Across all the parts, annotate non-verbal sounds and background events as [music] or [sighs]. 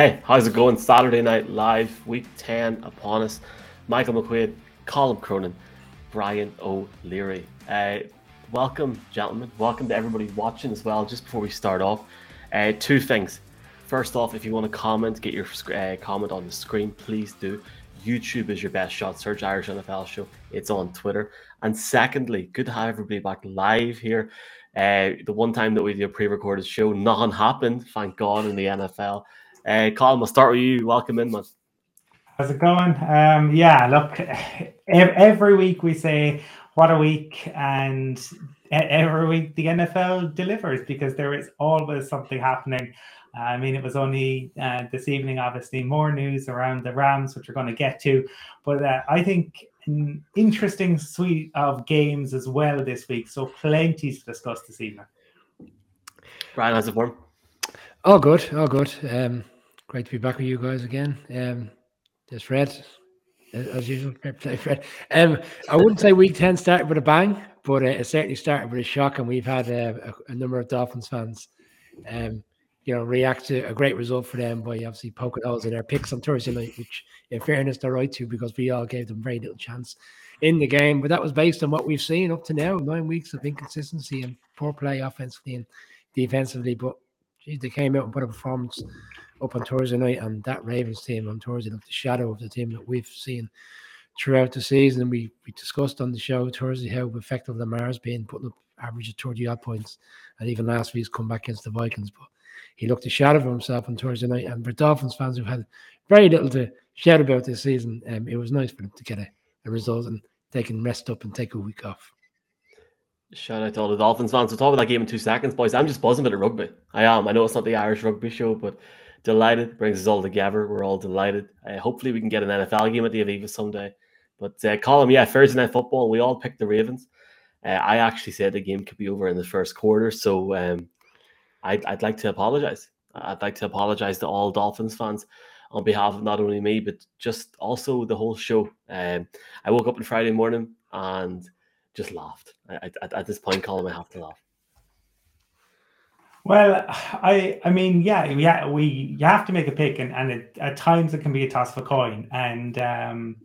Hey, how's it going? Saturday Night Live, week 10 upon us. Michael McQuaid, Colin Cronin, Brian O'Leary. Uh, welcome, gentlemen. Welcome to everybody watching as well. Just before we start off, uh, two things. First off, if you want to comment, get your uh, comment on the screen, please do. YouTube is your best shot. Search Irish NFL Show. It's on Twitter. And secondly, good to have everybody back live here. Uh, the one time that we did a pre-recorded show, nothing happened. Thank God in the NFL. Uh, Colin, we'll start with you. Welcome in, man. How's it going? Um, yeah, look, every week we say what a week, and every week the NFL delivers because there is always something happening. I mean, it was only uh, this evening, obviously, more news around the Rams, which we're going to get to. But uh, I think an interesting suite of games as well this week. So plenty to discuss this evening. Brian, how's it form? All good, all good. Um, great to be back with you guys again. Um, just Fred, as usual. [laughs] Fred. Um, I wouldn't say week ten started with a bang, but uh, it certainly started with a shock, and we've had uh, a, a, number of Dolphins fans, um, you know, react to a great result for them by obviously poking holes in their picks on Thursday night, which, in fairness, they're right to because we all gave them very little chance in the game. But that was based on what we've seen up to now: nine weeks of inconsistency and poor play offensively and defensively. But geez, they came out and put a performance up on Thursday night, and that Ravens team on Thursday looked the shadow of the team that we've seen throughout the season. We we discussed on the show Thursday how effective Lamar's been, putting up average of 30 odd points, and even last week's comeback against the Vikings. But he looked a shadow of himself on Thursday night. And for Dolphins fans who've had very little to shout about this season, um, it was nice for them to get a, a result and they can rest up and take a week off. Shout out to all the Dolphins fans. We'll talk about that game in two seconds, boys. I'm just buzzing about the rugby. I am. I know it's not the Irish rugby show, but delighted. Brings us all together. We're all delighted. Uh, hopefully, we can get an NFL game at the Aviva someday. But uh, Colin, yeah, Thursday night football. We all picked the Ravens. Uh, I actually said the game could be over in the first quarter, so um, I'd, I'd like to apologize. I'd like to apologize to all Dolphins fans on behalf of not only me but just also the whole show. Um, I woke up on Friday morning and just laughed. I, I, at this point, Colin, I have to laugh. Well, I I mean, yeah, yeah, we you have to make a pick, and and it, at times it can be a toss of a coin. And um,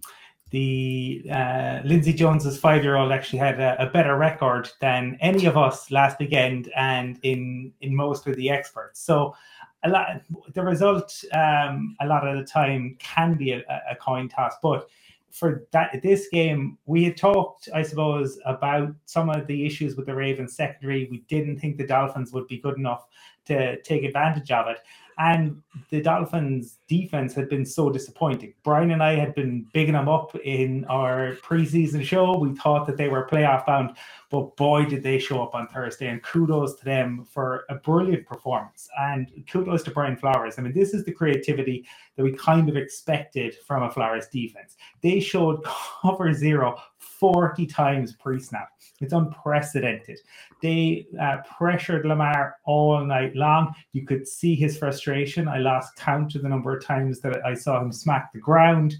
the uh, Lindsay Jones's five year old actually had a, a, better record than any of us last weekend, and in in most of the experts. So a lot the result um, a lot of the time can be a, a coin toss, but for that this game, we had talked, I suppose, about some of the issues with the Ravens secondary. We didn't think the Dolphins would be good enough to take advantage of it. And the Dolphins defense had been so disappointing. Brian and I had been bigging them up in our preseason show. We thought that they were playoff bound, but boy, did they show up on Thursday. And kudos to them for a brilliant performance. And kudos to Brian Flores. I mean, this is the creativity that we kind of expected from a Flores defense. They showed cover zero 40 times pre snap. It's unprecedented. They uh, pressured Lamar all night long. You could see his frustration. I lost count of the number of times that I saw him smack the ground.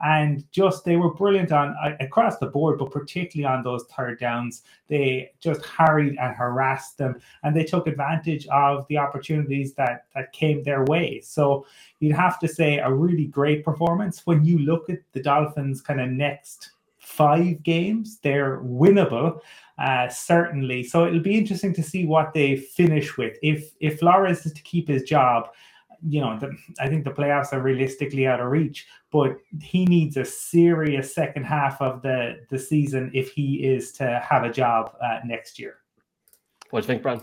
And just they were brilliant on uh, across the board, but particularly on those third downs. They just harried and harassed them, and they took advantage of the opportunities that that came their way. So you'd have to say a really great performance when you look at the Dolphins' kind of next five games. They're winnable, uh, certainly. So it'll be interesting to see what they finish with. If if Flores is to keep his job, you know, the, I think the playoffs are realistically out of reach. But he needs a serious second half of the the season if he is to have a job uh, next year. What do you think, Brad?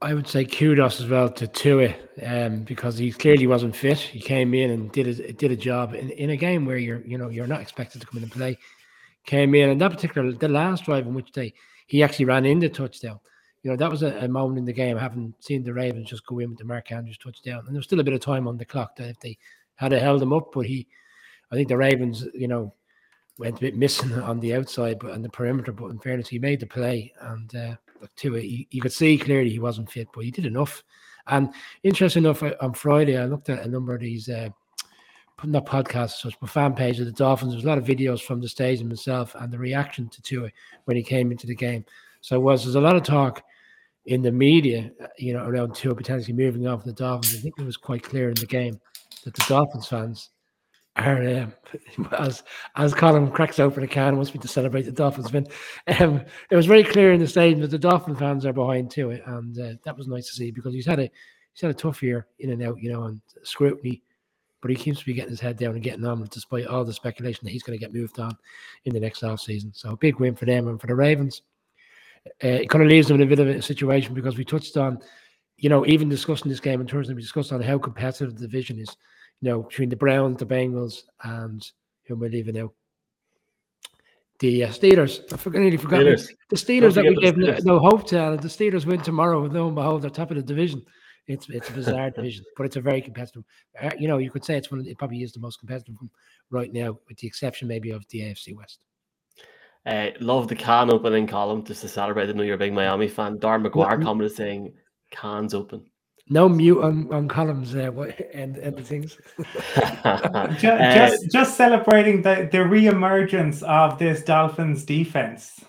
I would say kudos as well to Tua um, because he clearly wasn't fit. He came in and did a, did a job in, in a game where you're you know you're not expected to come in and play came in, and that particular the last drive in which they he actually ran in the touchdown. You know, that was a, a moment in the game. I haven't seen the Ravens just go in with the Mark Andrews touchdown, and there was still a bit of time on the clock that if they had held him up, but he, I think the Ravens, you know, went a bit missing on the outside, but on the perimeter. But in fairness, he made the play, and uh, to it, you, you could see clearly he wasn't fit, but he did enough. And interesting enough, on Friday, I looked at a number of these uh, not podcasts, such, but fan pages of the Dolphins. There's a lot of videos from the stadium himself and the reaction to Tua when he came into the game. So was there's a lot of talk in the media, you know, around Tua potentially moving from the Dolphins. I think it was quite clear in the game that the Dolphins fans are um, [laughs] as as Colin cracks open a can wants me to celebrate the Dolphins win. Um, it was very clear in the stadium that the Dolphin fans are behind it, and uh, that was nice to see because he's had a he's had a tough year in and out, you know, and scrutiny. But he seems to be getting his head down and getting on, despite all the speculation that he's going to get moved on in the next off season. So a big win for them and for the Ravens. Uh, it kind of leaves them in a bit of a situation because we touched on, you know, even discussing this game in terms of we discussed on how competitive the division is you know, between the Browns, the Bengals, and who am I leaving out? The uh, Steelers. I forgot, nearly forgot Steelers. the Steelers that we gave no, no, hope to. And the Steelers win tomorrow. and Lo and behold, they're top of the division. It's it's a bizarre [laughs] division, but it's a very competitive. Uh, you know, you could say it's one. Of, it probably is the most competitive one right now, with the exception maybe of the AFC West. Uh, love the can opening Colin just to celebrate the New Year big Miami fan. Darren McGuire well, commented saying, "Cans open." no mute on, on Colin's uh, [laughs] and, and the things. [laughs] just, just, just celebrating the, the re-emergence of this Dolphins defense.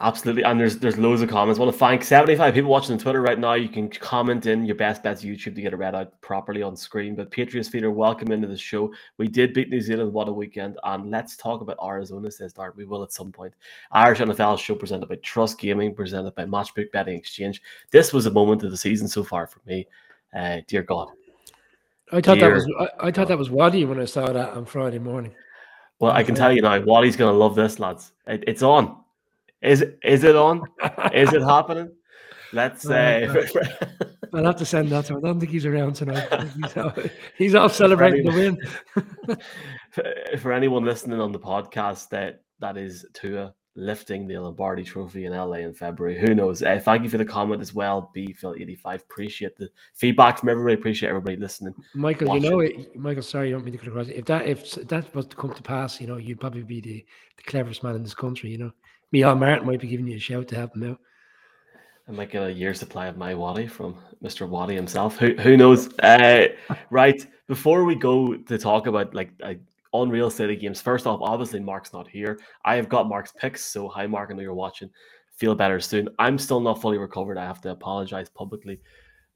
Absolutely, and there's there's loads of comments. I want to thank 75 people watching on Twitter right now. You can comment in your best bets YouTube to get it read out properly on screen. But Patriots feeder, welcome into the show. We did beat New Zealand, what a weekend! And let's talk about Arizona. Says Dart. We will at some point. Irish NFL show presented by Trust Gaming, presented by Matchbook Betting Exchange. This was a moment of the season so far for me. Uh, dear God, I thought dear that was I, I thought that was Waddy when I saw that on Friday morning. Well, I can tell you now, Waddy's going to love this, lads. It, it's on. Is is it on? is it [laughs] happening? Let's say. Uh, [laughs] I'll have to send that to him. I don't think he's around tonight. [laughs] He's off, he's off celebrating the win. for anyone listening on the podcast, that that is Tua lifting the Lombardi Trophy in LA in February. Who knows? Uh, thank you for the comment as well, B Phil eighty five. Appreciate the feedback from everybody. Appreciate everybody listening. Michael, watching. you know, it, Michael. Sorry, you don't mean to cut across. If that if that was to come to pass, you know, you'd probably be the, the cleverest man in this country. You know, Michael Martin might be giving you a shout to help him out. I might get a year's supply of my Waddy from Mr. Waddy himself. Who who knows? Uh, right before we go to talk about like uh, Unreal City games, first off, obviously Mark's not here. I have got Mark's picks, so hi Mark, I know you're watching. Feel better soon. I'm still not fully recovered. I have to apologize publicly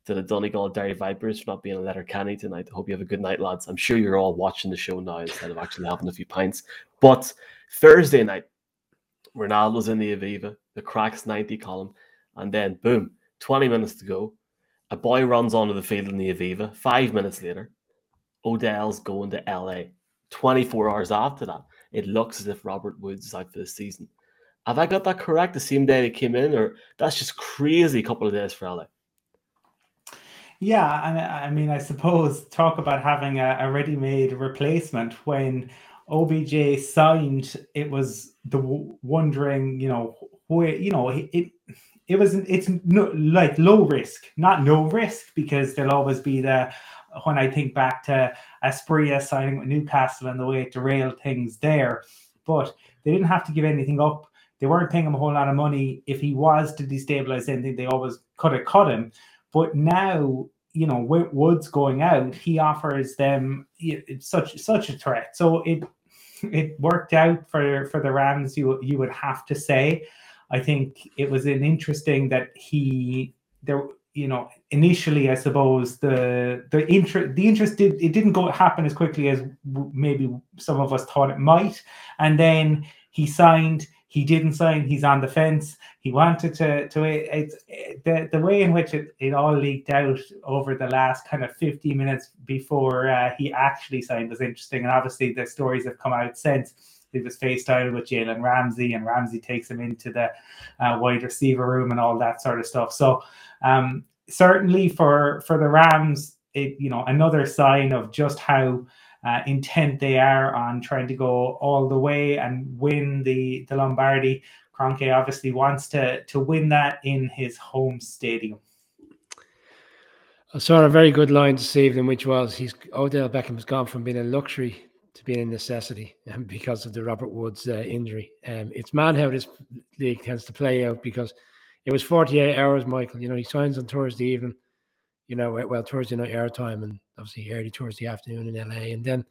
to the Donegal Dairy Vipers for not being a letter canny tonight. Hope you have a good night, lads. I'm sure you're all watching the show now instead of actually having a few pints. But Thursday night, Ronaldo's in the Aviva, the cracks 90 column, and then boom, 20 minutes to go. A boy runs onto the field in the Aviva. Five minutes later, Odell's going to LA. 24 hours after that, it looks as if Robert Woods is out for the season. Have I got that correct? The same day he came in, or that's just crazy couple of days for LA? Yeah, and I mean, I suppose talk about having a, a ready-made replacement when OBJ signed, it was the wondering, you know, where you know it. It was it's no, like low risk, not no risk, because there'll always be the when I think back to Asprilla signing with Newcastle and the way it derailed things there. But they didn't have to give anything up. They weren't paying him a whole lot of money. If he was to destabilize anything, they always could have cut him. But now you know, Woods going out, he offers them such such a threat. So it it worked out for for the Rams. You you would have to say. I think it was an interesting that he there. You know, initially, I suppose the the interest the interest did it didn't go happen as quickly as maybe some of us thought it might, and then he signed he didn't sign. He's on the fence. He wanted to. To it's it, the the way in which it, it all leaked out over the last kind of 50 minutes before uh, he actually signed was interesting. And obviously, the stories have come out since. He was FaceTime with Jalen Ramsey, and Ramsey takes him into the uh, wide receiver room and all that sort of stuff. So, um, certainly for for the Rams, it you know another sign of just how uh, intent they are on trying to go all the way and win the, the Lombardi. Kroenke obviously wants to, to win that in his home stadium. I saw a very good line this evening, which was he's Odell Beckham has gone from being a luxury to being a necessity um, because of the Robert Woods uh, injury. Um, it's mad how this league tends to play out because it was 48 hours, Michael. You know, he signs on Thursday evening you know, well, Thursday night airtime and obviously early the afternoon in LA. And then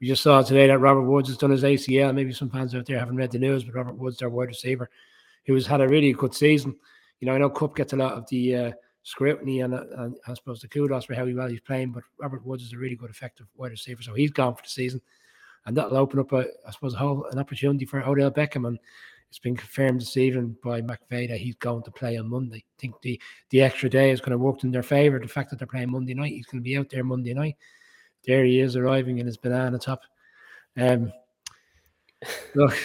we just saw today that Robert Woods has done his ACL. Maybe some fans out there haven't read the news, but Robert Woods, their wide receiver, who has had a really good season. You know, I know Kupp gets a lot of the uh, scrutiny and, and I suppose the kudos for how well he's playing. But Robert Woods is a really good, effective wide receiver, so he's gone for the season, and that'll open up, a, I suppose, a whole an opportunity for Odell Beckham. And it's been confirmed this evening by McVay that he's going to play on Monday. I think the the extra day is going to work in their favour. The fact that they're playing Monday night, he's going to be out there Monday night. There he is arriving in his banana top. Um, [laughs] look,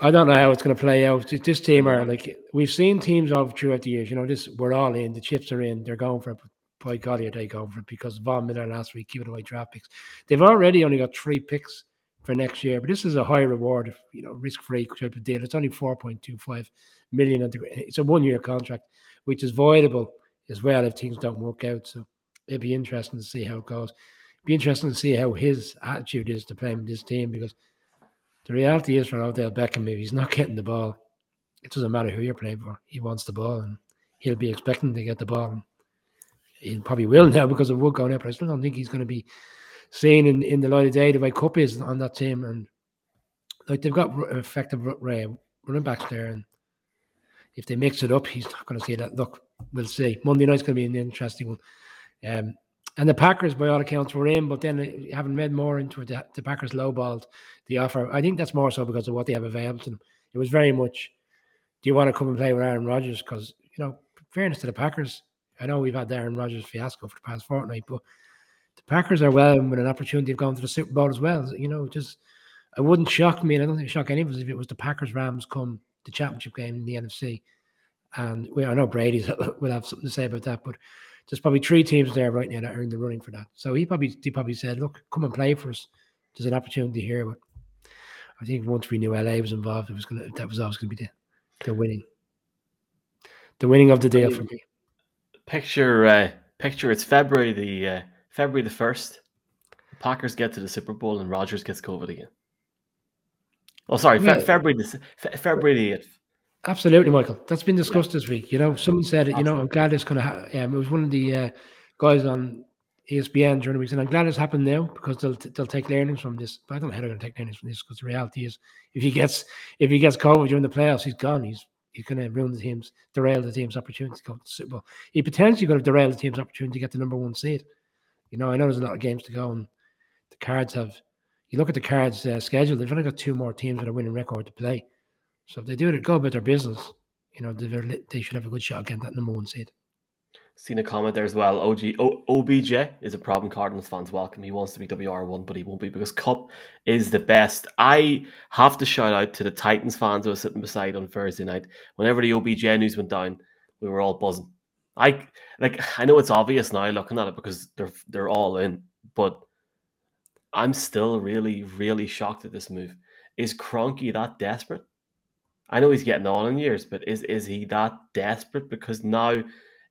I don't know how it's going to play out. This team are like we've seen teams of throughout the years. You know, this we're all in. The chips are in. They're going for it. By God, are they going for it? Because Von Miller last week giving away draft picks. They've already only got three picks for next year, but this is a high reward, you know, risk free type of deal. It's only four point two five million. It's a one year contract, which is voidable as well if things don't work out. So it'd be interesting to see how it goes. It'd be interesting to see how his attitude is to playing this team because the reality is for Odell Beckham, if he's not getting the ball, it doesn't matter who you're playing for. He wants the ball and he'll be expecting to get the ball. He probably will now because of Wood going but I still don't think he's going to be seen in, in the light of day the way Kupp is on that team. And like they've got effective running backs there. And if they mix it up, he's not going to see that. Look, we'll see. Monday night's going to be an interesting one. Um, and the Packers, by all accounts, were in, but then uh, having read more into it, the, the Packers lowballed the offer. I think that's more so because of what they have available to them. It was very much, do you want to come and play with Aaron Rodgers? Because, you know, fairness to the Packers, I know we've had the Aaron Rodgers fiasco for the past fortnight, but Packers are well with an opportunity of going to the Super Bowl as well. You know, just it wouldn't shock me, and I don't think it shock any of us if it was the Packers Rams come the championship game in the NFC. And we, I know Brady's [laughs] will have something to say about that, but there's probably three teams there right now that are in the running for that. So he probably he probably said, "Look, come and play for us. There's an opportunity here." But I think once we knew LA was involved, it was gonna that was always gonna be the, the winning, the winning of the deal for me. Picture, uh, picture. It's February the uh, February the first. The Packers get to the Super Bowl and Rodgers gets COVID again. Oh, sorry, yeah. February the Fe- February the eighth. Absolutely, Michael. That's been discussed yeah. this week. You know, someone said it. You know, I'm glad it's going to. happen. um, it was one of the uh, guys on ESPN during the week, and I'm glad it's happened now because they'll they'll take learnings from this. But I don't know how they're going to take learnings from this because the reality is, if he gets if he gets COVID during the playoffs, he's gone. He's he's going to ruin the team's derail the team's opportunity to go to the Super Bowl. He potentially could have derailed the team's opportunity to get the number one seed. You know, I know there's a lot of games to go, and the Cards have. You look at the Cards' uh, schedule; they've only got two more teams with a winning record to play. So if they do it, go about their business. You know, they should have a good shot against that number one seed. Seen a comment there as well. OG o, OBJ is a problem Cardinals fans welcome. He wants to be WR1, but he won't be because Kupp is the best. I have to shout out to the Titans fans who were sitting beside on Thursday night. Whenever the OBJ news went down, we were all buzzing. I like I know it's obvious now looking at it because they're they're all in, but I'm still really, really shocked at this move. Is Kroenke that desperate? I know he's getting on in years, but is is he that desperate? Because now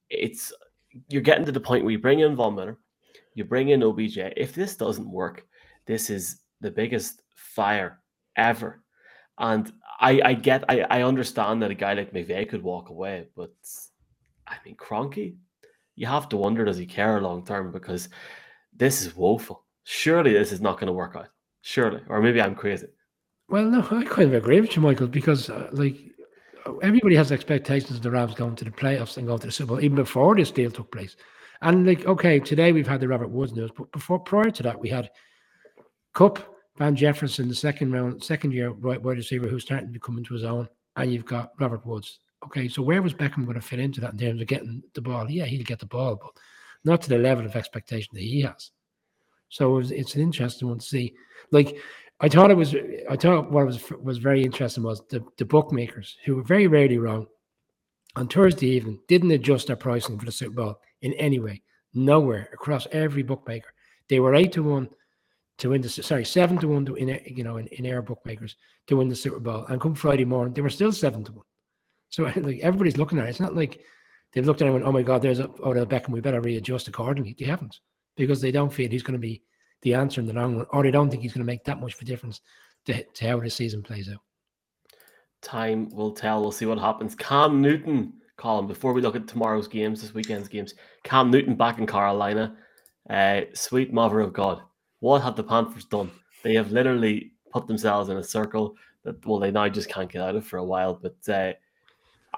it's you're getting to the point where you bring in Von Miller, you bring in OBJ. If this doesn't work, this is the biggest fire ever. And I I get I, I understand that a guy like McVay could walk away, but I mean Kroenke, you have to wonder does he care long term because this is woeful. Surely this is not going to work out. Surely, or maybe I'm crazy. Well, no, I kind of agree with you, Michael, because uh, like everybody has expectations of the Rams going to the playoffs and going to the Super Bowl even before this deal took place. And like, okay, today we've had the Robert Woods news, but before prior to that, we had Kupp Van Jefferson, the second round, second year wide receiver who's starting to come into his own, and you've got Robert Woods. Okay, so where was Beckham going to fit into that in terms of getting the ball? Yeah, he'll get the ball, but not to the level of expectation that he has. So it's, it's an interesting one to see. Like I thought it was. I thought what was was very interesting was the the bookmakers who were very rarely wrong on Thursday evening didn't adjust their pricing for the Super Bowl in any way, nowhere across every bookmaker. They were eight to one to win the sorry seven to one to in you know in, in air bookmakers to win the Super Bowl, and come Friday morning they were still seven to one. So [laughs] like everybody's looking at it. It's not like they've looked at it and went, "Oh my God, there's a Odell Beckham. We better readjust accordingly." They haven't because they don't feel he's going to be the answer in the long run, or they don't think he's going to make that much of a difference to, to how the season plays out. Time will tell. We'll see what happens. Cam Newton, Colin, before we look at tomorrow's games, this weekend's games, Cam Newton back in Carolina. Uh, sweet mother of God. What have the Panthers done? They have literally put themselves in a circle that, well, they now just can't get out of for a while. But uh,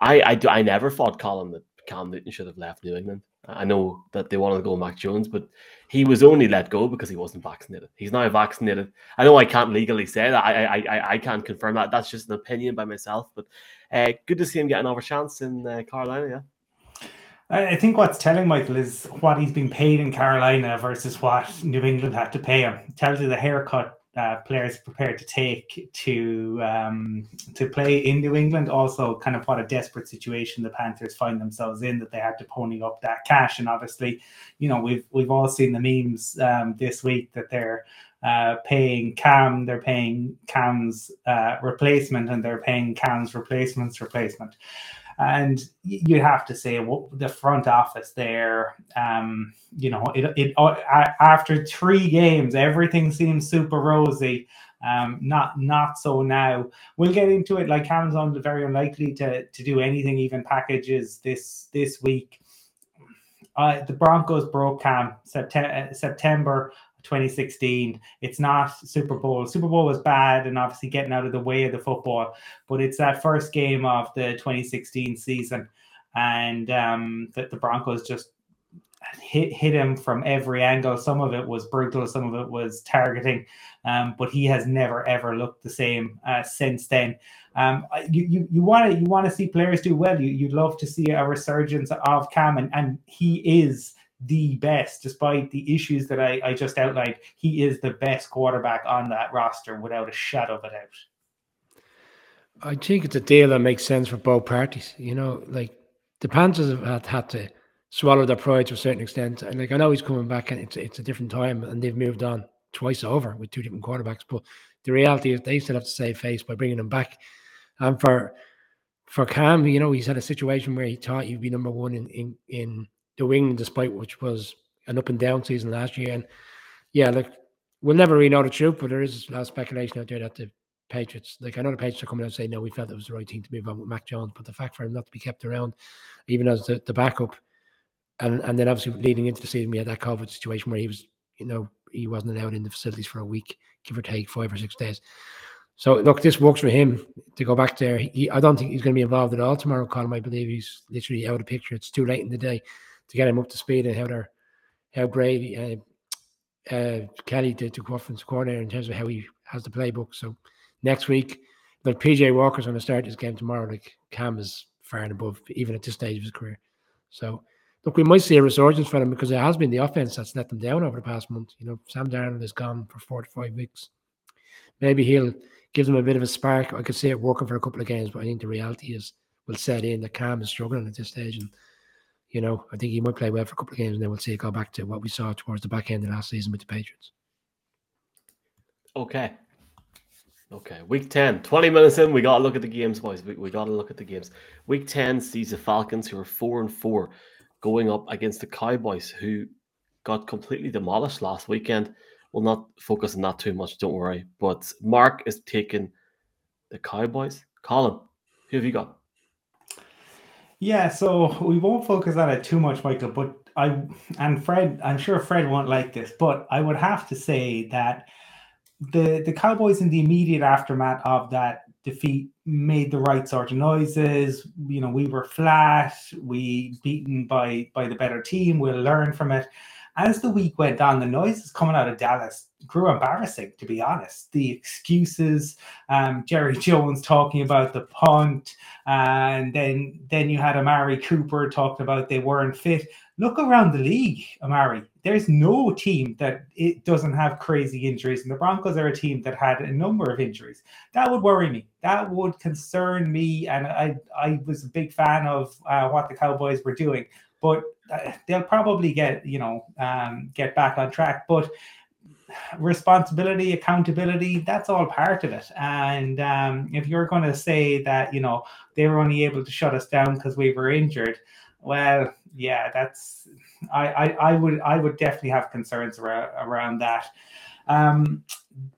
I, I, do, I never thought, Colin, that Cam Newton should have left New England. I know that they wanted to go Mac Jones, but he was only let go because he wasn't vaccinated. He's now vaccinated. I know I can't legally say that. I I I, can't confirm that. That's just an opinion by myself. But uh, good to see him get another chance in uh, Carolina. Yeah. I think what's telling Michael is what he's been paid in Carolina versus what New England had to pay him. It tells you the haircut uh, players prepared to take to um, to play in New England. Also, kind of what a desperate situation the Panthers find themselves in that they had to pony up that cash. And obviously, you know we've we've all seen the memes um, this week that they're uh, paying Cam, they're paying Cam's uh, replacement, and they're paying Cam's replacement's replacement. And you have to say well, the front office there, um, you know, it, it uh, after three games, everything seems super rosy. Um, not not so now. We'll get into it. Like Cam's on very unlikely to to do anything, even packages this this week. Uh, the Broncos broke camp September September 2016. It's not Super Bowl. Super Bowl was bad and obviously getting out of the way of the football, but it's that first game of the 2016 season, and um, that the Broncos just hit hit him from every angle. Some of it was brutal, some of it was targeting, um, but he has never ever looked the same uh, since then. Um, you you want to you want to see players do well. You you'd love to see a resurgence of Cam, and, and he is the best, despite the issues that I, I just outlined. He is the best quarterback on that roster without a shadow of a doubt. I think it's a deal that makes sense for both parties. You know, like the Panthers have had, had to swallow their pride to a certain extent. And like I know he's coming back and it's it's a different time and they've moved on twice over with two different quarterbacks. But the reality is they still have to save face by bringing him back. And for for Cam, you know, he's had a situation where he thought he'd be number one in in, in the wing, despite which was an up and down season last year. And yeah, look, we'll never really know the truth, but there is a lot of speculation out there that the Patriots, like I know the Patriots are coming out and saying, no, we felt it was the right thing to move on with Mac Jones, but the fact for him not to be kept around, even as the, the backup, and and then obviously leading into the season, we had that COVID situation where he was, you know, he wasn't allowed in the facilities for a week, give or take five or six days. So look, this works for him to go back there. He, I don't think he's going to be involved at all tomorrow, Colin. I believe he's literally out of picture. It's too late in the day to get him up to speed and how they're how great uh, uh, Kelly did to offensive coordinator in terms of how he has the playbook. So next week, like PJ Walker's going to start this game tomorrow. Like Cam is far and above, even at this stage of his career. So look, we might see a resurgence for him because it has been the offense that's let them down over the past month. You know, Sam Darnold is gone for four to five weeks. Maybe he'll give them a bit of a spark. I could see it working for a couple of games, but I think the reality is will set in that Cam is struggling at this stage and you know, I think he might play well for a couple of games, and then we'll see it go back to what we saw towards the back end of last season with the Patriots. Okay. Okay, week 10, 20 minutes in, we got to look at the games, boys. We, we got to look at the games. Week 10 sees the Falcons, who are 4 and 4, going up against the Cowboys, who got completely demolished last weekend. We'll not focus on that too much, don't worry. But Mark is taking the Cowboys. Colin, who have you got? Yeah, so we won't focus on it too much, Michael. But I and Fred, I'm sure Fred won't like this, but I would have to say that the the Cowboys in the immediate aftermath of that defeat made the right sort of noises. You know, we were flat, we beaten by by the better team. We'll learn from it. As the week went on, the noises coming out of Dallas grew embarrassing, to be honest. The excuses, um, Jerry [laughs] Jones talking about the punt, and then then you had Amari Cooper talking about they weren't fit. Look around the league, Amari. There's no team that it doesn't have crazy injuries, and the Broncos are a team that had a number of injuries. That would worry me. That would concern me, and I I was a big fan of uh, what the Cowboys were doing, but they'll probably get you know um, get back on track, but responsibility, accountability, that's all part of it. And um, if you're going to say that, you know, they were only able to shut us down because we were injured, well, yeah, that's I, I, I would I would definitely have concerns around, around that. Um,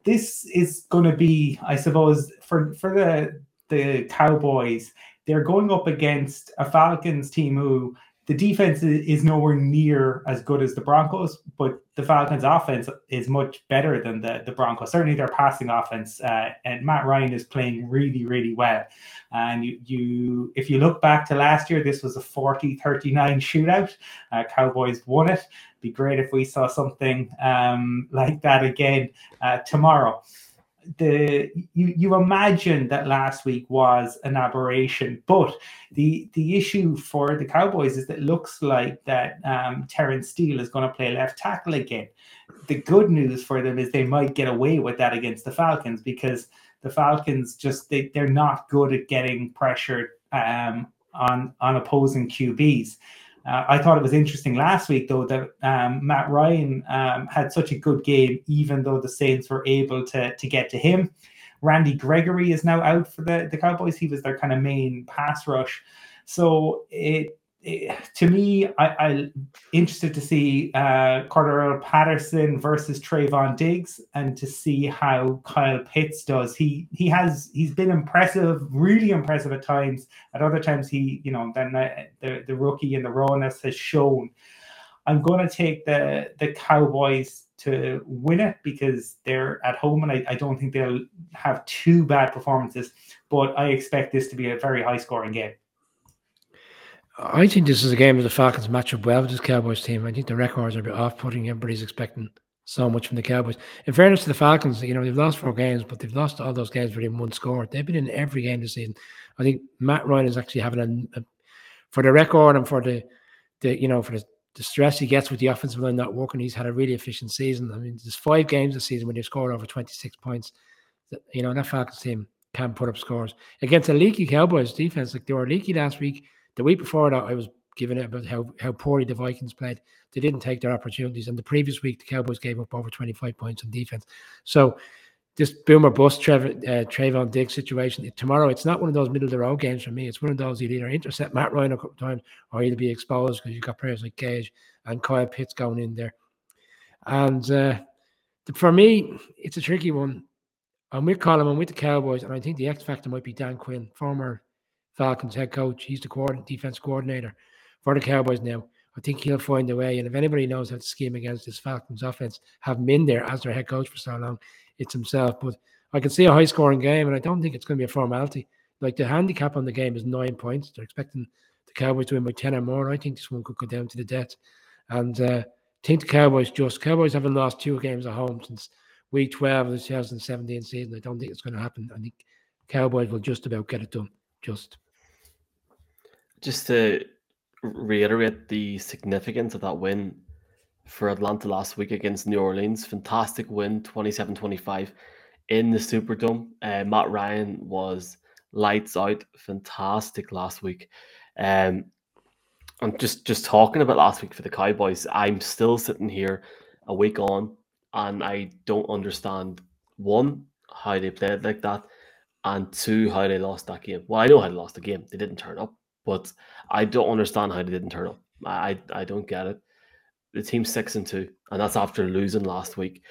this is going to be, I suppose, for for the the Cowboys, they're going up against a Falcons team who the defense is nowhere near as good as the Broncos, but the Falcons' offense is much better than the, the Broncos. Certainly, their passing offense, uh, and Matt Ryan is playing really, really well. And you, you, if you look back to last year, this was a 40 39 shootout. Uh, Cowboys won it. Be great if we saw something um, like that again uh, tomorrow the you you imagine that last week was an aberration, but the the issue for the Cowboys is that it looks like that um, Terence Steele is going to play left tackle again. The good news for them is they might get away with that against the Falcons because the Falcons just they, they're not good at getting pressure um, on on opposing QBs. Uh, I thought it was interesting last week, though, that um, Matt Ryan um, had such a good game, even though the Saints were able to, to get to him. Randy Gregory is now out for the, the Cowboys. He was their kind of main pass rush. So it to me, I, am interested to see uh, Cordarrelle Patterson versus Trevon Diggs, and to see how Kyle Pitts does. He he has he's been impressive, really impressive at times. At other times, he you know then the the, the rookie and the rawness has shown. I'm going to take the the Cowboys to win it because they're at home, and I, I don't think they'll have two bad performances. But I expect this to be a very high scoring game. I think this is a game where the Falcons match up well with this Cowboys team. I think the records are a bit off putting. Everybody's expecting so much from the Cowboys. In fairness to the Falcons, you know, they've lost four games, but they've lost all those games within one score. They've been in every game this season. I think Matt Ryan is actually having a, a for the record and for the, the you know, for the, the stress he gets with the offensive line not working, he's had a really efficient season. I mean, there's five games this season when they've scored over 26 points. That, you know, that Falcons team can put up scores against a leaky Cowboys defense. Like they were leaky last week. The week before that, I was given it about how, how poorly the Vikings played. They didn't take their opportunities. And the previous week, the Cowboys gave up over 25 points on defense. So this boomer bust Trevor, uh, Trevon Diggs situation tomorrow, it's not one of those middle of the road games for me. It's one of those you'd either intercept Matt Ryan a couple of times or you'd be exposed because you've got players like Gage and Kyle Pitts going in there. And uh, for me, it's a tricky one. I'm with Colin, I'm with the Cowboys, and I think the X factor might be Dan Quinn, former Falcons head coach. He's the defense coordinator for the Cowboys now. I think he'll find a way. And if anybody knows how to scheme against this Falcons offense, have him in there as their head coach for so long, it's himself. But I can see a high scoring game, and I don't think it's going to be a formality. Like the handicap on the game is nine points. They're expecting the Cowboys to win by 10 or more. I think this one could go down to the death. And uh, I think the Cowboys just, Cowboys haven't lost two games at home since week 12 of the 2017 season. I don't think it's going to happen. I think Cowboys will just about get it done. Just just to reiterate the significance of that win for Atlanta last week against New Orleans. Fantastic win, 27 25 in the Superdome. Uh, Matt Ryan was lights out, fantastic last week. Um, and just just talking about last week for the Cowboys, I'm still sitting here a week on, and I don't understand one how they played like that, and two how they lost that game. Well, I know how they lost the game; they didn't turn up. But I don't understand how they didn't turn up. I I don't get it. The team's six and two, and that's after losing last week.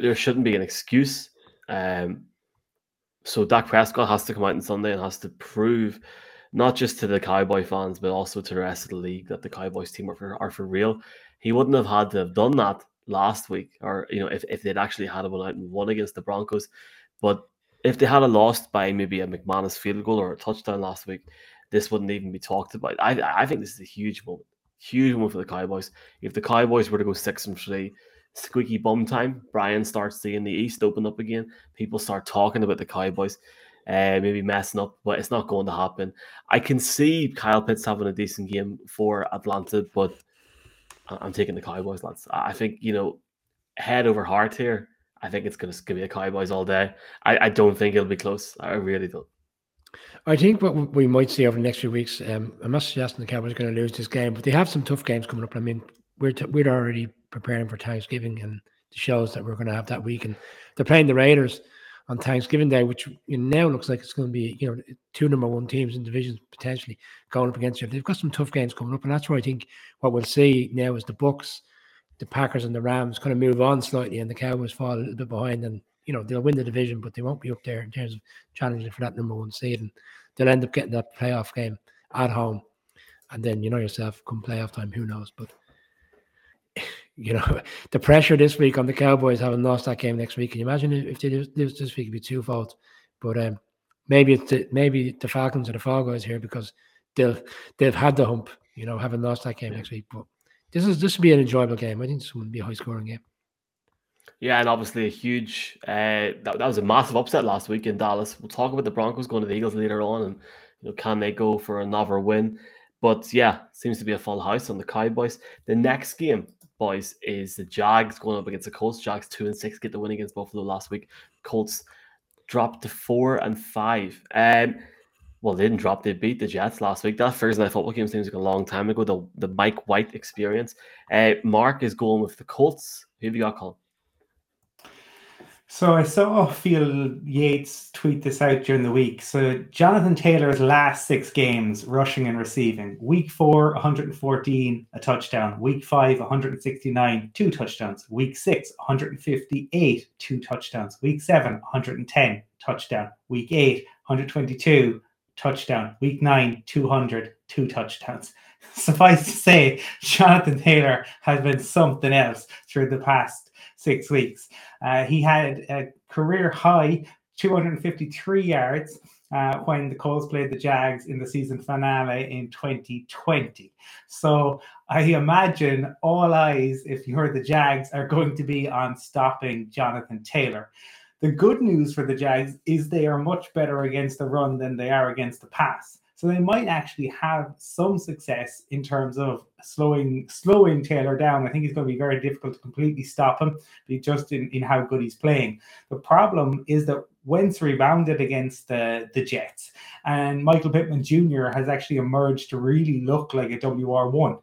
There shouldn't be an excuse. Um, so Dak Prescott has to come out on Sunday and has to prove, not just to the Cowboy fans, but also to the rest of the league that the Cowboys team are for, are for real. He wouldn't have had to have done that last week, or you know, if, if they'd actually had a one out and won against the Broncos. But if they had a lost by maybe a McManus field goal or a touchdown last week, this wouldn't even be talked about. I I think this is a huge moment, huge moment for the Cowboys. If the Cowboys were to go six and three, squeaky bum time, Brian starts seeing the East open up again. People start talking about the Cowboys, uh, maybe messing up, but it's not going to happen. I can see Kyle Pitts having a decent game for Atlanta, but I'm taking the Cowboys, lads. I think you know, head over heart here. I think it's going to be a Cowboys all day. I, I don't think it'll be close. I really don't. I think what we might see over the next few weeks, um, I'm not suggesting the Cowboys are going to lose this game, but they have some tough games coming up. I mean, we're t- we're already preparing for Thanksgiving and the shows that we're going to have that week, and they're playing the Raiders on Thanksgiving Day, which you know, now looks like it's going to be you know two number one teams in divisions potentially going up against you. They've got some tough games coming up, and that's where I think what we'll see now is the Bucks, the Packers, and the Rams kind of move on slightly, and the Cowboys fall a little bit behind, and you know they'll win the division, but they won't be up there in terms of challenging for that number one seed, and they'll end up getting that playoff game at home. and then you know yourself, come playoff time, who knows? But [laughs] you know, [laughs] the pressure this week on the Cowboys having lost that game next week. Can you imagine if they lose this week? It'd be twofold. But um, maybe it's the, maybe the Falcons or the Fall Guys here because they'll they've had the hump, you know, having lost that game next week. But this is this will be an enjoyable game. I think this will be a high scoring game. Yeah, and obviously a huge uh, that, that was a massive upset last week in Dallas. We'll talk about the Broncos going to the Eagles later on, and you know, can they go for another win? But yeah, seems to be a full house on the Cowboys. The next game, boys, is the Jags going up against the Colts. Jags two and six get the win against Buffalo last week. Colts dropped to four and five. Um, well, they didn't drop; they beat the Jets last week. That Thursday night football game seems like a long time ago. The the Mike White experience. Uh, Mark is going with the Colts. Who have you got, Colin? So I saw Field Yates tweet this out during the week. So Jonathan Taylor's last six games, rushing and receiving. Week four, 114, a touchdown. Week five, 169, two touchdowns. Week six, 158, two touchdowns. Week seven, 110, touchdown. Week eight, 122, touchdown. Week nine, 200, two touchdowns. [laughs] Suffice to say, Jonathan Taylor has been something else through the past six weeks. Uh, he had a career high 253 yards uh, when the Colts played the Jags in the season finale in 2020. So I imagine all eyes, if you heard the Jags, are going to be on stopping Jonathan Taylor. The good news for the Jags is they are much better against the run than they are against the pass. So they might actually have some success in terms of slowing slowing Taylor down. I think it's going to be very difficult to completely stop him, just in, in how good he's playing. The problem is that Wentz rebounded against the, the Jets, and Michael Pittman Jr. has actually emerged to really look like a WR1.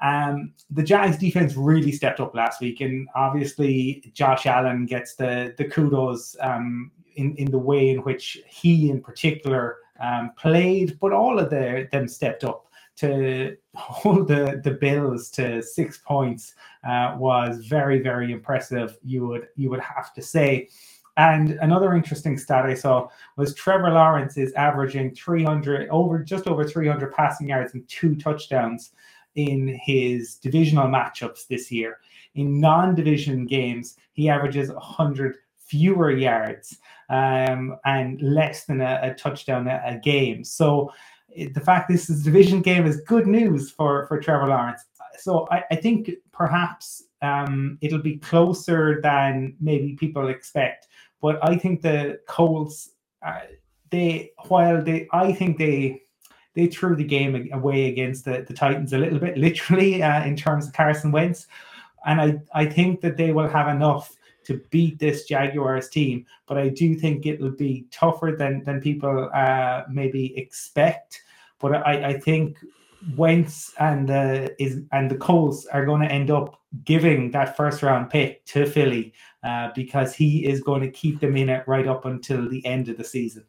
Um, the Jags defense really stepped up last week, and obviously Josh Allen gets the the kudos um, in in the way in which he, in particular, um, played, but all of the, them stepped up to [laughs] hold the, the Bills to six points uh, was very very impressive. You would you would have to say. And another interesting stat I saw was Trevor Lawrence is averaging 300 over just over 300 passing yards and two touchdowns in his divisional matchups this year. In non-division games, he averages 100 fewer yards um, and less than a, a touchdown a, a, game. So the fact this is a division game is good news for, for Trevor Lawrence. So I, I think perhaps um, it'll be closer than maybe people expect. But I think the Colts, uh, they while they, I think they they threw the game away against the, the Titans a little bit, [laughs] literally uh, in terms of Carson Wentz, and I I think that they will have enough to beat this Jaguars team. But I do think it will be tougher than than people uh, maybe expect. But I, I think Wentz and the is and the Colts are going to end up giving that first round pick to Philly uh, because he is going to keep them in it right up until the end of the season.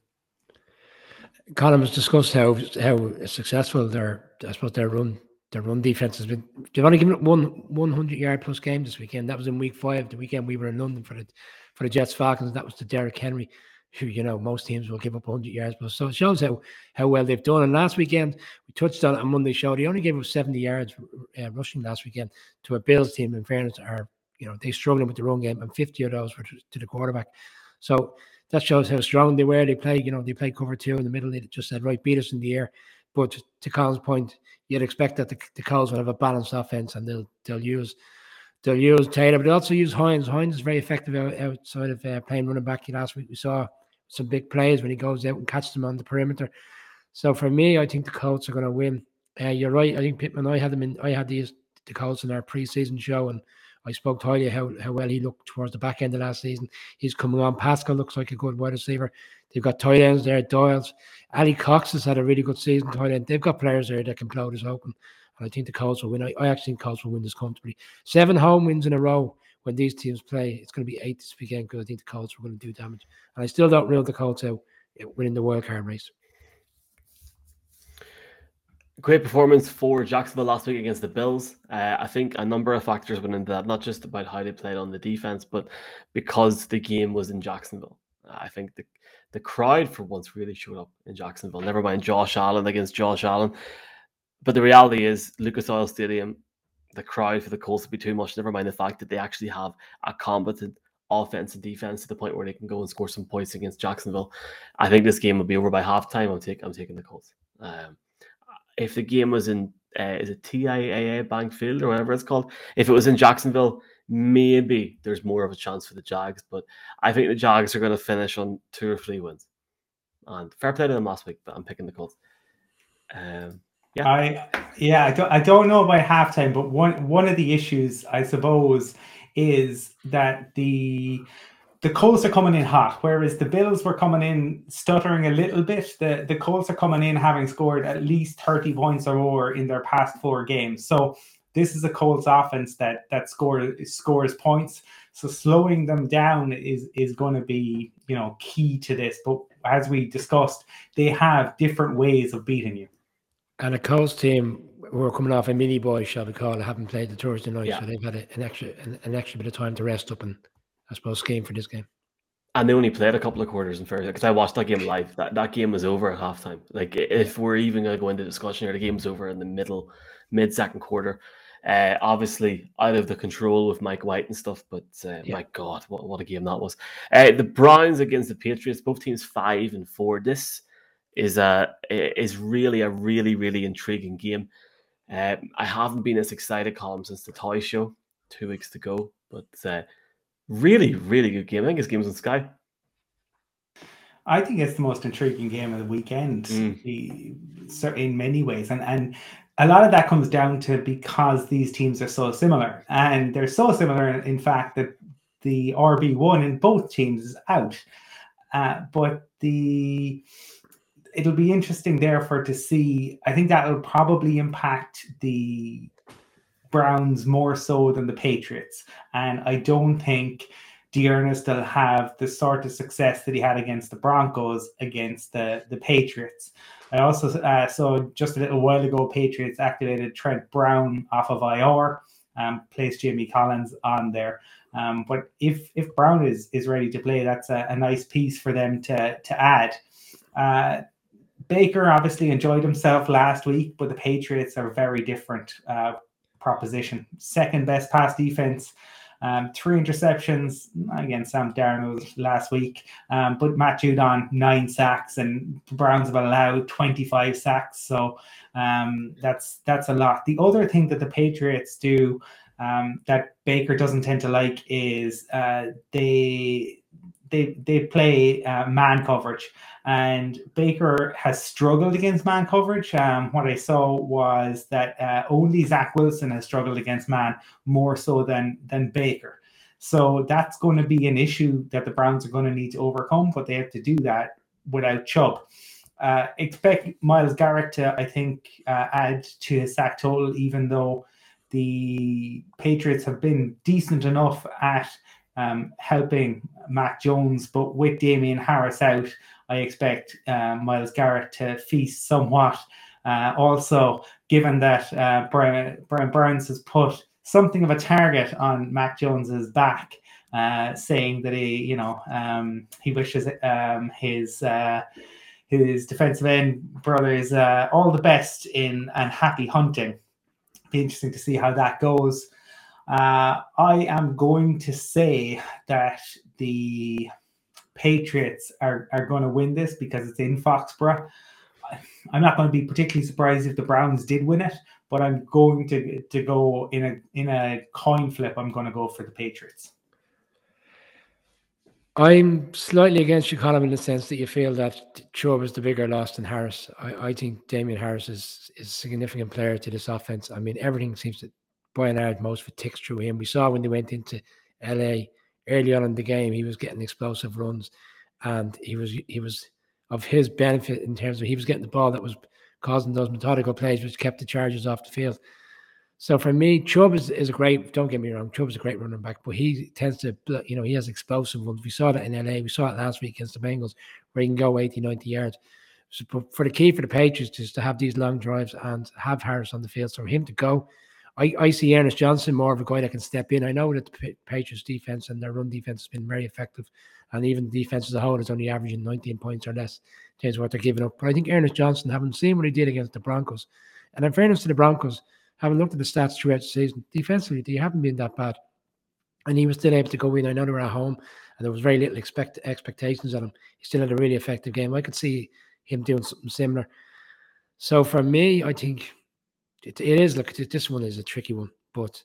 Colin has discussed how how successful their I suppose their run their run defense has been. They've only given up one 100 yard plus game this weekend. That was in week five. The weekend we were in London for the for the Jets Falcons. That was the Derrick Henry, who you know most teams will give up 100 yards plus. So it shows how how well they've done. And last weekend we touched on it on Monday show. They only gave up 70 yards uh, rushing last weekend to a Bills team. In fairness, are you know they struggling with the run game, and 50 of those were to, to the quarterback. So that shows how strong they were. They play, you know, they played cover two in the middle. They just said, right, beat us in the air. But to Colin's point, you'd expect that the, the Colts will have a balanced offense and they'll they'll use they'll use Taylor, but they also use Hines. Hines is very effective outside of uh, playing running back. Last week we saw some big plays when he goes out and catches them on the perimeter. So for me, I think the Colts are going to win. Uh, you're right. I think Pittman. I had them in. I had these the Colts in our preseason show, and I spoke highly how how well he looked towards the back end of last season. He's coming on. Pascal looks like a good wide receiver. They've got tight ends there. Doyle's. Alie-Cox has had a really good season. Tight end. They've got players there that can blow this open. And I think the Colts will win. I, I actually think Colts will win this comfortably. Seven home wins in a row when these teams play. It's going to be eight this weekend because I think the Colts are going to do damage. And I still don't rule the Colts out winning the wild card race. Great performance for Jacksonville last week against the Bills. Uh, I think a number of factors went into that, not just about how they played on the defense, but because the game was in Jacksonville. I think the the crowd for once really showed up in Jacksonville. Never mind Josh Allen against Josh Allen. but the reality is, Lucas Oil Stadium, the crowd for the Colts will be too much. Never mind the fact that they actually have a competent offense and defense to the point where they can go and score some points against Jacksonville. I think this game will be over by halftime. I'm taking I'm taking the Colts. Um, if the game was in uh, is it TIAA Bank Field or whatever it's called, if it was in Jacksonville, maybe there's more of a chance for the Jags. But I think the Jags are going to finish on two or three wins. And fair play to them last week, but I'm picking the Colts. Um, yeah, I yeah, I don't I don't know about halftime, but one one of the issues I suppose is that the the Colts are coming in hot, whereas the Bills were coming in stuttering a little bit. The the Colts are coming in having scored at least 30 points or more in their past four games. So this is a Colts offense that that scores scores points. So slowing them down is is going to be you know key to this. But as we discussed, they have different ways of beating you. And a Colts team who are coming off a mini boy, shall we call it, haven't played the Thursday night, Yeah. so they've had a, an extra an, an extra bit of time to rest up and I suppose game for this game. and they only played a couple of quarters in fair because I watched that game live. That that game was over at halftime. Like if we're even going to go into discussion here, the game's over in the middle, mid second quarter. Uh, obviously out of the control with Mike White and stuff, but uh, Yeah. my God, what, what a game that was! Uh, the Browns against the Patriots, both teams five and four. This is a is really a really really intriguing game. Uh, I haven't been as excited, Colin, since the toy show two weeks to go, but uh, really really good game. I think this game's on Sky. I think it's the most intriguing game of the weekend Mm. in many ways. And and a lot of that comes down to because these teams are so similar. And they're so similar, in, in fact, that the RB1 in both teams is out. Uh, but the it'll be interesting therefore to see. I think that will probably impact the Browns more so than the Patriots. And I don't think D'Ernest will have the sort of success that he had against the Broncos against the, the Patriots. I also uh, saw just a little while ago, Patriots activated Trent Brown off of IR, um, placed Jamie Collins on there. Um, but if if Brown is is ready to play, that's a, a nice piece for them to to add. Uh, Baker obviously enjoyed himself last week, but the Patriots are very different uh, proposition. Second best pass defense, um, three interceptions against Sam Darnold last week, um, but Matt Judon nine sacks, and Browns have allowed twenty five sacks. So um, that's that's a lot. The other thing that the Patriots do um, that Baker doesn't tend to like is uh, they they they play uh, man coverage, and Baker has struggled against man coverage. Um, what I saw was that uh, only Zach Wilson has struggled against man more so than than Baker. So that's going to be an issue that the Browns are going to need to overcome, but they have to do that without Chubb. Uh, expect Myles Garrett to, I think, uh, add to his sack total, even though the Patriots have been decent enough at um, helping Mac Jones, but with Damien Harris out, I expect uh, Myles Garrett to feast somewhat. Uh, also, given that uh, Brian, Brian Burns has put something of a target on Mac Jones's back, uh, saying that he, you know, um, he wishes um, his uh, his defensive end brothers uh, all the best in and happy hunting. Be interesting to see how that goes. Uh, I am going to say that the Patriots are, are going to win this because it's in Foxborough. I'm not going to be particularly surprised if the Browns did win it, but I'm going to to go in a in a coin flip. I'm going to go for the Patriots. I'm slightly against you, Colin, in the sense that you feel that Chubb is the bigger loss than Harris. I, I think Damien Harris is, is a significant player to this offense. I mean, everything seems to, large, most it ticks through him. We saw when they went into LA early on in the game, he was getting explosive runs, and he was he was of his benefit in terms of he was getting the ball that was causing those methodical plays, which kept the Chargers off the field. So for me, Chubb is, is a great. Don't get me wrong, Chubb is a great running back, but he tends to, you know, he has explosive ones. We saw that in LA. We saw it last week against the Bengals, where he can go 80, 90 yards. So but for the key for the Patriots is to have these long drives and have Harris on the field. So for him to go, I, I see Ernest Johnson more of a guy that can step in. I know that the Patriots defense and their run defense has been very effective, and even the defense as a whole is only averaging 19 points or less in terms of what they're giving up. But I think Ernest Johnson, having seen what he did against the Broncos, And in fairness to the Broncos, having looked at the stats throughout the season, defensively they haven't been that bad, and he was still able to go in. I know they were at home, and there was very little expect expectations on him. He still had a really effective game. I could see him doing something similar. So for me, I think it, it is. Look, this one is a tricky one, but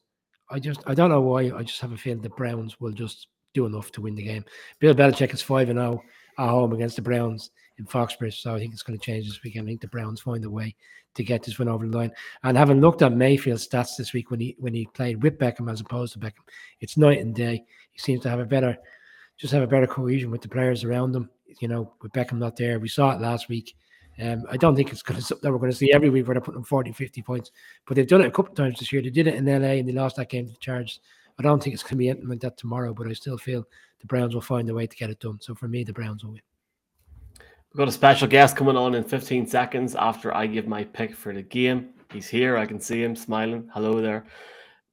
I just I don't know why. I just have a feeling the Browns will just do enough to win the game. Bill Belichick is five and zero at home against the Browns in Foxborough, so I think it's going to change this weekend. I think the Browns find a way to get this one over the line. And having looked at Mayfield's stats this week when he when he played with Beckham as opposed to Beckham, it's night and day. He seems to have a better, just have a better cohesion with the players around him. You know, with Beckham not there, we saw it last week. Um, I don't think it's going to that we're going to see every week where they're putting 40, 50 points. But they've done it a couple of times this year. They did it in LA and they lost that game to the Chargers. I don't think it's going to be anything like that tomorrow, but I still feel the Browns will find a way to get it done. So for me, the Browns will win. We've got a special guest coming on in 15 seconds after I give my pick for the game. He's here. I can see him smiling. Hello there.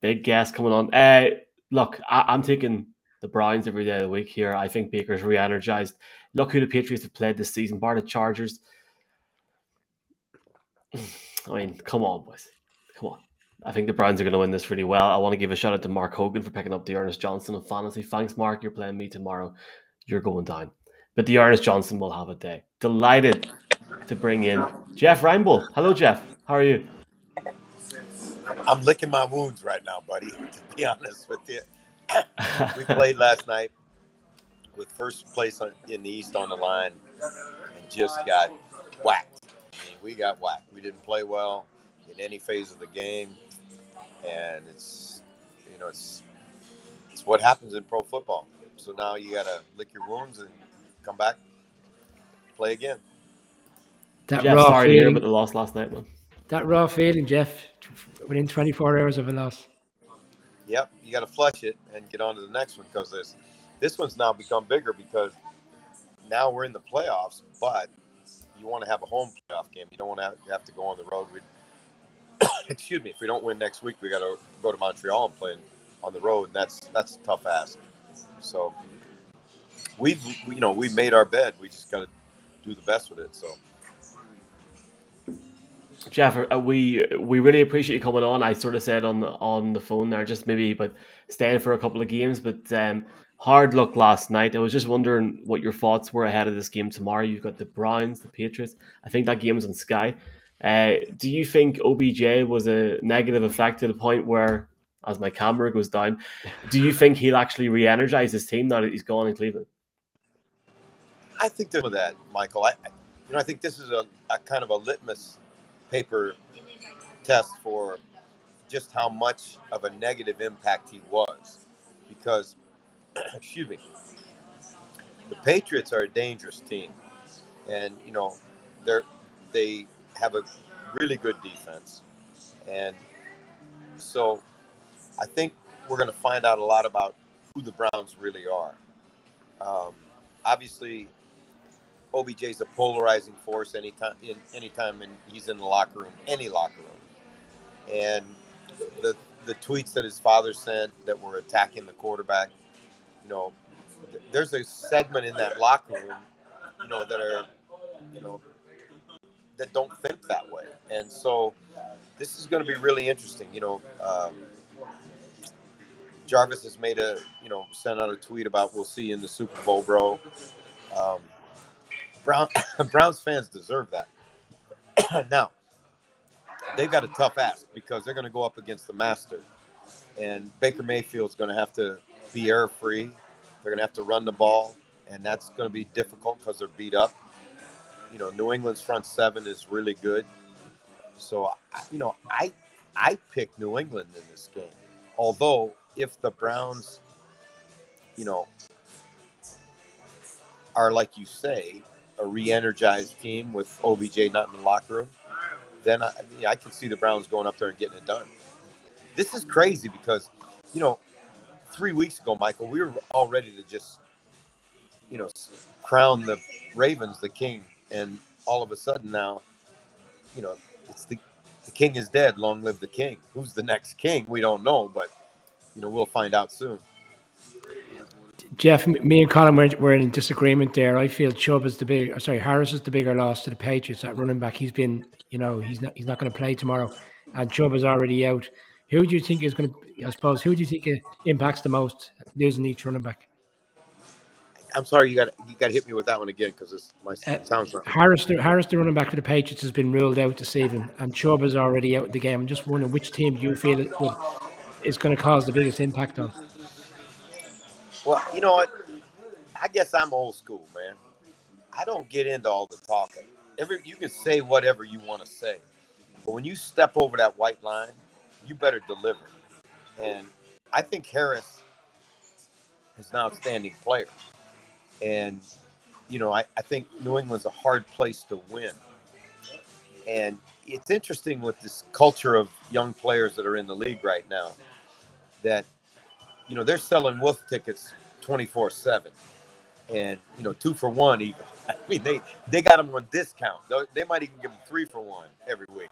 Big guest coming on. Uh, look, I- am taking the Browns every day of the week here. I think Baker's re energized. Look who the Patriots have played this season, bar the Chargers. [sighs] I mean, come on, boys. Come on. I think the Browns are going to win this really well. I want to give a shout out to Mark Hogan for picking up the Ernest Johnson of fantasy. Thanks, Mark. You're playing me tomorrow. You're going down. But the Ernest Johnson will have a day. Delighted to bring in Jeff Reinebold. Hello, Jeff. How are you? I'm licking my wounds right now, buddy. To be honest with you, [laughs] we played last night with first place in the East on the line and just got whacked we got whacked. We didn't play well in any phase of the game, and it's you know it's it's what happens in pro football. So now you got to lick your wounds and come back, play again. That Jeff, raw sorry feeling, to hear about the loss last night, man. That raw feeling, Jeff, within 24 hours of a loss. Yep, you got to flush it and get on to the next one because this this one's now become bigger because now we're in the playoffs, but you want to have a home playoff game. You don't want to have, to go on the road. We, [coughs] excuse me, if we don't win next week, we got to go to Montreal and play on the road, and that's that's tough ask. So we've you know we've made our bed. We just got to do the best with it. So. Jeff, uh, we we really appreciate you coming on. I sort of said on the on the phone there, just maybe, but staying for a couple of games. But um, hard luck last night. I was just wondering what your thoughts were ahead of this game tomorrow. You've got the Browns, the Patriots. I think that game's on Sky. Uh, do you think OBJ was a negative effect to the point where, as my camera goes down, do you think he'll actually re-energize his team now that he's gone in Cleveland? I think there's that, Michael. I, you know, I think this is a, a kind of a litmus paper test for just how much of a negative impact he was, because [coughs] excuse me, the Patriots are a dangerous team, and you know they're they have a really good defense, and so I think we're going to find out a lot about who the Browns really are. Um, obviously, OBJ is a polarizing force anytime in anytime in, he's in the locker room, any locker room, and the the tweets that his father sent that were attacking the quarterback know, there's a segment in that locker room, you know, that are, you know, that don't think that way. And so this is going to be really interesting. You know, um, Jarvis has made a, you know, sent out a tweet about we'll see you in the Super Bowl, bro. Um, Brown [coughs] Browns fans deserve that. [coughs] now, they've got a tough ask because they're going to go up against the master, and Baker Mayfield's going to have to be air free. They're going to have to run the ball, and that's going to be difficult because they're beat up. You know, New England's front seven is really good. So, you know, I I pick New England in this game. Although, if the Browns, you know, are like you say, a re-energized team with OBJ not in the locker room, then I, I can see the Browns going up there and getting it done. This is crazy because, you know, three weeks ago, Michael, we were all ready to just, you know, crown the Ravens the king, and all of a sudden now, you know, it's the the king is dead. Long live the king. Who's the next king? We don't know, but you know, we'll find out soon. Jeff, me and Colin were, were in disagreement there. I feel Chubb is the big, uh, sorry, Harris is the bigger loss to the Patriots at running back. He's been, you know, he's not he's not going to play tomorrow, and Chubb is already out. Who do you think is going to? I suppose who do you think impacts the most losing each running back? I'm sorry, you got you got to hit me with that one again because my uh, sounds wrong. Harris, the, Harris, the running back for the Patriots, has been ruled out this evening, and Chubb is already out of the game. I'm just wondering which team do you feel it would, is going to cause the biggest impact on? Well, you know what? I guess I'm old school, man. I don't get into all the talking. Every you can say whatever you want to say, but when you step over that white line, you better deliver. And I think Harris is an outstanding player. And, you know, I, I think New England's a hard place to win. And it's interesting with this culture of young players that are in the league right now that, you know, they're selling wolf tickets 24 7 and, you know, two for one even. [laughs] I mean, they, they got them on discount. They might even give them three for one every week.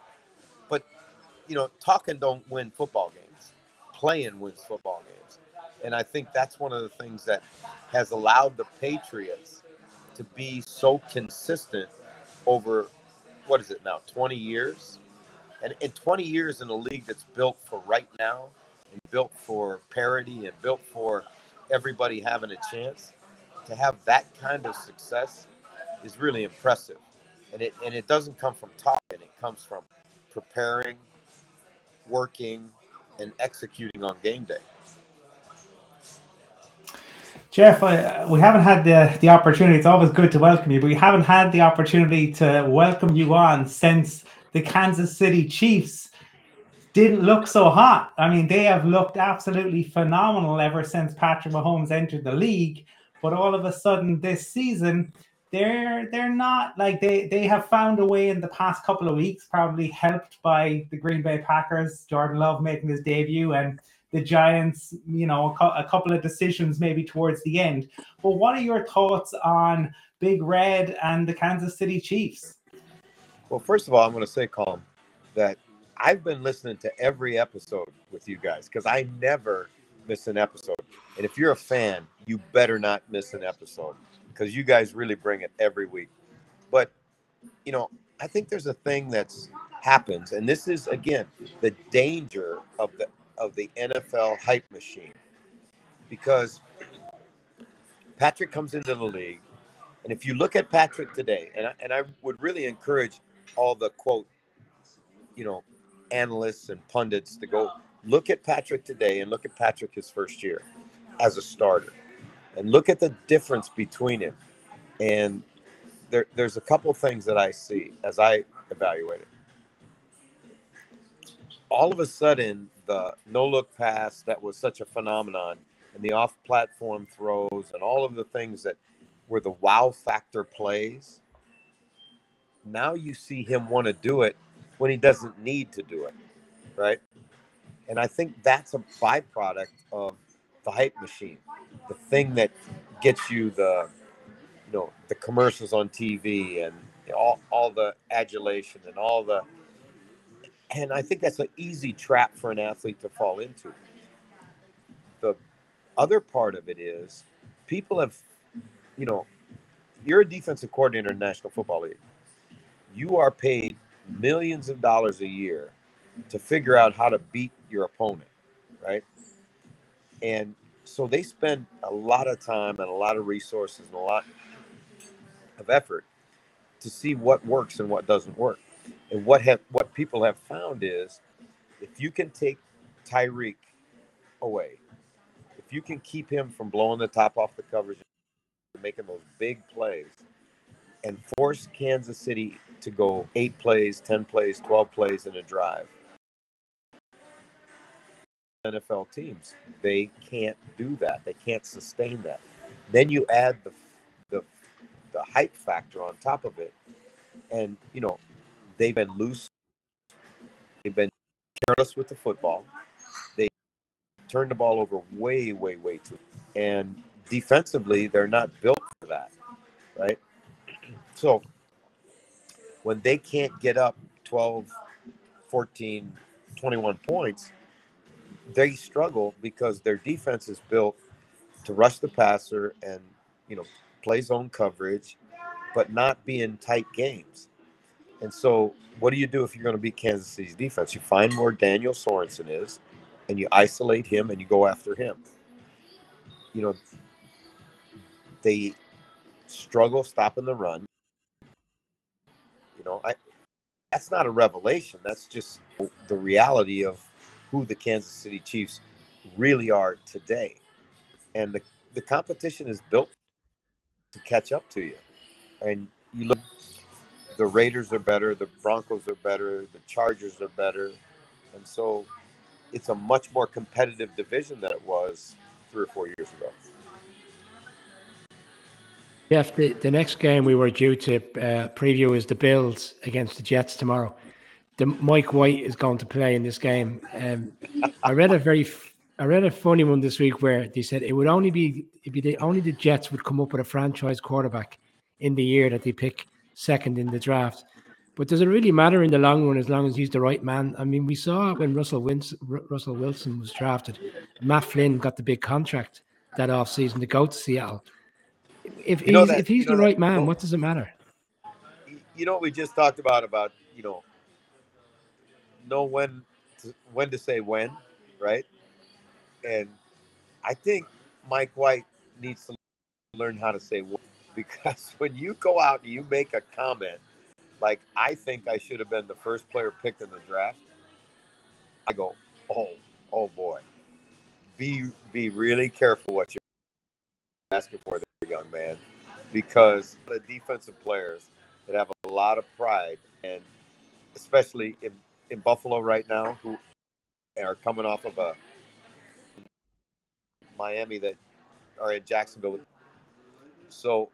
You know, talking don't win football games, playing wins football games. And I think that's one of the things that has allowed the Patriots to be so consistent over what is it now, 20 years? And in 20 years in a league that's built for right now and built for parity and built for everybody having a chance, to have that kind of success is really impressive. And it and it doesn't come from talking, it comes from preparing, working, and executing on game day. Jeff, I, we haven't had the, the opportunity. It's always good to welcome you, but we haven't had the opportunity to welcome you on since the Kansas City Chiefs didn't look so hot. I mean, they have looked absolutely phenomenal ever since Patrick Mahomes entered the league. But all of a sudden, this season, they're they're not like they they have found a way in the past couple of weeks, probably helped by the Green Bay Packers, Jordan Love making his debut, and the Giants, you know, a, couple of decisions maybe towards the end. But what are your thoughts on Big Red and the Kansas City Chiefs? Well, first of all, I'm going to say, Colin, that I've been listening to every episode with you guys because I never miss an episode. And if you're a fan, you better not miss an episode because you guys really bring it every week. But, you know, I think there's a thing that's happens, and this is again the danger of the of the NFL hype machine because Patrick comes into the league. And if you look at Patrick today, and I, and I would really encourage all the quote, you know, analysts and pundits to go look at Patrick today and look at Patrick his first year as a starter and look at the difference between him. And there, there's a couple things that I see as I evaluate it. All of a sudden, the no look pass that was such a phenomenon and the off platform throws and all of the things that were the wow factor plays. Now you see him want to do it when he doesn't need to do it, right? And I think that's a byproduct of the hype machine, the thing that gets you the, you know, the commercials on TV and all, all the adulation and all the and I think that's an easy trap for an athlete to fall into. The other part of it is people have, you know, you're a defensive coordinator in National Football League. You are paid millions of dollars a year to figure out how to beat your opponent, right? And so they spend a lot of time and a lot of resources and a lot of effort to see what works and what doesn't work. And what have what people have found is if you can take Tyreek away, if you can keep him from blowing the top off the coverage, making those big plays, and force Kansas City to go eight plays, 10 plays, 12 plays in a drive. NFL teams, they can't do that. They can't sustain that. Then you add the the the hype factor on top of it. And you know, they've been loose. They've been careless with the football. They turned the ball over way, way, way too. And defensively, they're not built for that, right? So when they can't get up 12, 14, 21 points, they struggle because their defense is built to rush the passer and you know play zone coverage, but not be in tight games. And so, what do you do if you're going to beat Kansas City's defense? You find where Daniel Sorensen is, and you isolate him and you go after him. You know, they struggle stopping the run. You know, I that's not a revelation. That's just the reality of who the Kansas City Chiefs really are today. And the, the competition is built to catch up to you. And you look, the Raiders are better, the Broncos are better, the Chargers are better. And so it's a much more competitive division than it was three or four years ago. Jeff, the, the next game we were due to uh, preview is the Bills against the Jets tomorrow. The Mike White is going to play in this game. Um, I read a very, I read a funny one this week where they said it would only be, it'd be the, only the Jets would come up with a franchise quarterback in the year that they pick second in the draft. But does it really matter in the long run as long as he's the right man? I mean, we saw when Russell Wilson, Russell Wilson was drafted, Matt Flynn got the big contract that offseason to go to Seattle if he's, that, if he's the right that, man, what does it matter? You know what we just talked about about you know know when to, when to say when, right? And I think Mike White needs to learn how to say [laughs] when because when you go out and you make a comment like I think I should have been the first player picked in the draft, I go, oh, oh boy, be be really careful what you're asking for there, young man because the defensive players that have a lot of pride and especially in, in Buffalo right now who are coming off of a Miami that are in Jacksonville. So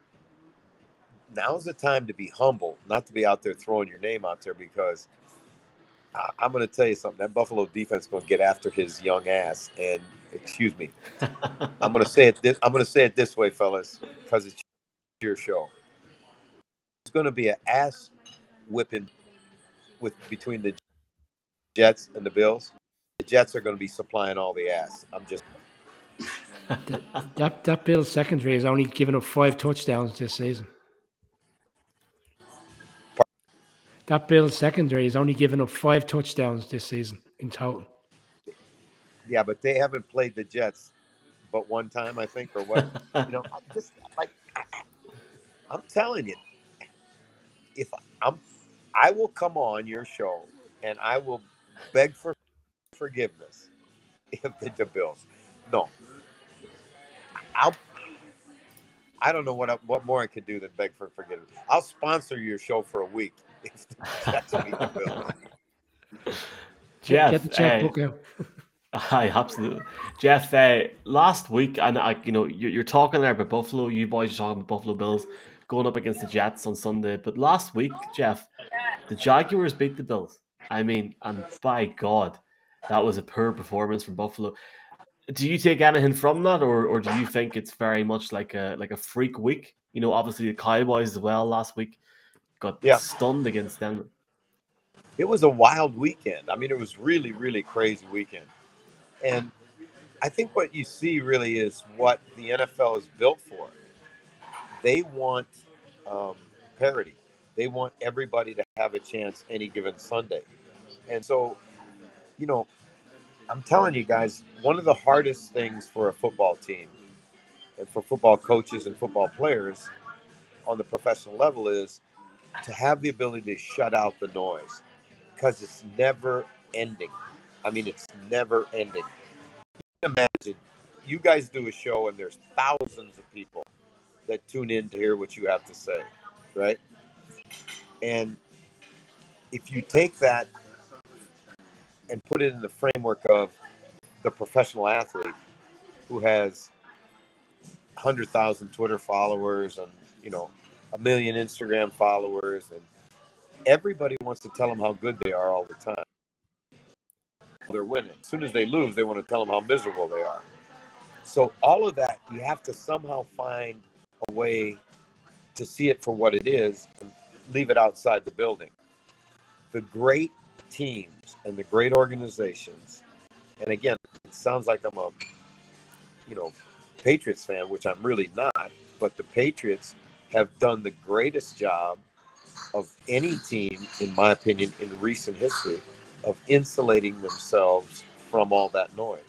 now's the time to be humble, not to be out there throwing your name out there because I'm going to tell you something. That Buffalo defense is going to get after his young ass, and excuse me, [laughs] I'm going to say it. This, I'm going to say it this way, fellas, because it's your show. It's going to be an ass whipping with between the Jets and the Bills. The Jets are going to be supplying all the ass. I'm just. that that Bills secondary has only given up five touchdowns this season. That Bills secondary has only given up five touchdowns this season in total. Yeah, but they haven't played the Jets but one time, I think, or what? [laughs] you know, I just like I'm telling you, if I'm, I will come on your show and I will beg for forgiveness [laughs] if the, the Bills. No, I'll. I don't know what I, what more I could do than beg for forgiveness. I'll sponsor your show for a week [laughs] if that's the Bills. Jeff, get the checkbook uh, [laughs] Hi, absolutely, Jeff. Uh, last week, and I, you know, you're, you're, talking there about Buffalo. You boys are talking about Buffalo Bills going up against the Jets on Sunday. But last week, Jeff, the Jaguars beat the Bills. I mean, and by God, that was a poor performance from Buffalo. Do you take anything from that, or or do you think it's very much like a like a freak week? You know, obviously the Cowboys as well last week got yeah. stunned against Denver. It was a wild weekend. I mean, it was really, really crazy weekend. And I think what you see really is what the NFL is built for. They want um, parity. They want everybody to have a chance any given Sunday. And so, you know, I'm telling you guys, one of the hardest things for a football team and for football coaches and football players on the professional level is to have the ability to shut out the noise because it's never ending. I mean, it's never ending. Imagine you guys do a show and there's thousands of people that tune in to hear what you have to say, right? And if you take that and put it in the framework of the professional athlete who has 100,000 Twitter followers and, you know, a million Instagram followers and everybody wants to tell them how good they are all the time they're winning. As soon as they lose, they want to tell them how miserable they are. So all of that, you have to somehow find a way to see it for what it is and leave it outside the building. The great teams and the great organizations, and again, it sounds like I'm a, you know, Patriots fan, which I'm really not, but the Patriots have done the greatest job of any team, in my opinion, in recent history of insulating themselves from all that noise.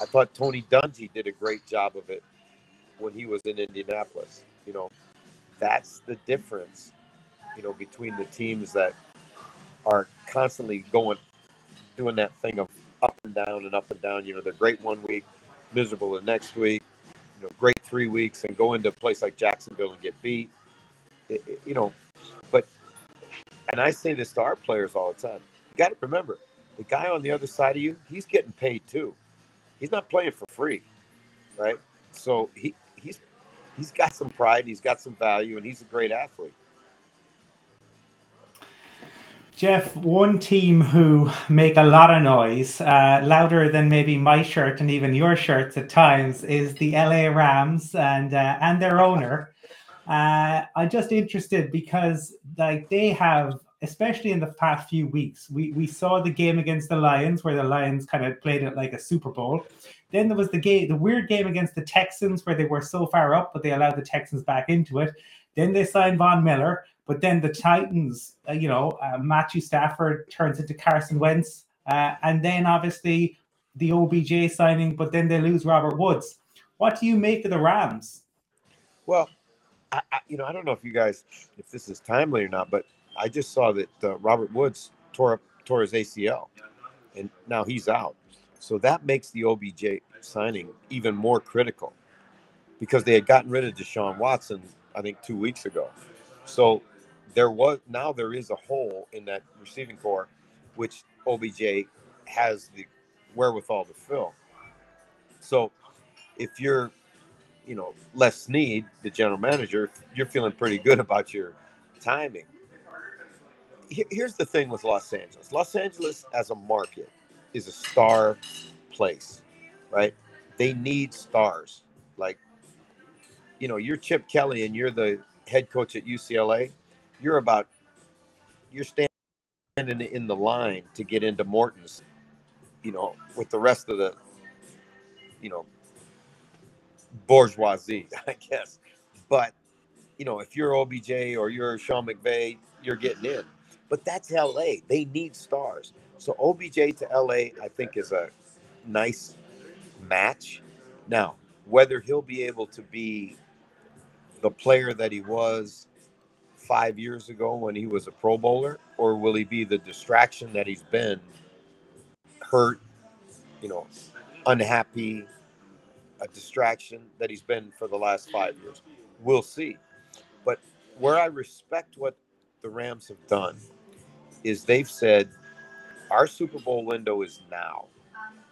I thought Tony Dungy did a great job of it when he was in Indianapolis. You know, that's the difference, you know, between the teams that are constantly going, doing that thing of up and down and up and down. You know, they're great one week, miserable the next week, you know, great three weeks, and go into a place like Jacksonville and get beat. It, it, you know, but, and I say this to our players all the time you got to remember the guy on the other side of you, he's getting paid too. He's not playing for free, right? So he he's he's got some pride, he's got some value, and he's a great athlete. Jeff, one team who make a lot of noise, uh, louder than maybe my shirt and even your shirts at times, is the LA Rams and uh, and their owner. Uh, I'm just interested because like they have especially in the past few weeks. We we saw the game against the Lions where the Lions kind of played it like a Super Bowl. Then there was the game, the weird game against the Texans where they were so far up, but they allowed the Texans back into it. Then they signed Von Miller, but then the Titans, uh, you know, uh, Matthew Stafford turns into Carson Wentz, uh, and then obviously the OBJ signing, but then they lose Robert Woods. What do you make of the Rams? Well, I, I, you know, I don't know if you guys, if this is timely or not, but I just saw that uh, Robert Woods tore up tore his ACL, and now he's out. So that makes the OBJ signing even more critical because they had gotten rid of Deshaun Watson, I think, two weeks ago. So there was now there is a hole in that receiving corps, which OBJ has the wherewithal to fill. So if you're, you know, Les Snead, the general manager, you're feeling pretty good about your timing here's the thing with Los Angeles. Los Angeles as a market is a star place, right? They need stars. Like, you know, you're Chip Kelly and you're the head coach at UCLA. You're about you're standing in the line to get into Morton's, you know, with the rest of the, you know, bourgeoisie, [laughs] I guess. But, you know, if you're OBJ or you're Sean McVay, you're getting in. But that's LA. They need stars. So OBJ to LA, I think, is a nice match. Now, whether he'll be able to be the player that he was five years ago when he was a Pro Bowler, or will he be the distraction that he's been hurt, you know, unhappy, a distraction that he's been for the last five years? We'll see. But where I respect what the Rams have done is they've said our Super Bowl window is now,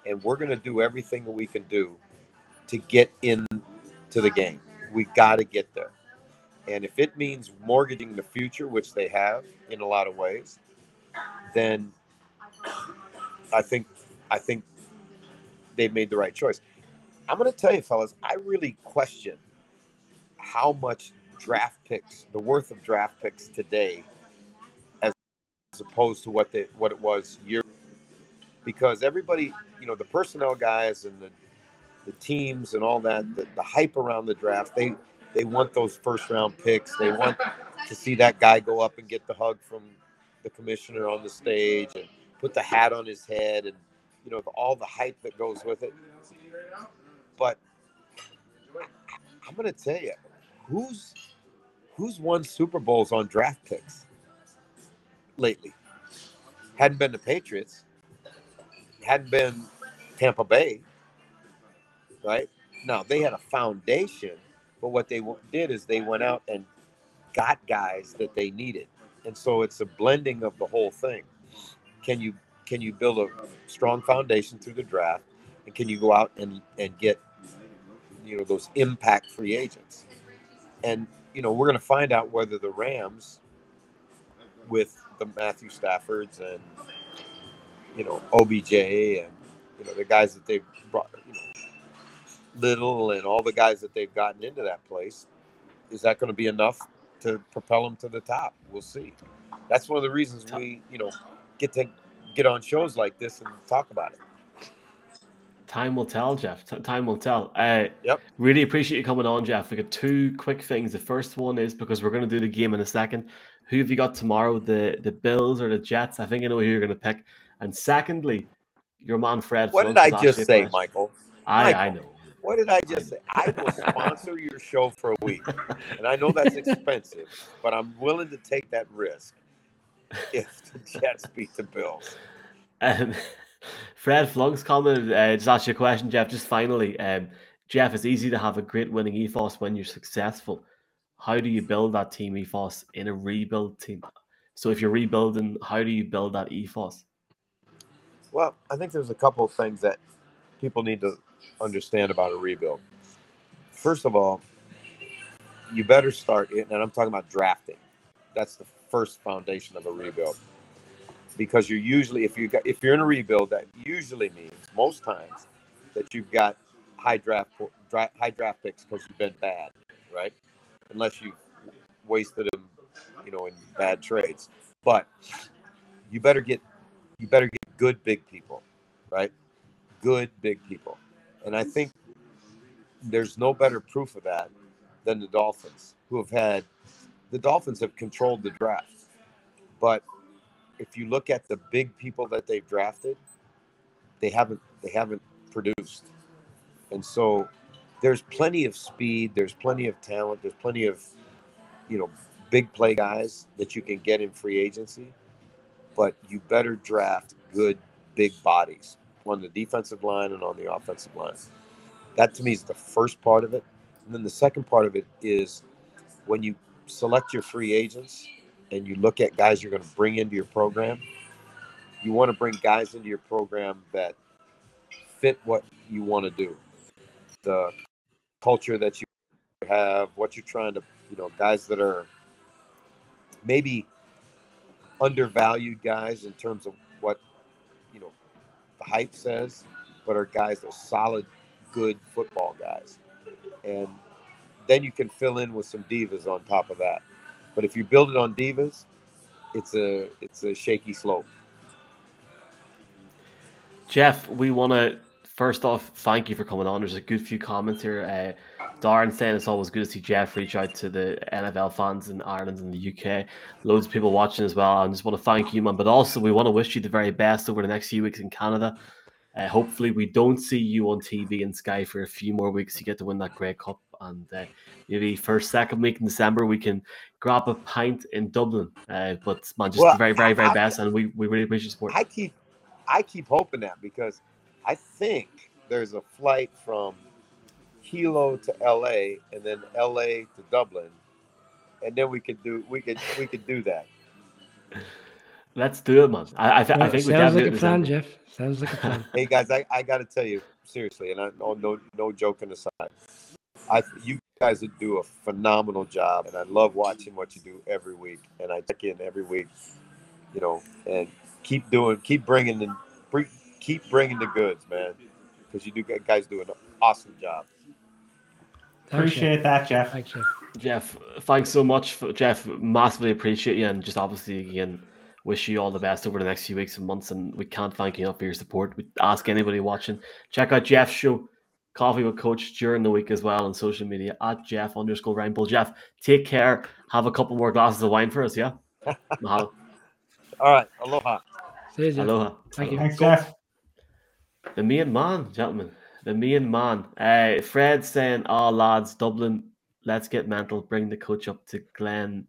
and we're going to do everything that we can do to get into the game. We got to get there. And if it means mortgaging the future, which they have in a lot of ways, then I think I think they've made the right choice. I'm going to tell you, fellas, I really question how much draft picks, the worth of draft picks today, as opposed to what they what it was year because everybody you know the personnel guys and the the teams and all that the, the hype around the draft they they want those first round picks they want to see that guy go up and get the hug from the commissioner on the stage and put the hat on his head and you know all the hype that goes with it but i'm going to tell you who's who's won super bowls on draft picks lately. Hadn't been the Patriots, hadn't been Tampa Bay, right? Now they had a foundation, but what they did is they went out and got guys that they needed, and so it's a blending of the whole thing. Can you can you build a strong foundation through the draft, and can you go out and and get you know those impact free agents? And you know we're going to find out whether the Rams, with the Matthew Staffords and you know OBJ and you know the guys that they've brought, you know, Little and all the guys that they've gotten into that place. Is that going to be enough to propel them to the top? We'll see. That's one of the reasons we you know get to get on shows like this and talk about it. time will tell, Jeff. T- time will tell. Uh, Yep. Really appreciate you coming on, Jeff. We got two quick things. The first one is because we're going to do the game in a second. Who have you got tomorrow? The the Bills or the Jets? I think I know who you're going to pick. And secondly, your man Fred. What did I just say. Michael? I I know. What did I just say? I will sponsor your show for a week. And I know that's [laughs] expensive, but I'm willing to take that risk if the Jets beat the Bills. Um, Fred Flunk's comment uh, just asked you a question, Jeff. Just finally, um, Jeff, it's easy to have a great winning ethos when you're successful. How do you build that team ethos in a rebuild team? So if you're rebuilding, how do you build that ethos? Well, I think there's a couple of things that people need to understand about a rebuild. First of all, you better start it, and I'm talking about drafting. That's the first foundation of a rebuild. Because you're usually, if you got, if you're in a rebuild, that usually means most times that you've got high draft dra- high draft picks because you've been bad, right? Unless you wasted them, you know, in bad trades. But you better get you better get good big people, right? Good big people. And I think there's no better proof of that than the Dolphins, who have had the Dolphins have controlled the draft. But if you look at the big people that they've drafted, they haven't they haven't produced. And so there's plenty of speed, there's plenty of talent, there's plenty of you know big play guys that you can get in free agency, but you better draft good big bodies on the defensive line and on the offensive line. That to me is the first part of it. And then the second part of it is when you select your free agents and you look at guys you're going to bring into your program, you want to bring guys into your program that fit what you want to do. The culture that you have, what you're trying to, you know, guys that are maybe undervalued guys in terms of what, the hype says, but are guys that are solid, good football guys. And then you can fill in with some divas on top of that. But if you build it on divas, it's a it's a shaky slope. Jeff, we want to first off thank you for coming on. There's a good few comments here. Uh, Darren saying it's always good to see Jeff reach out to the NFL fans in Ireland and the UK. Loads of people watching as well. I just want to thank you, man. But also, we want to wish you the very best over the next few weeks in Canada. Uh, hopefully, we don't see you on TV and Sky for a few more weeks. You get to win that Grey Cup, and uh, maybe first, second week in December, we can grab a pint in Dublin. Uh, but man, just Well, the very, very, very I- best, and we, we really appreciate support. I keep I keep hoping that because I think there's a flight from Hilo to LA and then LA to Dublin. And then we could do we could we could do that. Let's do it, man. I, I, th- I think we sounds can like a plan, Jeff. Sounds like a plan. [laughs] Hey guys, I, I gotta tell you, seriously, and I no no no joking aside. I you guys do a phenomenal job and I love watching what you do every week. And I check in every week, you know, and keep doing keep bringing the bring, keep bringing the goods, man. Because you do guys do an awesome job. Appreciate that, Jeff. Thanks, Jeff. Jeff, thanks so much, for, Jeff. Massively appreciate you, and just obviously again wish you all the best over the next few weeks and months. And we can't thank you enough for your support. We ask anybody watching check out Jeff's show, Coffee with Coach, during the week as well on social media at Jeff underscore Reinebold. Jeff, take care. Have a couple more glasses of wine for us, yeah. [laughs] Mahalo. All right, aloha. See you, Jeff. Aloha. Thank you. Thanks, Jeff. The main man, gentlemen. The main man. Uh, Fred saying, "Oh lads, Dublin, let's get mental. Bring the coach up to Glen."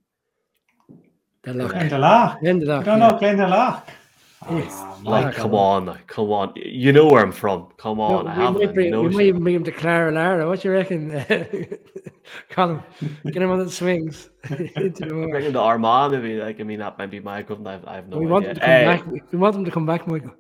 Good luck. Glendalough. End it I don't yeah. know Glendalough. Yes. Ah, Like, come come on, now, come on. You know where I'm from. Come No, on, I we, have might bring, we notion. might even bring him to Clara Lara. What you reckon? [laughs] Colin, get him on the swings [laughs] into the Bring him to Armagh, maybe. Like, I mean, that might be my equivalent. I've, I have no we want him idea. to come Eh, back. We- We want him to come back, Michael.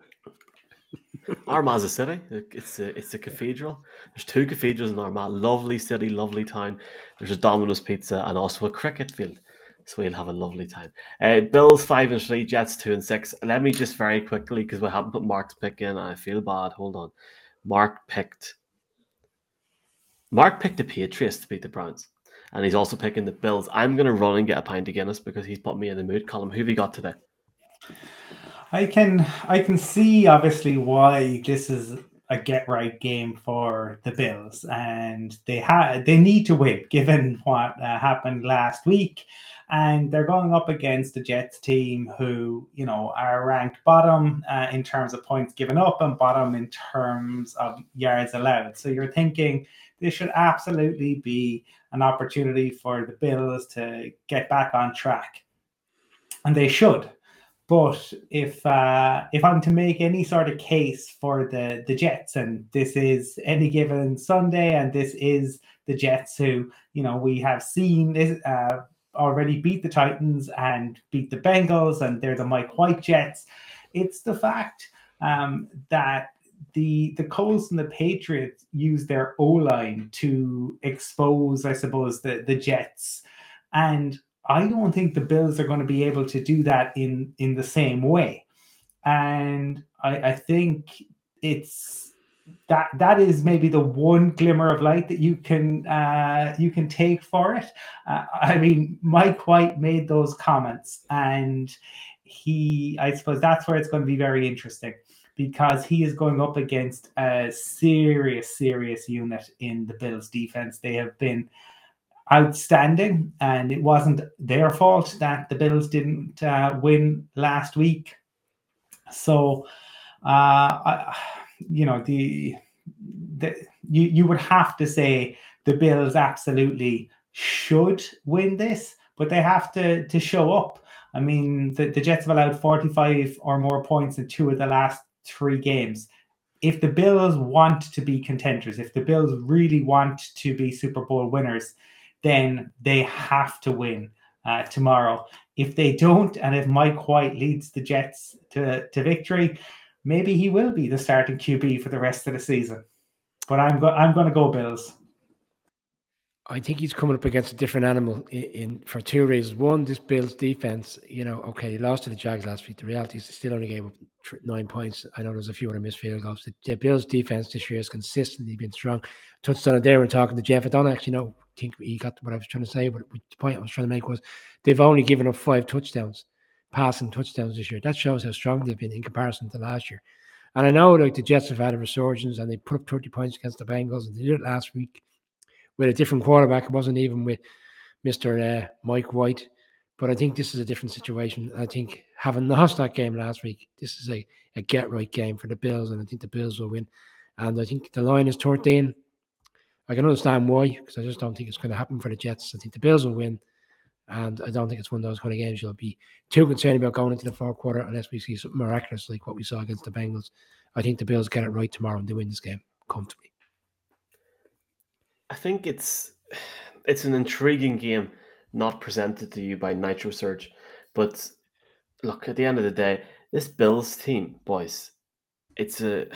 Armagh's a city. It's a it's a cathedral. There's two cathedrals in Armagh. Lovely city, lovely town. There's a Domino's Pizza and also a cricket field. So we'll have a lovely time. Uh, Bills five and three, Jets two and six. Let me just very quickly because we haven't put Mark's pick in. I feel bad. Hold on. Mark picked. Mark picked the Patriots to beat the Browns, and he's also picking the Bills. I'm gonna run and get a pint of Guinness because he's put me in the mood. Colin, who have you got today? I can I can see obviously why this is a get right game for the Bills, and they had they need to win given what uh, happened last week. And they're going up against the Jets team, who you know are ranked bottom uh, in terms of points given up and bottom in terms of yards allowed. So you're thinking this should absolutely be an opportunity for the Bills to get back on track, and they should. But if uh, if I'm to make any sort of case for the the Jets, and this is any given Sunday, and this is the Jets who you know we have seen this, uh, already beat the Titans and beat the Bengals, and they're the Mike White Jets. It's the fact um, that the the Colts and the Patriots use their O line to expose, I suppose, the the Jets, and I don't think the Bills are going to be able to do that in in the same way, and I, I think it's that that is maybe the one glimmer of light that you can uh, you can take for it. Uh, I mean, Mike White made those comments, and he I suppose that's where it's going to be very interesting because he is going up against a serious serious unit in the Bills defense. They have been outstanding, and it wasn't their fault that the Bills didn't uh, win last week. So, uh, I, you know, the, the you you would have to say the Bills absolutely should win this, but they have to to show up. I mean, the, the Jets have allowed 45 or more points in two of the last three games. If the Bills want to be contenders, if the Bills really want to be Super Bowl winners, then they have to win uh, tomorrow. If they don't, and if Mike White leads the Jets to, to victory, maybe he will be the starting QB for the rest of the season. But I'm go- I'm going to go Bills. I think he's coming up against a different animal in, in, for two reasons. One, this Bills defense, you know, okay, he lost to the Jags last week. The reality is they still only gave up nine points. I know there's a few other missed field goals. The, the Bills defense this year has consistently been strong. Touched on it there when talking to Jeff. I don't actually know think he got what I was trying to say, but the point I was trying to make was they've only given up five touchdowns, passing touchdowns this year. That shows how strong they've been in comparison to last year. And I know like the Jets have had a resurgence and they put up 30 points against the Bengals and they did it last week with a different quarterback. It wasn't even with Mr. Uh, Mike White. But I think this is a different situation. I think having lost that game last week, this is a, a get right game for the Bills, and I think the Bills will win. And I think the line is 13. I can understand why, because I just don't think it's going to happen for the Jets. I think the Bills will win. And I don't think it's one of those kind of games you'll be too concerned about going into the fourth quarter unless we see something miraculous like what we saw against the Bengals. I think the Bills get it right tomorrow and they win this game comfortably. I think it's it's an intriguing game not presented to you by Nitro Surge. But look, at the end of the day, this Bills team, boys, it's a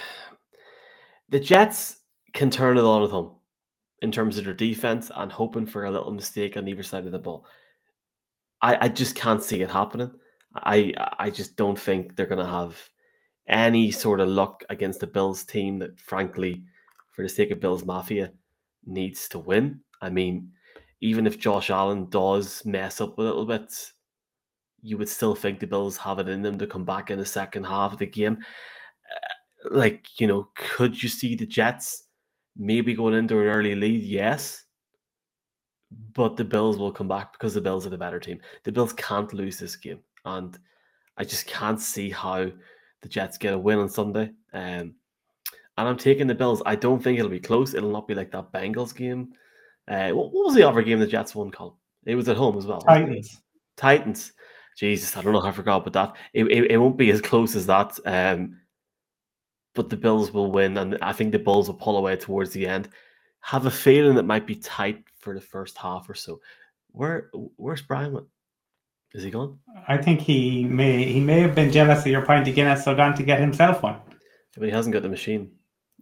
the Jets can turn it on at home in terms of their defense and hoping for a little mistake on either side of the ball. I, I just can't see it happening. I I just don't think they're gonna have any sort of luck against the Bills team that frankly, for the sake of Bills Mafia, needs to win. I mean, even if Josh Allen does mess up a little bit, you would still think the Bills have it in them to come back in the second half of the game. Uh, like, you know, could you see the Jets maybe going into an early lead? Yes. But the Bills will come back because the Bills are the better team. The Bills can't lose this game. And I just can't see how the Jets get a win on Sunday. Um, and I'm taking the Bills. I don't think it'll be close. It'll not be like that Bengals game. Uh, what, what was the other game the Jets won, Colin? It was at home as well. Titans. Titans. Jesus, I don't know how I forgot about that. It, it, it won't be as close as that. Um, but the Bills will win, and I think the Bills will pull away towards the end. Have a feeling that might be tight for the first half or so. Where where's Brian? Is he gone? I think he may he may have been jealous of your pint of Guinness, so gone to get himself one. But he hasn't got the machine.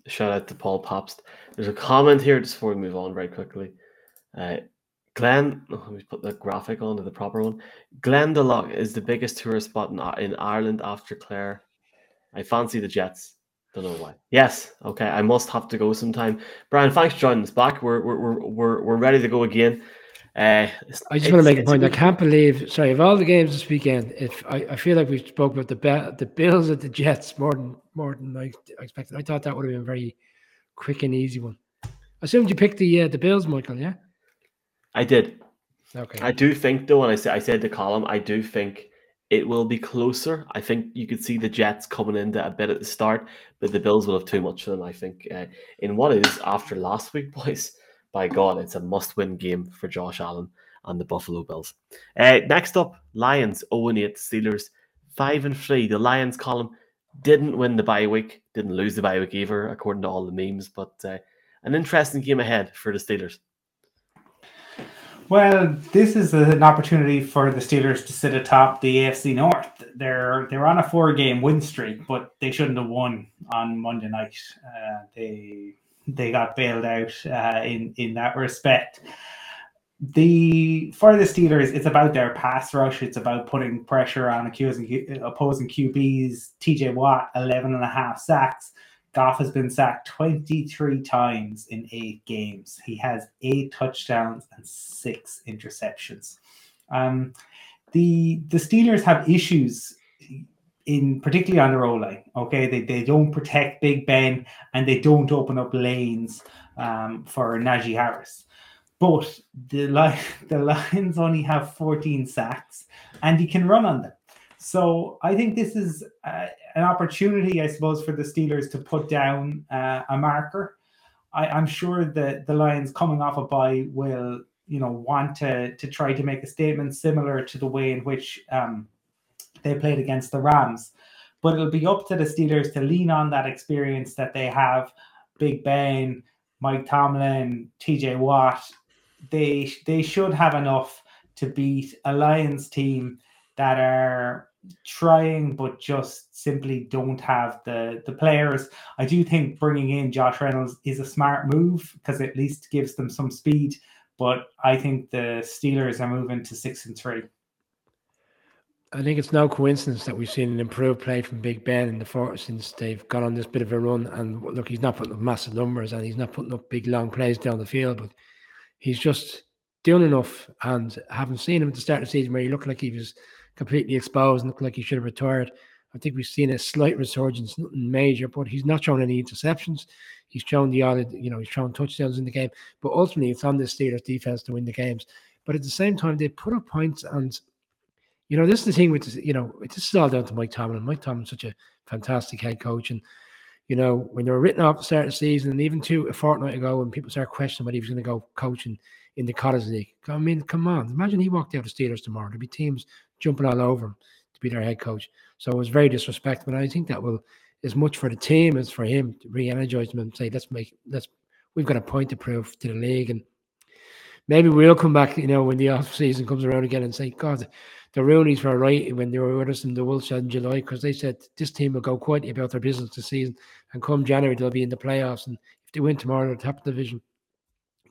Shout out to Paul Popst. There's a comment here just before we move on very quickly. Uh, Glen, oh, let me put the graphic on to the proper one. Glendalough is the biggest tourist spot in, in Ireland after Clare. I fancy the Jets. Don't know why. Yes. Okay. I must have to go sometime. Brian, thanks for joining us back. We're we're we're we're, we're ready to go again. Uh, I just want to make a point. I can't believe. Sorry, of all the games this weekend, if I, I feel like we spoke about the the Bills at the Jets more than more than I expected. I thought that would have been a very quick and easy one. I assumed you picked the uh, the Bills, Michael. Yeah, I did. Okay. I do think though, and I said I said the Colin. I do think it will be closer. I think you could see the Jets coming into a bit at the start, but the Bills will have too much for them. I think uh, in what is after last week, [laughs] boys by God, it's a must win game for Josh Allen and the Buffalo Bills. Uh, next up, Lions 0 8, Steelers 5 and 3. The Lions Colin didn't win the bye week, didn't lose the bye week either, according to all the memes, but uh, an interesting game ahead for the Steelers. Well, this is an opportunity for the Steelers to sit atop the AFC North. They're they're on a four game win streak, but they shouldn't have won on Monday night. Uh, they they got bailed out uh, in in that respect. The for the Steelers, it's about their pass rush. It's about putting pressure on accusing opposing QBs. TJ Watt, 11 and a half sacks. Goff has been sacked 23 times in eight games. He has eight touchdowns and six interceptions. Um, the the Steelers have issues in particularly on the roll line. Okay, they, they don't protect Big Ben and they don't open up lanes um, for Najee Harris. But the [laughs] the Lions only have 14 sacks and he can run on them. So I think this is uh, an opportunity, I suppose, for the Steelers to put down uh, a marker. I, am sure that the Lions coming off a bye will, you know, want to to try to make a statement similar to the way in which um, they played against the Rams. But it'll be up to the Steelers to lean on that experience that they have. Big Ben, Mike Tomlin, TJ Watt. They they should have enough to beat a Lions team that are trying but just simply don't have the the players. I do think bringing in Josh Reynolds is a smart move because it at least gives them some speed. But I think the Steelers are moving to six and three. I think it's no coincidence that we've seen an improved play from Big Ben in the fourth since they've gone on this bit of a run. And look, he's not putting up massive numbers and he's not putting up big long plays down the field, but he's just doing enough. And haven't seen him at the start of the season where he looked like he was completely exposed and looked like he should have retired. I think we've seen a slight resurgence, nothing major, but he's not shown any interceptions. He's shown the odd, you know, he's shown touchdowns in the game. But ultimately, it's on the Steelers defense to win the games. But at the same time, they put up points and you know, this is the thing with you know, this is all down to Mike Tomlin. Mike Tomlin's such a fantastic head coach, and you know, when they were written off the start of the season, and even two a fortnight ago, when people started questioning whether he was going to go coaching in the Cottage League, I mean, come on, imagine he walked out of Steelers tomorrow. There'd be teams jumping all over him to be their head coach. So it was very disrespectful. And I think that will, as much for the team as for him, to re-energize him and say, let's make, let's, we've got a point to prove to the league, and maybe we'll come back, you know, when the off season comes around again and say, God the Rooneys were right when they were with us in the Wilshire in July because they said this team will go quietly about their business this season and come January they'll be in the playoffs and if they win tomorrow they'll top the division.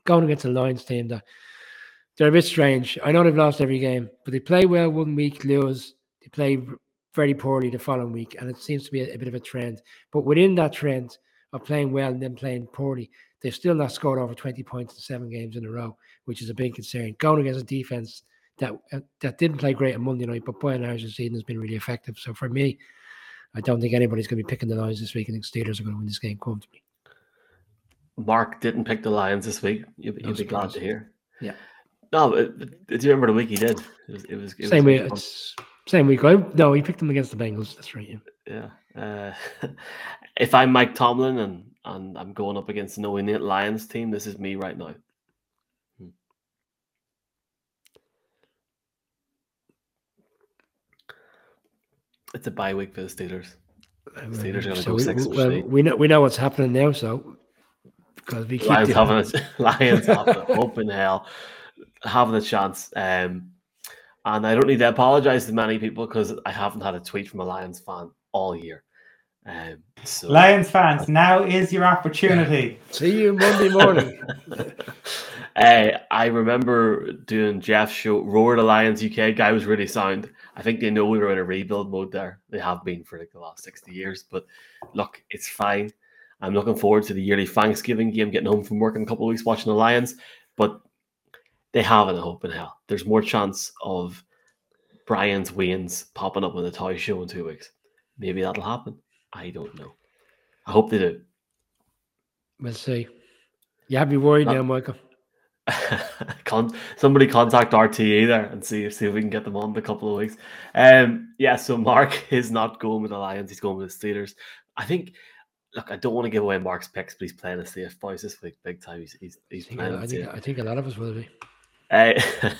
Going against the Lions team that they're a bit strange. I know they've lost every game, but they play well one week, lose. They play very poorly the following week, and it seems to be a, a bit of a trend. But within that trend of playing well and then playing poorly, they've still not scored over 20 points in seven games in a row, which is a big concern. Going against a defense that uh, that didn't play great on Monday night, but by and large, the season has been really effective. So for me, I don't think anybody's going to be picking the Lions this week. I think Steelers are going to win this game comfortably. Mark didn't pick the Lions this week. You'd, you'd be glad to hear. Yeah. No, but, but, do you remember the week he did? It was, it was, it same week. Same week. I, no, he picked them against the Bengals. That's right. Yeah. yeah. Uh, [laughs] if I'm Mike Tomlin and and I'm going up against the New England Lions team, this is me right now. It's a bye week for the Steelers. The Steelers are going to so go we, six. Well, we know we know what's happening now, so because we keep Lions having a, [laughs] Lions having [laughs] open hell, having a chance. Um, and I don't need to apologize to many people because I haven't had a tweet from a Lions fan all year. Um, so, Lions fans, now is your opportunity. See you Monday morning. [laughs] uh, I remember doing Jeff's show, Roar the Lions UK. Guy was really sound. I think they know we were in a rebuild mode there. They have been for like the last 60 years. But look, it's fine. I'm looking forward to the yearly Thanksgiving game, getting home from work in a couple of weeks, watching the Lions. But they haven't a hope in hell. There's more chance of Brian's Wayne's popping up on the toy show in two weeks. Maybe that'll happen. I don't know. I hope they do. We'll see. You have me worried Uh, now, Michael. [laughs] Con- somebody contact RTE there and see see if we can get them on in a couple of weeks. Um, yeah. So Mark [laughs] is not going with the Lions; he's going with the Steelers. I think. Look, I don't want to give away Mark's picks, but he's playing a safe boys this week, big time. He's he's, I think, playing I, think. I think a lot of us will be. Uh,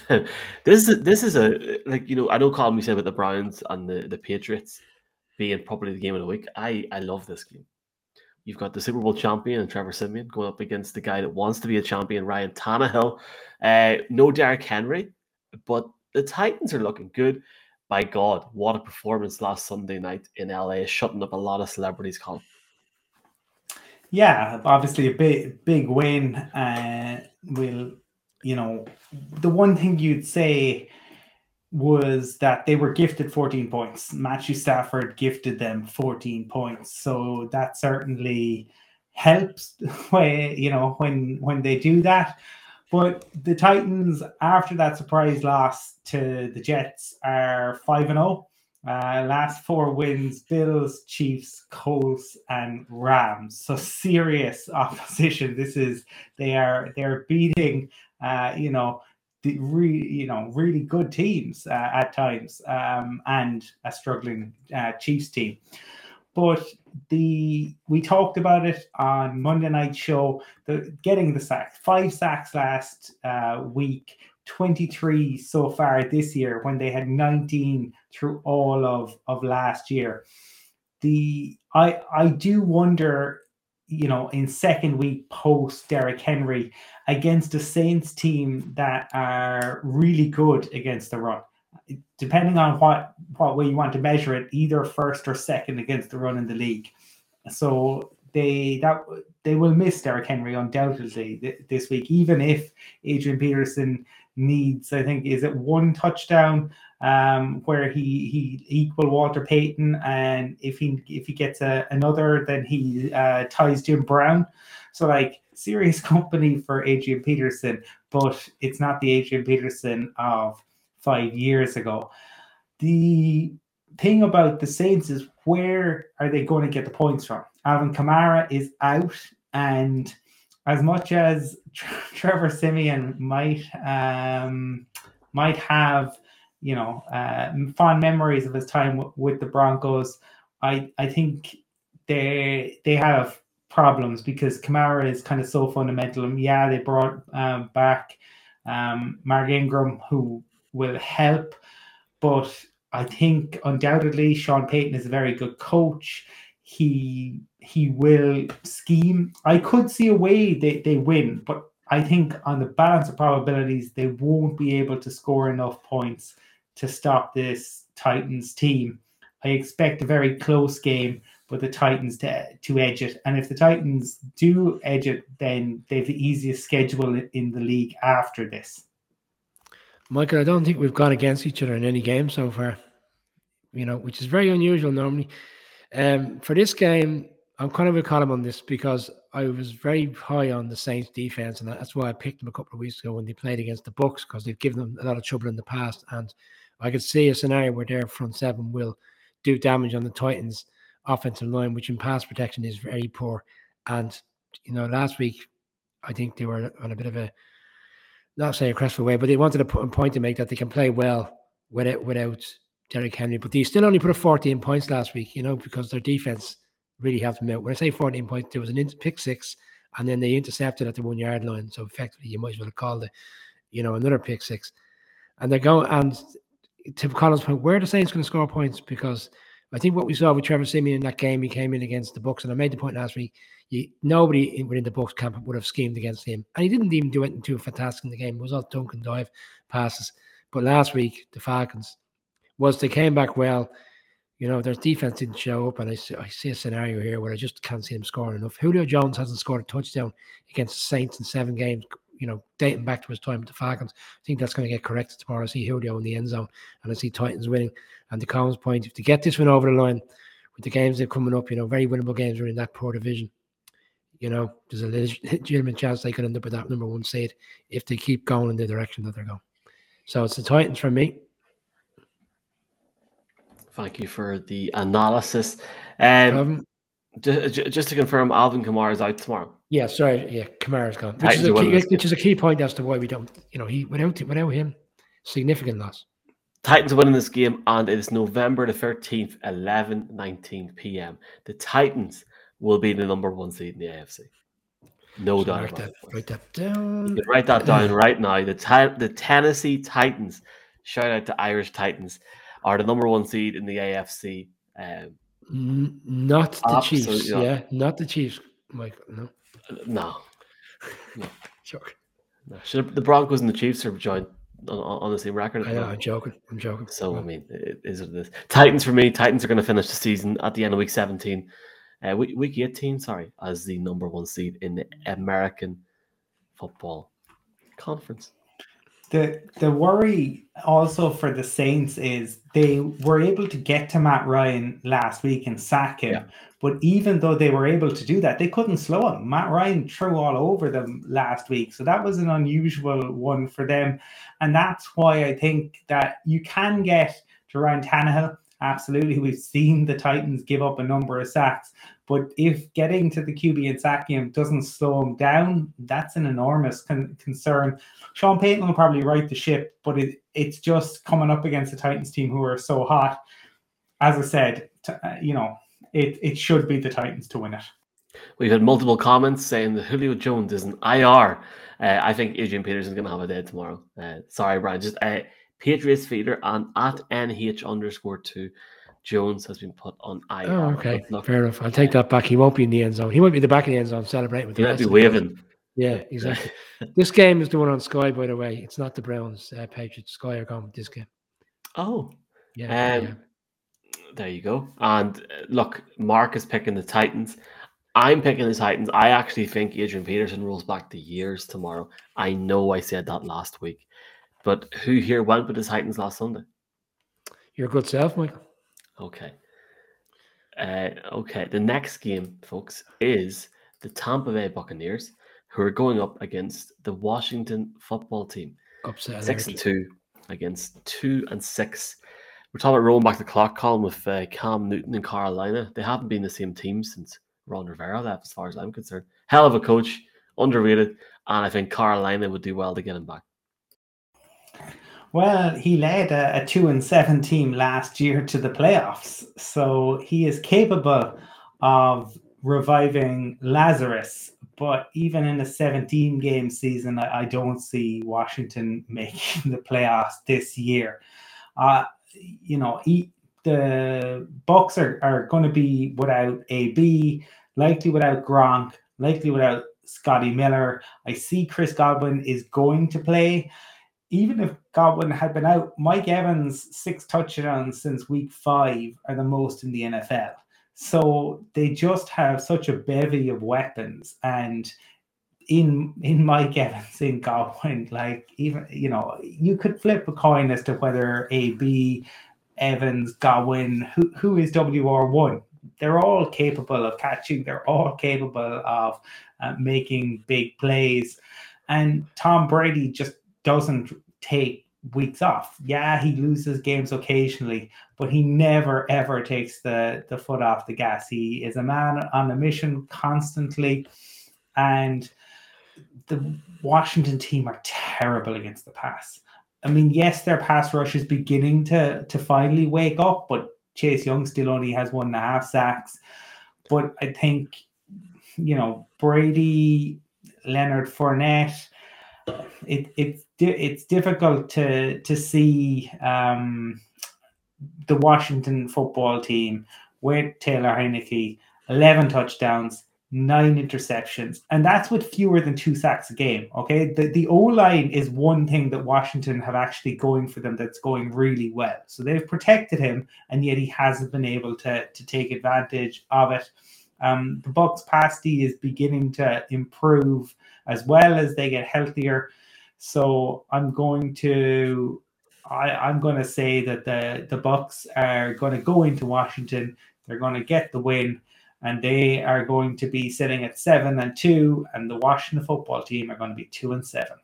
[laughs] this is this is a like you know I know Colin we said about the Browns and the the Patriots being probably the game of the week. I I love this game. You've got the Super Bowl champion and Trevor Siemian going up against the guy that wants to be a champion, Ryan Tannehill. Uh, no Derrick Henry, but the Titans are looking good. By God, what a performance last Sunday night in LA, shutting up a lot of celebrities. Colin. Yeah, obviously a big big win. Uh, will you know the one thing you'd say was that they were gifted 14 points. Matthew Stafford gifted them 14 points, so that certainly helps. [laughs] When you know when when they do that. But the Titans, after that surprise loss to the Jets, are five and zero. Uh, last four wins: Bills, Chiefs, Colts, and Rams. So serious [laughs] opposition. This is they are they're beating. Uh, you know the re, you know really good teams uh, at times, um, and a struggling uh, Chiefs team. But the we talked about it on Monday night show. The getting the sacks, five sacks last uh, week. 23 so far this year when they had 19 through all of of last year the i i do wonder you know in second week post Derrick Henry against a Saints team that are really good against the run. Depending on what what way you want to measure it either first or second against the run in the league. So they that they will miss Derrick Henry undoubtedly th- this week even if Adrian Peterson needs, I think, is it one touchdown um, where he he equal Walter Payton, and if he if he gets a, another, then he uh, ties Jim Brown. So like serious [laughs] company for Adrian Peterson, but it's not the Adrian Peterson of five years ago. The thing about the Saints is where are they going to get the points from? Alvin Kamara is out, and as much as [laughs] Trevor Siemian might um, might have, you know, uh, fond memories of his time w- with the Broncos, I I think they they have problems because Kamara is kind of so fundamental. And yeah, they brought um, back um, Mark Ingram, who will help, but I think undoubtedly Sean Payton is a very good coach. He he will scheme. I could see a way they, they win, but I think on the balance of probabilities, they won't be able to score enough points to stop this Titans team. I expect a very close game, but the Titans to, to edge it. And if the Titans do edge it, then they have the easiest schedule in the league after this. Michael, I don't think we've gone against each other in any game so far. You know, which is very unusual normally. Um, for this game, I'm kind of a Colin on this because I was very high on the Saints defense, and that's why I picked them a couple of weeks ago when they played against the Bucks because they've given them a lot of trouble in the past, and I could see a scenario where their front seven will do damage on the Titans' offensive line, which in pass protection is very poor. And you know, last week I think they were on a bit of a not say a crestful way, but they wanted a point to make that they can play well without without Derrick Henry. But they still only put up 14 points last week, you know, because their defense really helped them out. When I say 14 points, there was an in- pick six, and then they intercepted at the one yard line. So effectively, you might as well call it, you know, another pick six. And they're going and to Colin's point, where the Saints going to score points? Because I think what we saw with Trevor Siemian in that game, he came in against the Bucks, and I made the point last week. Nobody in, within the Bucks camp would have schemed against him, and he didn't even do anything too fantastic in the game. It was all dunk and dive passes. But last week, the Falcons was they came back well. You know, their defense didn't show up, and I see, I see a scenario here where I just can't see them scoring enough. Julio Jones hasn't scored a touchdown against the Saints in seven games. You know, dating back to his time at the Falcons. I think that's going to get corrected tomorrow. I see Julio in the end zone, and I see Titans winning. And the Colin's point, if they get this one over the line with the games they're coming up, you know, very winnable games are in that poor division. You know, there's a legitimate chance they could end up with that number one seed if they keep going in the direction that they're going. So it's the Titans for me. Thank you for the analysis. Um, Um, just, just to confirm, Alvin Kamara is out tomorrow. Yeah, sorry, yeah, Kamara's gone, which is, a key, which is a key point as to why we don't, you know, he without without him, significant loss. Titans are winning this game, and it is November the 13th, 11 19 p.m. The Titans will be the number one seed in the AFC. No So doubt write about that, it. write that down. write that down [clears throat] right now. The, the Tennessee Titans, shout out to Irish Titans, are the number one seed in the AFC. Um, N- Not the Chiefs, not. yeah, not the Chiefs, Michael. No, no, [laughs] joking. no. Should the Broncos and the Chiefs are joined on, on the same record? I know, I'm joking. I'm joking. So I mean, it is it is. Titans for me. Titans are going to finish the season at the end of week seventeen, uh, week, week eighteen. Sorry, as the number one seed in the American Football Conference. The the worry also for the Saints is they were able to get to Matt Ryan last week and sack him. Yeah. But even though they were able to do that, they couldn't slow him. Matt Ryan threw all over them last week. So that was an unusual one for them. And that's why I think that you can get to Ryan Tannehill. Absolutely. We've seen the Titans give up a number of sacks. But if getting to the QB and sacking him doesn't slow him down, that's an enormous con- concern. Sean Payton will probably right the ship, but it, it's just coming up against the Titans team who are so hot. As I said, t- uh, you know, it, it should be the Titans to win it. We've had multiple comments saying that Julio Jones is an IR. Uh, I think Adrian Peterson's going to have a day tomorrow. Uh, sorry, Brian. Just uh, Patriots feeder and at NH underscore two. Jones has been put on IR. Oh, okay, fair enough. I'll take that back. He won't be in the end zone. He might be in the back of the end zone celebrating with He the might be waving. Yeah, exactly. [laughs] this game is the one on Sky, by the way. It's not the Browns, uh, Patriots. Sky are going with this game. Oh, Yeah, Um, yeah. There you go. And uh, look, Mark is picking the Titans. I'm picking the Titans. I actually think Adrian Peterson rolls back the years tomorrow. I know I said that last week, but who here went with the Titans last Sunday? Your good self, Michael. Okay. Uh, okay. The next game, folks, is the Tampa Bay Buccaneers, who are going up against the Washington football team. Upset. Six and two against two and six. We're talking about rolling back the clock Colin with uh, Cam Newton and Carolina. They haven't been the same team since Ron Rivera left, as far as I'm concerned. Hell of a coach, underrated, and I think Carolina would do well to get him back. Well, he led a, a two and seven team last year to the playoffs, so he is capable of reviving Lazarus. But even in a 17 game season, I, I don't see Washington [laughs] making the playoffs this year. Uh, you know, he, the Bucks are, are going to be without AB, likely without Gronk, likely without Scotty Miller. I see Chris Godwin is going to play even if Godwin had been out, Mike Evans' six touchdowns since week five are the most in the NFL. So they just have such a bevy of weapons. And in in Mike [laughs] Evans, in Godwin, like even you know, you could flip a coin as to whether AB, Evans, Godwin, who who is WR one. They're all capable of catching. They're all capable of uh, making big plays. And Tom Brady just doesn't take weeks off. Yeah, he loses games occasionally, but he never ever takes the the foot off the gas. He is a man on a mission constantly, and the Washington team are terrible against the pass. I mean, yes, their pass rush is beginning to to finally wake up, but Chase Young still only has one and a half sacks. But I think, you know, Brady, Leonard Fournette, it, it's it's difficult to to see um, the Washington football team with Taylor Heinicke, eleven touchdowns, nine interceptions, and that's with fewer than two sacks a game. Okay, the the O line is one thing that Washington have actually going for them that's going really well. So they've protected him, and yet he hasn't been able to to take advantage of it. Um, the Bucks pasty is beginning to improve as well as they get healthier. So I'm going to I, I'm going to say that the the Bucks are going to go into Washington. They're going to get the win, and they are going to be sitting at seven and two, and the Washington football team are going to be two and seven.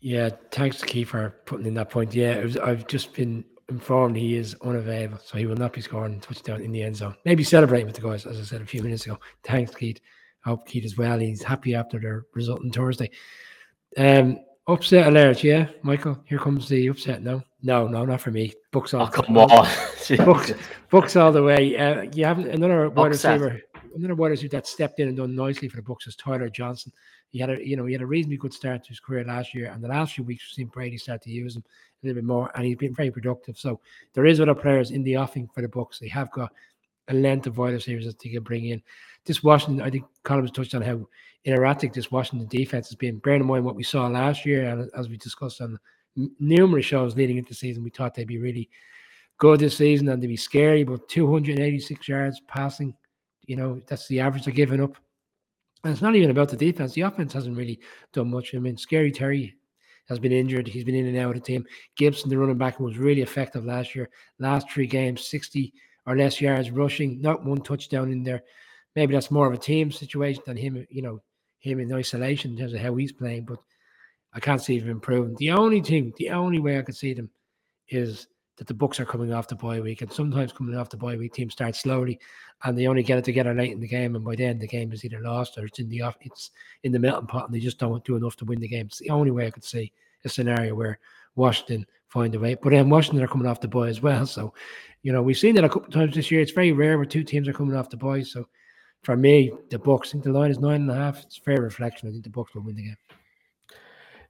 Yeah, thanks Keith for putting in that point. Yeah, was, I've just been informed he is unavailable, so he will not be scoring touchdown in the end zone. Maybe celebrating with the guys, as I said a few minutes ago. Thanks, Keith. I hope Keith as well. He's happy after their result on Thursday. Um, upset alert, yeah, Michael. Here comes the upset. No, no, no, not for me. Bucks all. Oh, come on. [laughs] Bucks, Bucks all the way. Uh, you have another wide receiver, another wide receiver that stepped in and done nicely for the Bucks is Tyler Johnson. He had a you know he had a reasonably good start to his career last year, and the last few weeks we've seen Brady start to use him a little bit more, and he's been very productive. So there is other players in the offing for the Bucks. They have got a length of wide receivers that they can bring in. This Washington, I think Colin touched on how erratic this Washington defense has been. Bearing in mind what we saw last year, and as we discussed on numerous shows leading into the season, we thought they'd be really good this season and they'd be scary. But 286 yards passing, you know, that's the average they're giving up. And it's not even about the defense. The offense hasn't really done much. I mean, Scary Terry has been injured. He's been in and out of the team. Gibson, the running back, was really effective last year. Last three games, 60 or less yards rushing, not one touchdown in there. Maybe that's more of a team situation than him, you know, him in isolation in terms of how he's playing. But I can't see him improving. The only thing, the only way I could see them is that the Bucks are coming off the bye week, and sometimes coming off the bye week, teams start slowly, and they only get it together late in the game, and by then the game is either lost or it's in the off, it's in the melting pot, and they just don't do enough to win the game. It's the only way I could see a scenario where Washington find a way, but then Washington are coming off the bye as well. So, you know, we've seen that a couple times this year. It's very rare where two teams are coming off the bye. So, for me, the Bucks, I think the line is nine and a half. It's fair reflection. I think the Bucks will win the game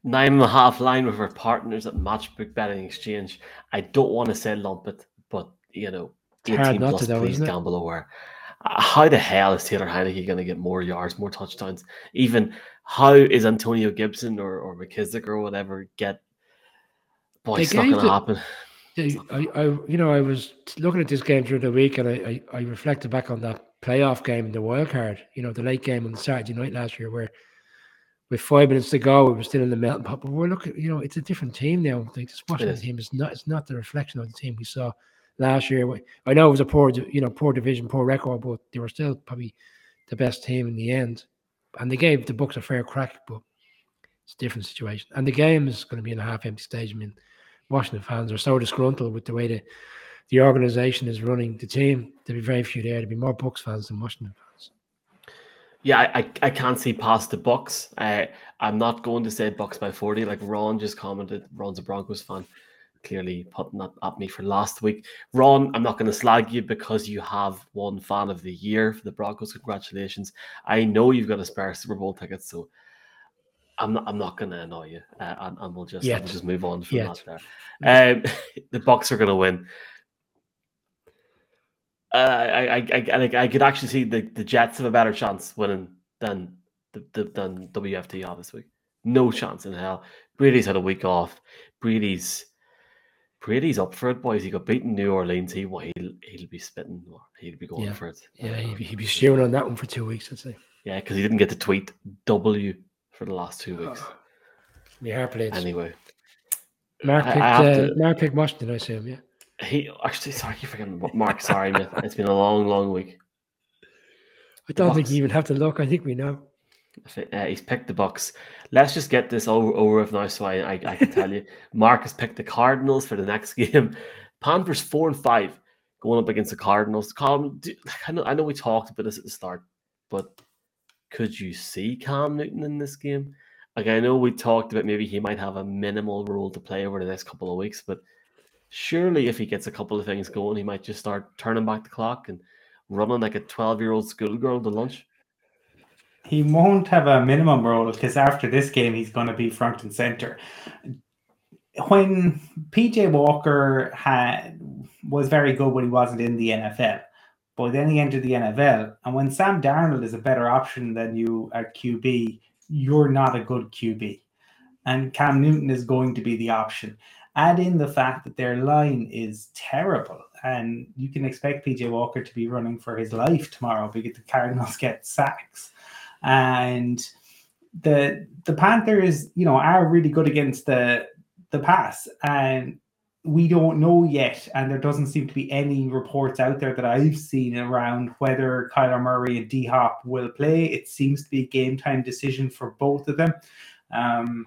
nine and a half line with our partners at Matchbook Betting Exchange. I don't want to say lump it, but you know, 18 plus, though, please gamble aware. How the hell is Taylor Heinicke going to get more yards, more touchdowns? Even how is Antonio Gibson or, or McKissic or whatever get? Boy, it's not going to happen. I, I, you know, I was looking at this game during the week, and I, I, I reflected back on that playoff game in the wild card. You know, the late game on the Saturday night last year, where with five minutes to go, we were still in the melting pot. But we're looking, you know, it's a different team now. Like this Washington team is not, it's not the reflection of the team we saw last year. I know it was a poor, you know, poor division, poor record, but they were still probably the best team in the end. And they gave the Bucks a fair crack, but it's a different situation. And the game is going to be in a half-empty stage. I mean, Washington fans are so disgruntled with the way the the organization is running the team. There'll be very few there. There'll be more Bucks fans than Washington fans. Yeah, I, I can't see past the Bucks. Uh, I'm not going to say Bucks by 40. Like Ron just commented, Ron's a Broncos fan. Clearly putting that at me for last week. Ron, I'm not going to slag you because you have one fan of the year for the Broncos. Congratulations. I know you've got a spare Super Bowl ticket, so I'm not I'm not going to annoy you. Uh, and, and, we'll just we'll just move on from Yet. that there. Um, [laughs] the Bucks are going to win uh, I, I, I, I could actually see the, the Jets have a better chance winning than the, the than WFT this week. No chance in hell. Brady's had a week off. Brady's Brady's up for it, boys. He got beaten New Orleans. He well, he'll he'll be spitting. He'll be going yeah. for it. Yeah, he'd be, he'd be stewing on that one for two weeks. I'd say. Yeah, because he didn't get to tweet W for the last two weeks. [sighs] Yeah, played. Anyway, Mark picked, uh, to... Mark picked Washington. I assume, yeah. He actually, sorry, you forgetting Mark. Sorry. It's been a long, long week. I don't think you even have to look. I think we know. Uh, he's picked the Bucks. Let's just get this over, over with now, so I, I, I can tell you. [laughs] Mark has picked the Cardinals for the next [laughs] game. Panthers four and five going up against the Cardinals. Cam, I know, I know we talked about this at the start, but could you see Cam Newton in this game? Like I know we talked about maybe he might have a minimal role to play over the next couple of weeks, but surely if he gets a couple of things going, he might just start turning back the clock and running like a 12 year old schoolgirl to lunch. He won't have a minimum role because after this game, he's going to be front and center. When PJ Walker had was very good when he wasn't in the NFL, but then he entered the NFL, and when Sam Darnold is a better option than you at QB, you're not a good QB, and Cam Newton is going to be the option. Add in the fact that their line is terrible, and you can expect PJ Walker to be running for his life tomorrow because the Cardinals [laughs] get sacks, and the the Panthers, you know, are really good against the the pass, and we don't know yet, and there doesn't seem to be any reports out there that I've seen around whether Kyler Murray and D Hop will play. It seems to be a game time decision for both of them. Um,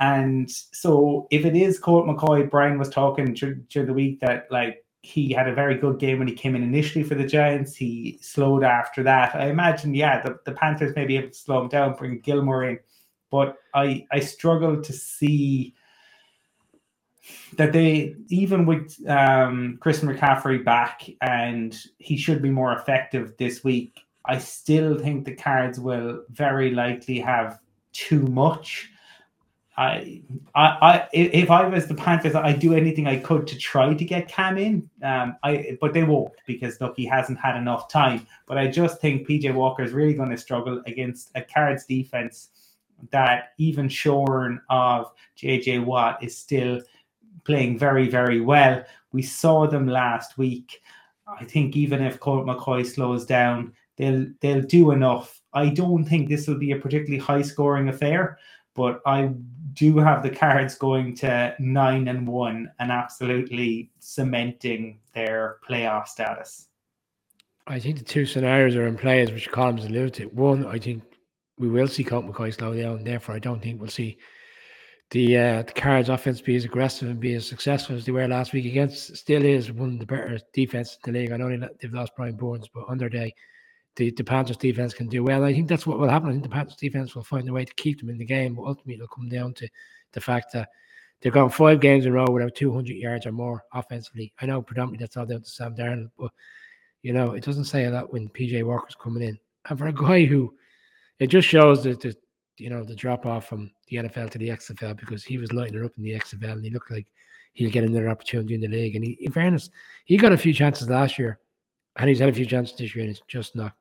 and so, if it is Colt McCoy, Brian was talking during, the week that like he had a very good game when he came in initially for the Giants. He slowed after that. I imagine, yeah, the, the Panthers may be able to slow him down, bring Gilmore in, but I I struggle to see that they even with um, Chris McCaffrey back and he should be more effective this week. I still think the Cards will very likely have too much. I, I, if I was the Panthers, I'd do anything I could to try to get Cam in. Um, I, but they won't because look, he hasn't had enough time. But I just think PJ Walker is really going to struggle against a Cards defense that even shorn of JJ Watt is still playing very, very well. We saw them last week. I think even if Colt McCoy slows down, they'll they'll do enough. I don't think this will be a particularly high scoring affair, but I do have the cards going to nine and one and absolutely cementing their playoff status. I think the two scenarios are in play, as which Colin's alluded to. One, I think we will see Colt McCoy slow down. Therefore, I don't think we'll see the uh, the Cards offense be as aggressive and be as successful as they were last week against still is one of the better defense in the league. I know they've lost Brian Burns, but under day the, the Panthers defense can do well. I think that's what will happen. I think the Panthers defense will find a way to keep them in the game, but ultimately it'll come down to the fact that they've gone five games in a row without 200 yards or more offensively. I know predominantly that's all down to Sam Darnold, but you know it doesn't say a lot when PJ Walker's coming in. And for a guy who, it just shows that the you know the drop off from the NFL to the XFL because he was lighting it up in the XFL and he looked like he'll get another opportunity in the league. And he, in fairness, he got a few chances last year, and he's had a few chances this year, and it's just not,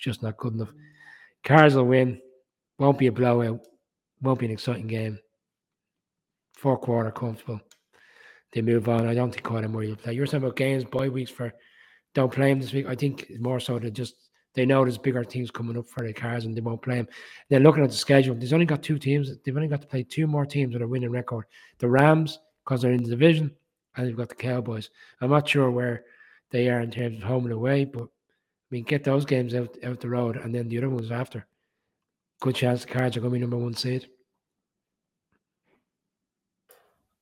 it's just not good enough. Cars will win, won't be a blowout, won't be an exciting game. Four quarter comfortable. They move on. I don't think Kyler Murray will play. You're talking about games, bye weeks for don't play him this week. I think more so to just they know there's bigger teams coming up for the cars and they won't play them. They're looking at the schedule. There's only got two teams. They've only got to play two more teams with a winning record. The Rams, because they're in the division, and they've got the Cowboys. I'm not sure where they are in terms of home and away, but mean, get those games out, out the road and then the other ones after. Good chance the cards are going to be number one seed.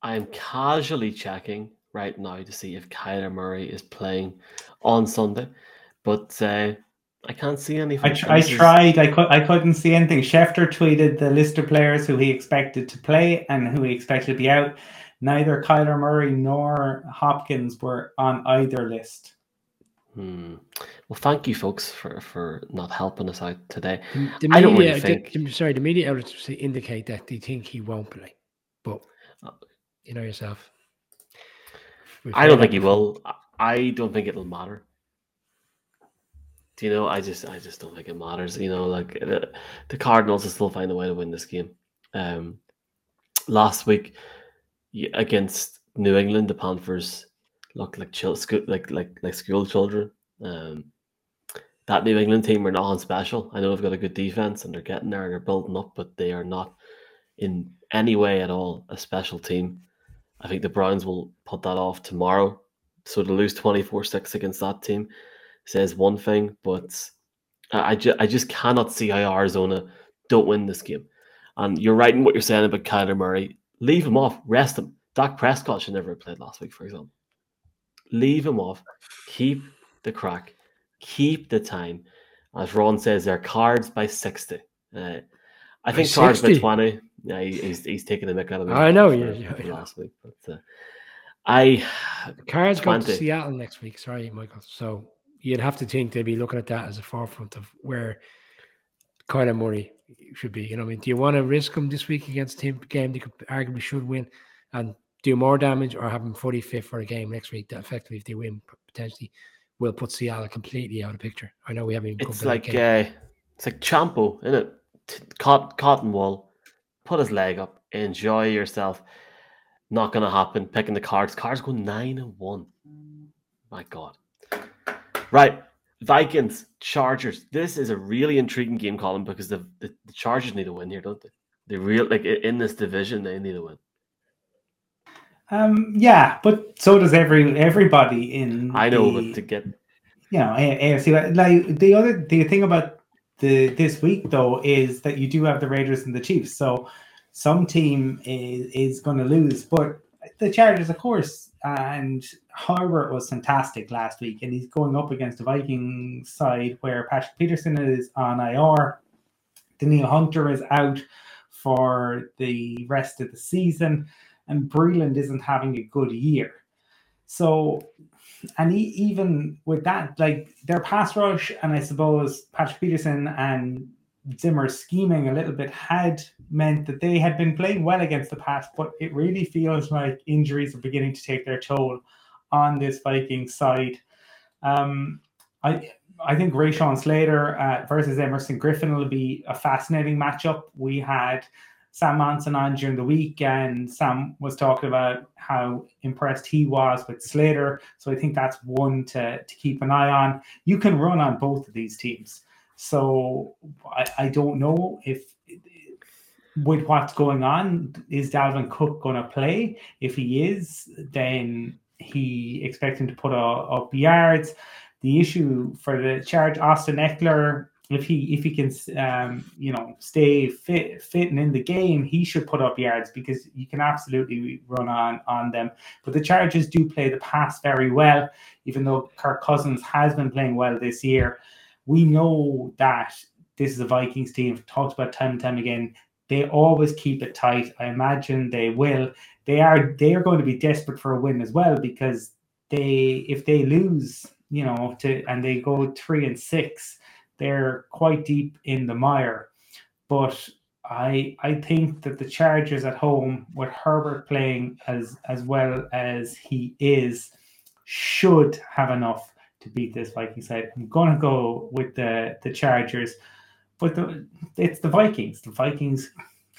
I'm casually checking right now to see if Kyler Murray is playing on Sunday, but uh, I can't see anything. I, tr- I tried. I, cu- I couldn't see anything. Schefter tweeted the list of players who he expected to play and who he expected to be out. Neither Kyler Murray nor Hopkins were on either list. Hmm. Well, thank you, folks, for, for not helping us out today. The, the I don't really think. The, sorry, the media outlets indicate that they think he won't play, but uh, you know yourself. I don't think he will. I don't think it'll matter Do you know, I just I just don't think it matters. You know, like the, the Cardinals will still find a way to win this game. Um, last week against New England, the Panthers looked like chill, school, like like like school children. Um, that New England team are not on special. I know they've got a good defense and they're getting there and they're building up, but they are not in any way at all a special team. I think the Browns will put that off tomorrow. So to lose 24 6 against that team says one thing, but I, ju- I just cannot see how Arizona don't win this game. And you're right in what you're saying about Kyler Murray. Leave him off, rest him. Dak Prescott should never have played last week, for example. Leave him off, keep the crack, keep the time. As Ron says, they're cards by 60. Uh, I think cards by 20. Yeah, he, he's, he's taking the mick out of me. I know, yeah, yeah, last week. But uh, I. Cards 20. go to Seattle next week. Sorry, Michael. So you'd have to think they'd be looking at that as a forefront of where Kyler Murray should be. You know, I mean, do you want to risk him this week against team game they could arguably should win and do more damage, or have him fully fit for a game next week that effectively, if they win, potentially will put Seattle completely out of picture. I know we haven't. Even it's like uh, it's like Champo, isn't it? Cot- cotton wool, put his leg up, enjoy yourself. Not gonna happen. Picking the cards. Cards go nine and one. My God. Right. Vikings, Chargers. This is a really intriguing game, Colin, because the, the, the Chargers need a win here, don't they? They real like in this division, they need a win. Um, yeah, but so does every everybody in. I know, the, but to get you know AFC. Like the other the thing about the this week though is that you do have the Raiders and the Chiefs, so some team is is going to lose, but the Chargers, of course, and Herbert was fantastic last week, and he's going up against the Viking side where Patrick Peterson is on IR, Danielle Hunter is out for the rest of the season, and Breeland isn't having a good year. So, and he, even with that, like their pass rush, and I suppose Patrick Peterson and Zimmer scheming a little bit had meant that they had been playing well against the pass, but it really feels like injuries are beginning to take their toll on this Viking side. Um, I I think Rashawn Slater uh, versus Everson Griffen will be a fascinating matchup. We had Sam Monson on during the week, and Sam was talking about how impressed he was with Slater. So I think that's one to, to keep an eye on. You can run on both of these teams. So I, I don't know if with what's going on, is Dalvin Cook going to play? If he is, then he expects him to put up yards. The issue for the charge, Austin Ekeler, if he if he can um, you know stay fit fit and in the game, he should put up yards because you can absolutely run on on them. But the Chargers do play the pass very well, even though Kirk Cousins has been playing well this year. We know that this is a Vikings team. We've Talked about time and time again. They always keep it tight. I imagine they will. They are they are going to be desperate for a win as well because they if they lose, you know, to and they go three and six, they're quite deep in the mire. But I I think that the Chargers at home with Herbert playing as as well as he is should have enough to beat this Viking side. I'm to go with the the Chargers, but the, it's the Vikings. The Vikings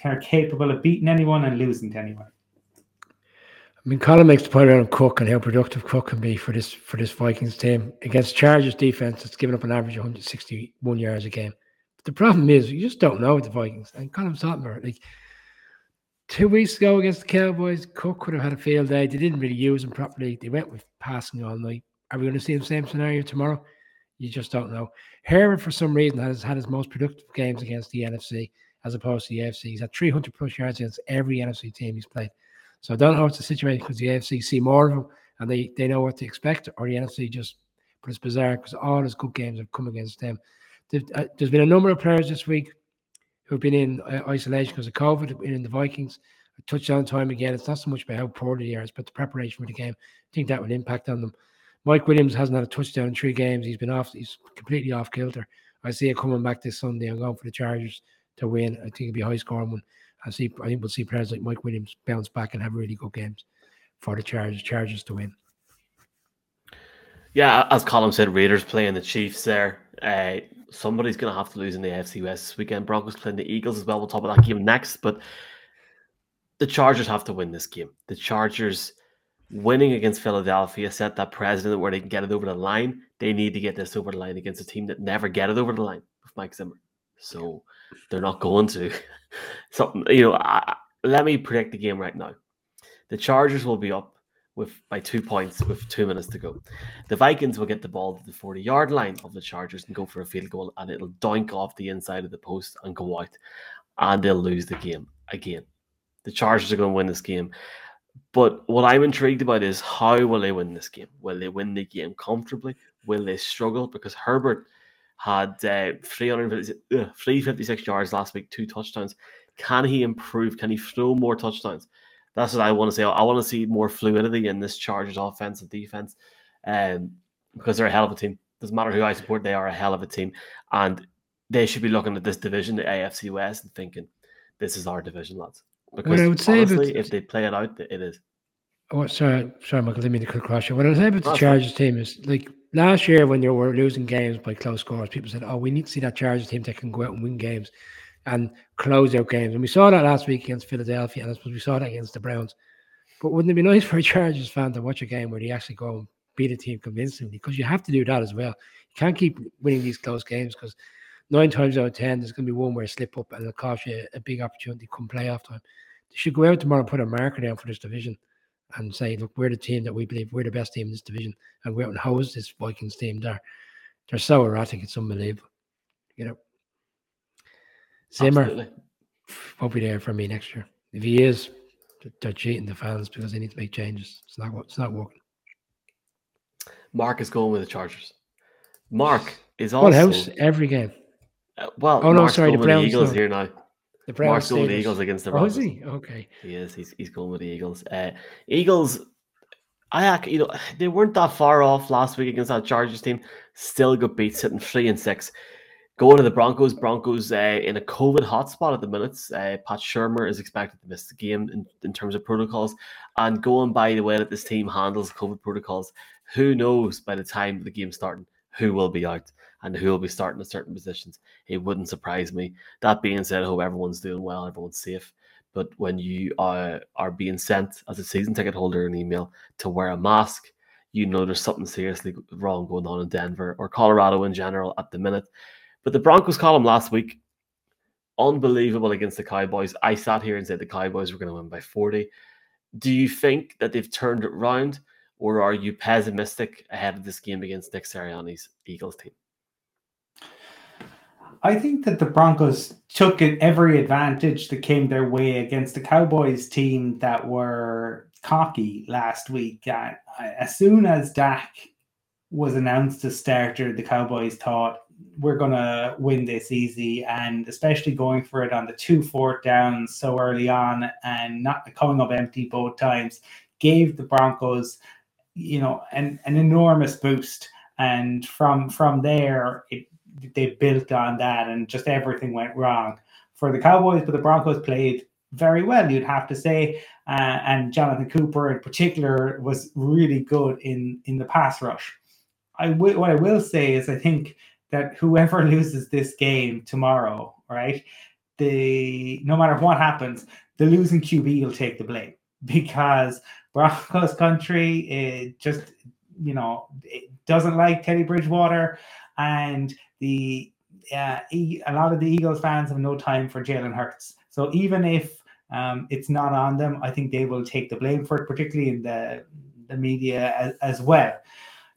are capable of beating anyone and losing to anyone. I mean, Colin makes the point around Cook and how productive Cook can be for this for this Vikings team against Chargers defense. It's given up an average of 161 yards a game. But the problem is, you just don't know with the Vikings. And Colin was talking about like two weeks ago against the Cowboys, Cook could have had a field day. They didn't really use him properly. They went with passing all night. Are we going to see the same scenario tomorrow? You just don't know. Herbert, for some reason, has had his most productive games against the NFC as opposed to the AFC. He's had 300 plus yards against every NFC team he's played. So I don't know if it's a situation because the AFC see more of them and they, they know what to expect, or the NFC just, but it's bizarre because all his good games have come against them. Uh, there's been a number of players this week who've been in uh, isolation because of COVID, in the Vikings. A touchdown time again. It's not so much about how poor they are, but the preparation for the game. I think that would impact on them. Mike Williams hasn't had a touchdown in three games. He's been off. He's completely off kilter. I see it coming back this Sunday. I'm going for the Chargers to win. I think it'll be a high scoring one. I see. I think we'll see players like Mike Williams bounce back and have really good games for the Chargers. Chargers to win. Yeah, as Colin said, Raiders playing the Chiefs there. Uh, somebody's going to have to lose in the AFC West this weekend. Broncos playing the Eagles as well. We'll talk about that game next. But the Chargers have to win this game. The Chargers winning against Philadelphia set that precedent where they can get it over the line. They need to get this over the line against a team that never get it over the line with Mike Zimmer. So they're not going to. [laughs] Something you know. I, let me predict the game right now. The Chargers will be up with by two points with two minutes to go. The Vikings will get the ball to the 40 yard line of the Chargers and go for a field goal, and it'll doink off the inside of the post and go out, and they'll lose the game again. The Chargers are going to win this game. But what I'm intrigued about is how will they win this game? Will they win the game comfortably? Will they struggle? Because Herbert had uh, 356 yards last week, two touchdowns. Can he improve? Can he throw more touchdowns? That's what I want to say. I want to see more fluidity in this Chargers offense and defense um, because they're a hell of a team. Doesn't matter who I support, they are a hell of a team. And they should be looking at this division, the AFC West, and thinking, this is our division, lads. Because what I would say honestly, if they play it out, it is. Oh, sorry, sorry, Michael. Let me quick question. What I would say about the Chargers team is like last year when they were losing games by close scores, people said, "Oh, we need to see that Chargers team that can go out and win games and close out games." And we saw that last week against Philadelphia, and I suppose we saw that against the Browns. But wouldn't it be nice for a Chargers fan to watch a game where they actually go and beat a team convincingly? Because you have to do that as well. You can't keep winning these close games because nine times out of ten, there's going to be one where you slip up and it'll cost you a big opportunity come playoff time. They should go out tomorrow and put a marker down for this division and say, look, we're the team that we believe we're the best team in this division, and we're out and hose this Vikings team. They're they're so erratic, it's unbelievable. You know. Zimmer Absolutely. won't be there for me next year. If he is, they're cheating the fans because they need to make changes. It's not it's not working. Mark is going with the Chargers. Mark is also house every game. uh, well. Oh, no, Mark's sorry, the going with the Browns, Eagles no. here now. The Browns Mark's going with the Eagles against the Oh, is Broncos. he? Okay. He is. He's, he's going with the Eagles. Uh, Eagles, I you know they weren't that far off last week against that Chargers team. Still got beat, sitting three and six. Going to the Broncos. Broncos uh, in a COVID hotspot at the minute. Uh, Pat Shurmur is expected to miss the game in, in terms of protocols. And going by the way that this team handles COVID protocols, who knows by the time the game's starting who will be out and who will be starting at certain positions. It wouldn't surprise me. That being said, I hope everyone's doing well, everyone's safe. But when you are, are being sent as a season ticket holder an email to wear a mask, you know there's something seriously wrong going on in Denver or Colorado in general at the minute. But the Broncos column last week, unbelievable against the Cowboys. I sat here and said the Cowboys were going to win by 40. Do you think that they've turned it round, or are you pessimistic ahead of this game against Nick Sirianni's Eagles team? I think that the Broncos took every advantage that came their way against the Cowboys team that were cocky last week. Uh, as soon as Dak was announced as starter, the Cowboys thought we're going to win this easy, and especially going for it on the two fourth downs so early on and not coming up empty both times gave the Broncos, you know, an, an enormous boost. And from from there, it they built on that and just everything went wrong for the Cowboys, but the Broncos played very well, you'd have to say. Uh, and Jonathan Cooper in particular was really good in in the pass rush. I what I will say is I think that whoever [laughs] loses this game tomorrow, right, the no matter what happens, the losing QB will take the blame because Broncos country it just you know it doesn't like Teddy Bridgewater and the uh, a lot of the Eagles fans have no time for Jalen Hurts. So even if um, it's not on them, I think they will take the blame for it, particularly in the the media as, as well.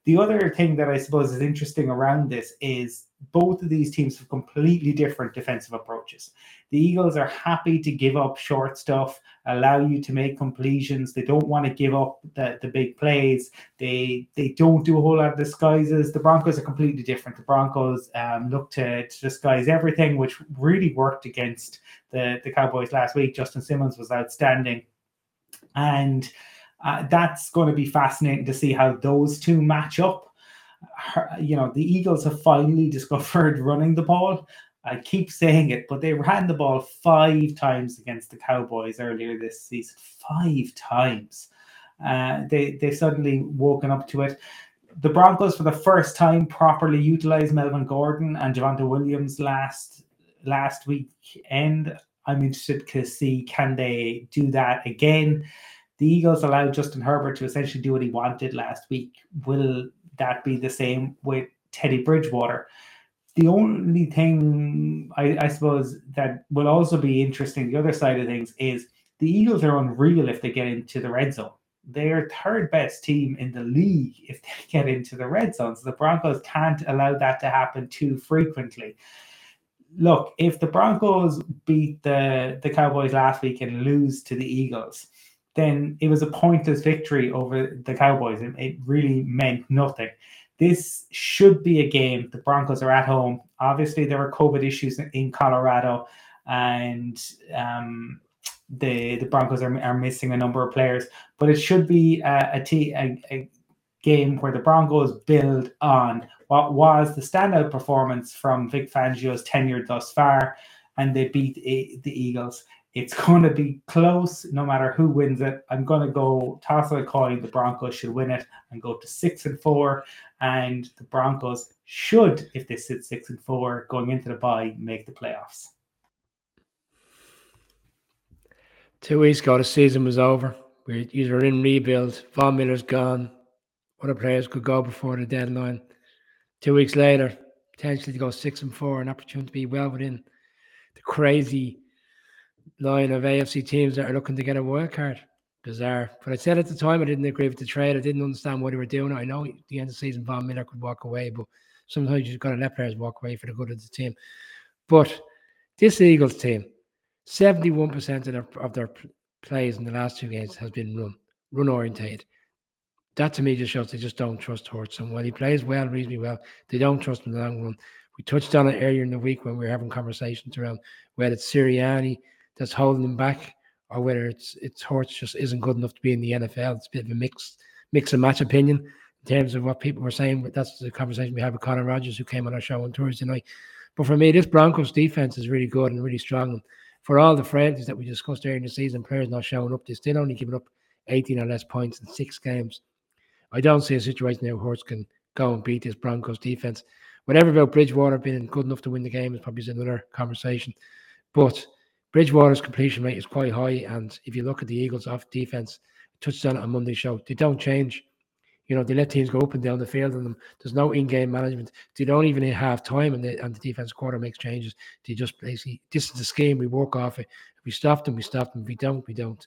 The other thing that I suppose is interesting around this is both of these teams have completely different defensive approaches. The Eagles are happy to give up short stuff, allow you to make completions. They don't want to give up the, the big plays. They they don't do a whole lot of disguises. The Broncos are completely different. The Broncos um, look to, to disguise everything, which really worked against the, the Cowboys last week. Justin Simmons was outstanding. And uh, that's going to be fascinating to see how those two match up. You know, the Eagles have finally discovered [laughs] running the ball. I keep saying it, but they ran the ball five times against the Cowboys earlier this season. Five times. Uh, they they suddenly woken up to it. The Broncos, for the first time, properly utilized Melvin Gordon and Javonte Williams last last weekend. I'm interested to see can they do that again. The Eagles allowed Justin Herbert to essentially do what he wanted last week. Will that be the same with Teddy Bridgewater? The only thing I, I suppose that will also be interesting, the other side of things, is the Eagles are unreal if they get into the red zone. They're third best team in the league if they [laughs] get into the red zone. So the Broncos can't allow that to happen too frequently. Look, if the Broncos beat the, the Cowboys last week and lose to the Eagles, then it was a pointless victory over the Cowboys. It, it really meant nothing. This should be a game. The Broncos are at home. Obviously, there are COVID issues in Colorado, and um, the the Broncos are, are missing a number of players. But it should be a, a, a, a game where the Broncos build on what was the standout performance from Vic Fangio's tenure thus far, and they beat the the Eagles. It's [laughs] going to be close no matter who wins it. I'm going to go toss a coin. The Broncos should win it and go to six and four. And the Broncos should, if they sit six and four going into the bye, make the playoffs. Two weeks ago, the season was over. We were in rebuild. Von Miller's gone. Other players could go before the deadline. Two weeks later, potentially to go six and four, an opportunity to be well within the crazy line of AFC teams that are looking to get a wild card. Bizarre. But I said at the time I didn't agree with the trade. I didn't understand what they were doing. I know at the end of the season Von Miller could walk away, but sometimes you've got to let players walk away for the good of the team. But this Eagles team, 71% of their, of their plays in the last two games has been run, run orientated. That to me just shows they just don't trust Hurts. And while he plays well, reasonably well, they don't trust him in the long run. We touched on it earlier in the week when we were having conversations around whether it's Sirianni that's holding him back or whether it's it's Hurts just isn't good enough to be in the NFL. It's a bit of a mix mix and match opinion in terms of what people were saying. But that's the conversation we had with Connor Rogers, who came on our show on Thursday night. But for me, this Broncos defense is really good and really strong. For all the frailties that we discussed in the season, players not showing up, they still only giving up 18 or less points in six games. I don't see a situation where Hurts can go and beat this Broncos defense. Whatever about Bridgewater being good enough to win the game is probably another conversation. But Bridgewater's completion rate is quite high. And if you look at the Eagles off defense, touched on it on Monday show, they don't change. You know, they let teams go up and down the field on them. There's no in-game management. They don't even have time and the, and the defense quarter makes changes. They just basically, this is the scheme. We work off it. If we stop them, we stop them. If we don't, we don't.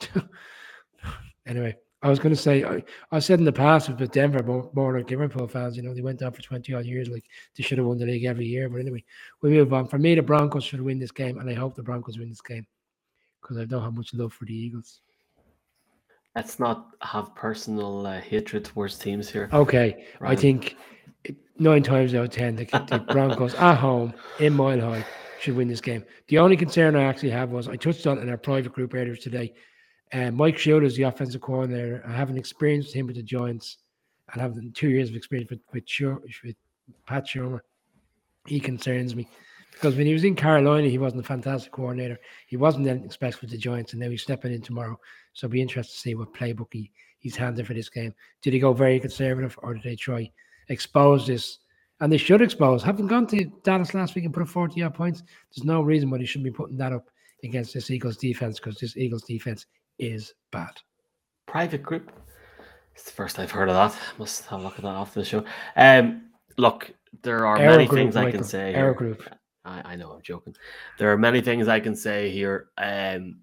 [laughs] anyway, I was going to say, I, I said in the past with Denver, more, more like Liverpool fans, you know, they went down for 20 odd years, like they should have won the league every year. But anyway, we move on. For me, the Broncos should win this game, and I hope the Broncos win this game because I don't have much love for the Eagles. Let's not have personal uh, hatred towards teams here. Okay. Right. I think nine times out of 10, the, the Broncos at home in Mile High should win this game. The only concern I actually have was I touched on in our private group earlier today and Mike Shula is the offensive coordinator. I haven't experienced him with the Giants I have two years of experience with with, with Pat Shurmur. He concerns me because when he was in Carolina, he wasn't a fantastic coordinator. He wasn't anything special with the Giants, and now he's stepping in tomorrow. So I'll be interested to see what playbook he, he's handed for this game. Did he go very conservative, or did they try expose this? And they should expose. Having gone to Dallas last week and put up 40 odd points, there's no reason why they shouldn't be putting that up against this Eagles defense because this Eagles defense is bad. Private group. It's the first I've heard of that. Must have a look at that after the show. Um, look, there are many group, things Michael. I can say. Air group. I, I, know I'm joking. There are many things I can say here. Um,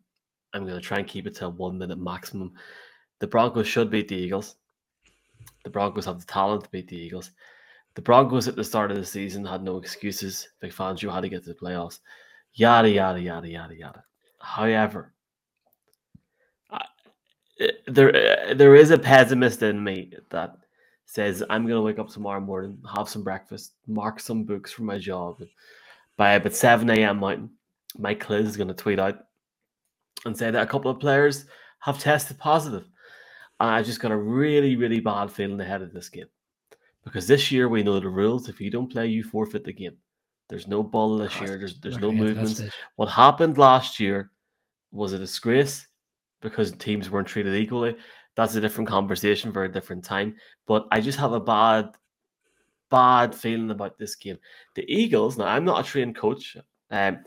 I'm going to try and keep it to one minute maximum. The Broncos should beat the Eagles. The Broncos have the talent to beat the Eagles. The Broncos at the start of the season had no excuses. Big fans, you had to get to the playoffs. Yada yada yada yada yada. However, there there is a pessimist in me that says I'm gonna wake up tomorrow morning, have some breakfast, mark some books for my job. By about 7 a.m. Mountain, Mike Klis is gonna tweet out and say that a couple of players have tested positive. And I just got a really, really bad feeling ahead of this game. Because this year we know the rules. If you don't play, you forfeit the game. There's no ball this year. There's there's no movements. What happened last year was a disgrace because teams weren't treated equally. That's a different conversation for a different time. But I just have a bad, bad feeling about this game. The Eagles, now I'm not a trained coach. Um,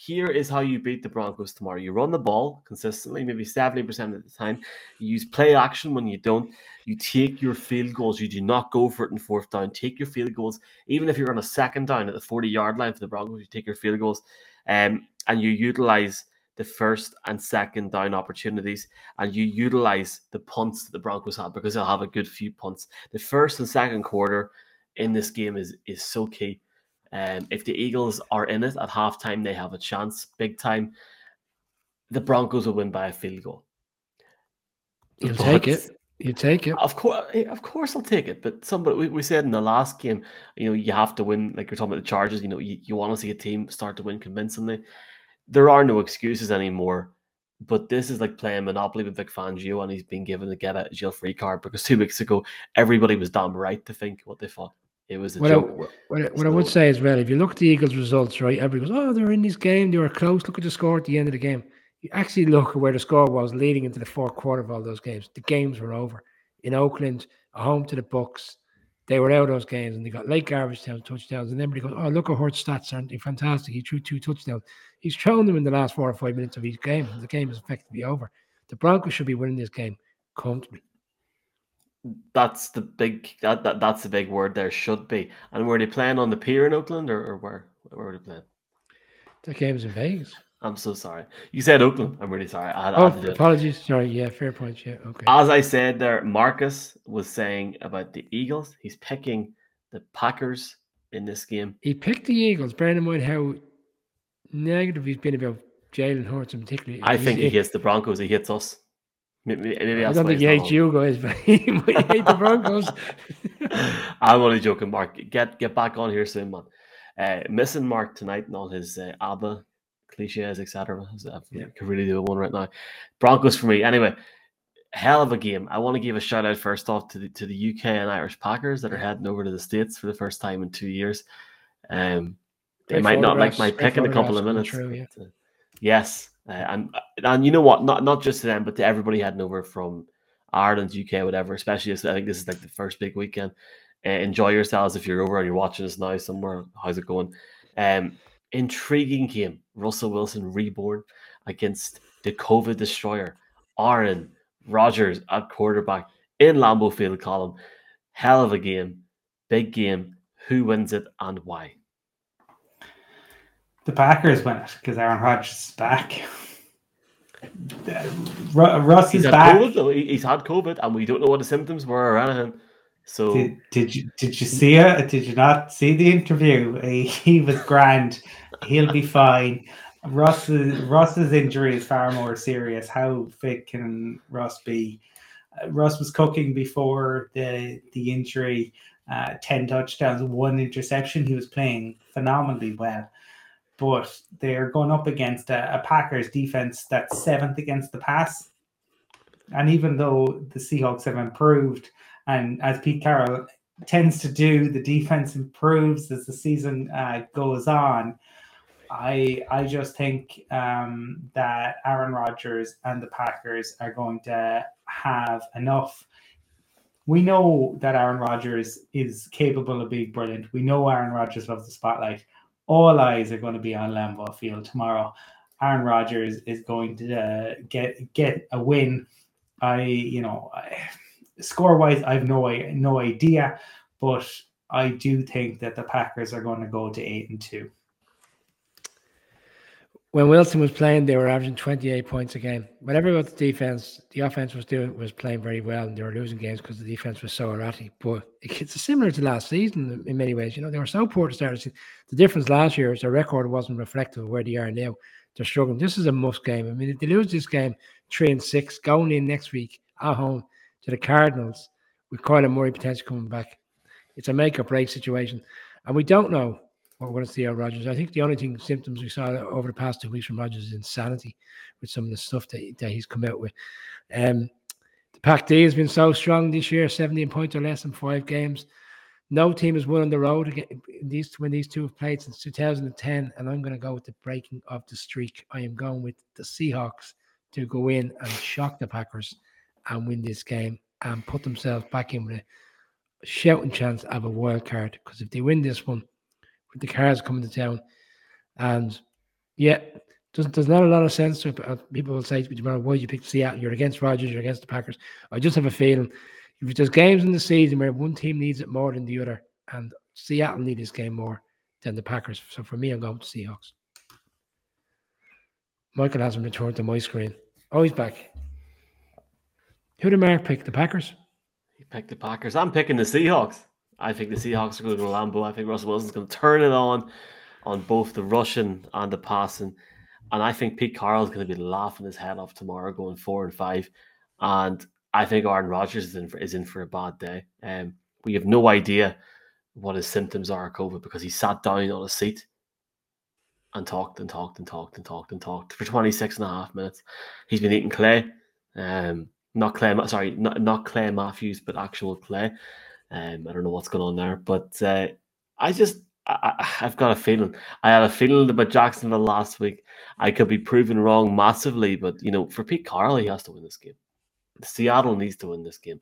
here is how you beat the Broncos tomorrow. You run the ball consistently, maybe 70% of the time. You use play action when you don't. You take your field goals. You do not go for it in fourth down. Take your field goals. Even if you're on a second down at the 40 yard line for the Broncos, you take your field goals um, and you utilize the first and second down opportunities and you utilize the punts that the Broncos have because they'll have a good few punts. The first and second quarter in this game is is so key. Um, if the Eagles are in it at halftime, they have a chance big time. The Broncos will win by a field goal. You'll take it. You take it. Of course, eh, of course, I'll take it. But somebody we, we said in the last game, you know, you have to win. Like you're talking about the Chargers, you know, you, you want to see a team start to win convincingly there are no excuses anymore. But this is like playing Monopoly with Vic Fangio, and he's been given to get a jail free card because two weeks ago everybody was damn right to think what they thought. It was a what joke. I, what, I, what I would say as well, if you look at the Eagles' results, right, everybody goes, "Oh, they're in this game. They were close. Look at the score at the end of the game." You actually look at where the score was leading into the fourth quarter of all those games. The games were over in Oakland, home to the Bucks. They were out of those games, and they got late garbage time touchdowns. And everybody goes, "Oh, look at Hurt's stats! Aren't they fantastic? He threw two touchdowns." He's thrown them in the last four or five minutes of each game. The game is effectively over. The Broncos should be winning this game comfortably. That's the big that, that that's the big word there should be. And were they playing on the pier in Oakland or, or where where were they playing? The game's in Vegas. I'm so sorry. You said Oakland. I'm really sorry. I had, I Oh, do apologies. Sorry. Yeah, fair point. Yeah. Okay. As I said there, Marcus was saying about the Eagles. He's picking the Packers in this game. He picked the Eagles, bearing in mind how negative he's been about Jalen Hurts in particular. I think he hits the Broncos. He hits us. Maybe, maybe I don't think he hates you guys, [laughs] but he might hate the Broncos. [laughs] I'm only joking, Mark. Get get back on here soon, man. Uh, missing Mark tonight and all his uh, ABBA cliches, etc. I Yeah. could really do a one right now. Broncos for me. Anyway, hell of a game. I want to give a shout out first off to the to the UK and Irish Packers that are heading over to the States for the first time in two years. Um, they might not like my pick in a couple of minutes. coming through, but, uh, yes, uh, and and you know what? Not not just to them, but to everybody heading over from Ireland, UK, whatever. Especially, as I think this is like the first big weekend. Uh, enjoy yourselves if you're over and you're watching us now somewhere. How's it going? Um, intriguing game. Russell Wilson reborn against the COVID destroyer, Aaron Rodgers at quarterback in Lambeau Field column. Hell of a game, big game. Who wins it and why? The Packers win it because Aaron Rodgers is back. Ru- Russ He's is back. COVID though. He's had COVID, and we don't know what the symptoms were or anything. So Did, did you did you see it? Did you not see the interview? He, he was grand. He'll be fine. Russ's Russ's injury is far more serious. How fit can Russ be? Uh, Russ was cooking before the the injury. Uh, Ten touchdowns, one interception. He was playing phenomenally well, but they're going up against a, a Packers defense that's seventh against the pass. And even though the Seahawks have improved, and as Pete Carroll tends to do, the defense improves as the season uh, goes on. I I just think um, that Aaron Rodgers and the Packers are going to have enough. We know that Aaron Rodgers is capable of being brilliant. We know Aaron Rodgers loves the spotlight. All eyes are going to be on Lambeau Field tomorrow. Aaron Rodgers is going to uh, get get a win. I you know. Score wise, I've no no idea, but I do think that the Packers are going to go to eight and two. When Wilson was playing, they were averaging 28 points a game. Whatever about the defense, the offense was doing was playing very well, and they were losing games because the defense was so erratic. But it's similar to last season in many ways. You know, they were so poor to start. the difference last year is their record wasn't reflective of where they are now. They're struggling. This is a must game. I mean, if they lose this game, three and six, going in next week at home to the Cardinals, with Kyler Murray potentially coming back, it's a make or break situation, and we don't know what we're out of I think the only thing symptoms we saw over the past two weeks from Rodgers is insanity with some of the stuff that, that he's come out with. Um, the Pac D has been so strong this year, 17 points or less in five games. No team has won on the road these when these two have played since 2010, and I'm going to go with the breaking of the streak. I am going with the Seahawks to go in and shock the Packers and win this game and put themselves back in with a shouting chance of a wild card. Because if they win this one, with the cars coming to town. And yeah, there's, there's not a lot of sense to it. uh, People will say to me tomorrow, why you pick Seattle? You're against Rodgers, you're against the Packers. I just have a feeling if there's games in the season where one team needs it more than the other, and Seattle need this game more than the Packers. So for me, I'm going to Seahawks. Michael hasn't returned to my screen. Oh, he's back. Who did Mark pick? The Packers? He picked the Packers. I'm picking the Seahawks. I think the Seahawks are going to go to Lambeau. I think Russell Wilson's going to turn it on on both the rushing and the passing. And I think Pete Carroll's going to be laughing his head off tomorrow, going four and five. And I think Aaron Rodgers is in for, is in for a bad day. Um, we have no idea what his symptoms are of COVID because he sat down on a seat and talked and talked and talked and talked and talked for 26 and a half minutes. He's been eating clay. Um, not Clay, sorry, not, not Clay Matthews, but actual Clay. Um, I don't know what's going on there, but uh, I just I, have got a feeling. I had a feeling about Jacksonville last week. I could be proven wrong massively, but you know, for Pete Carroll, he has to win this game. Seattle needs to win this game,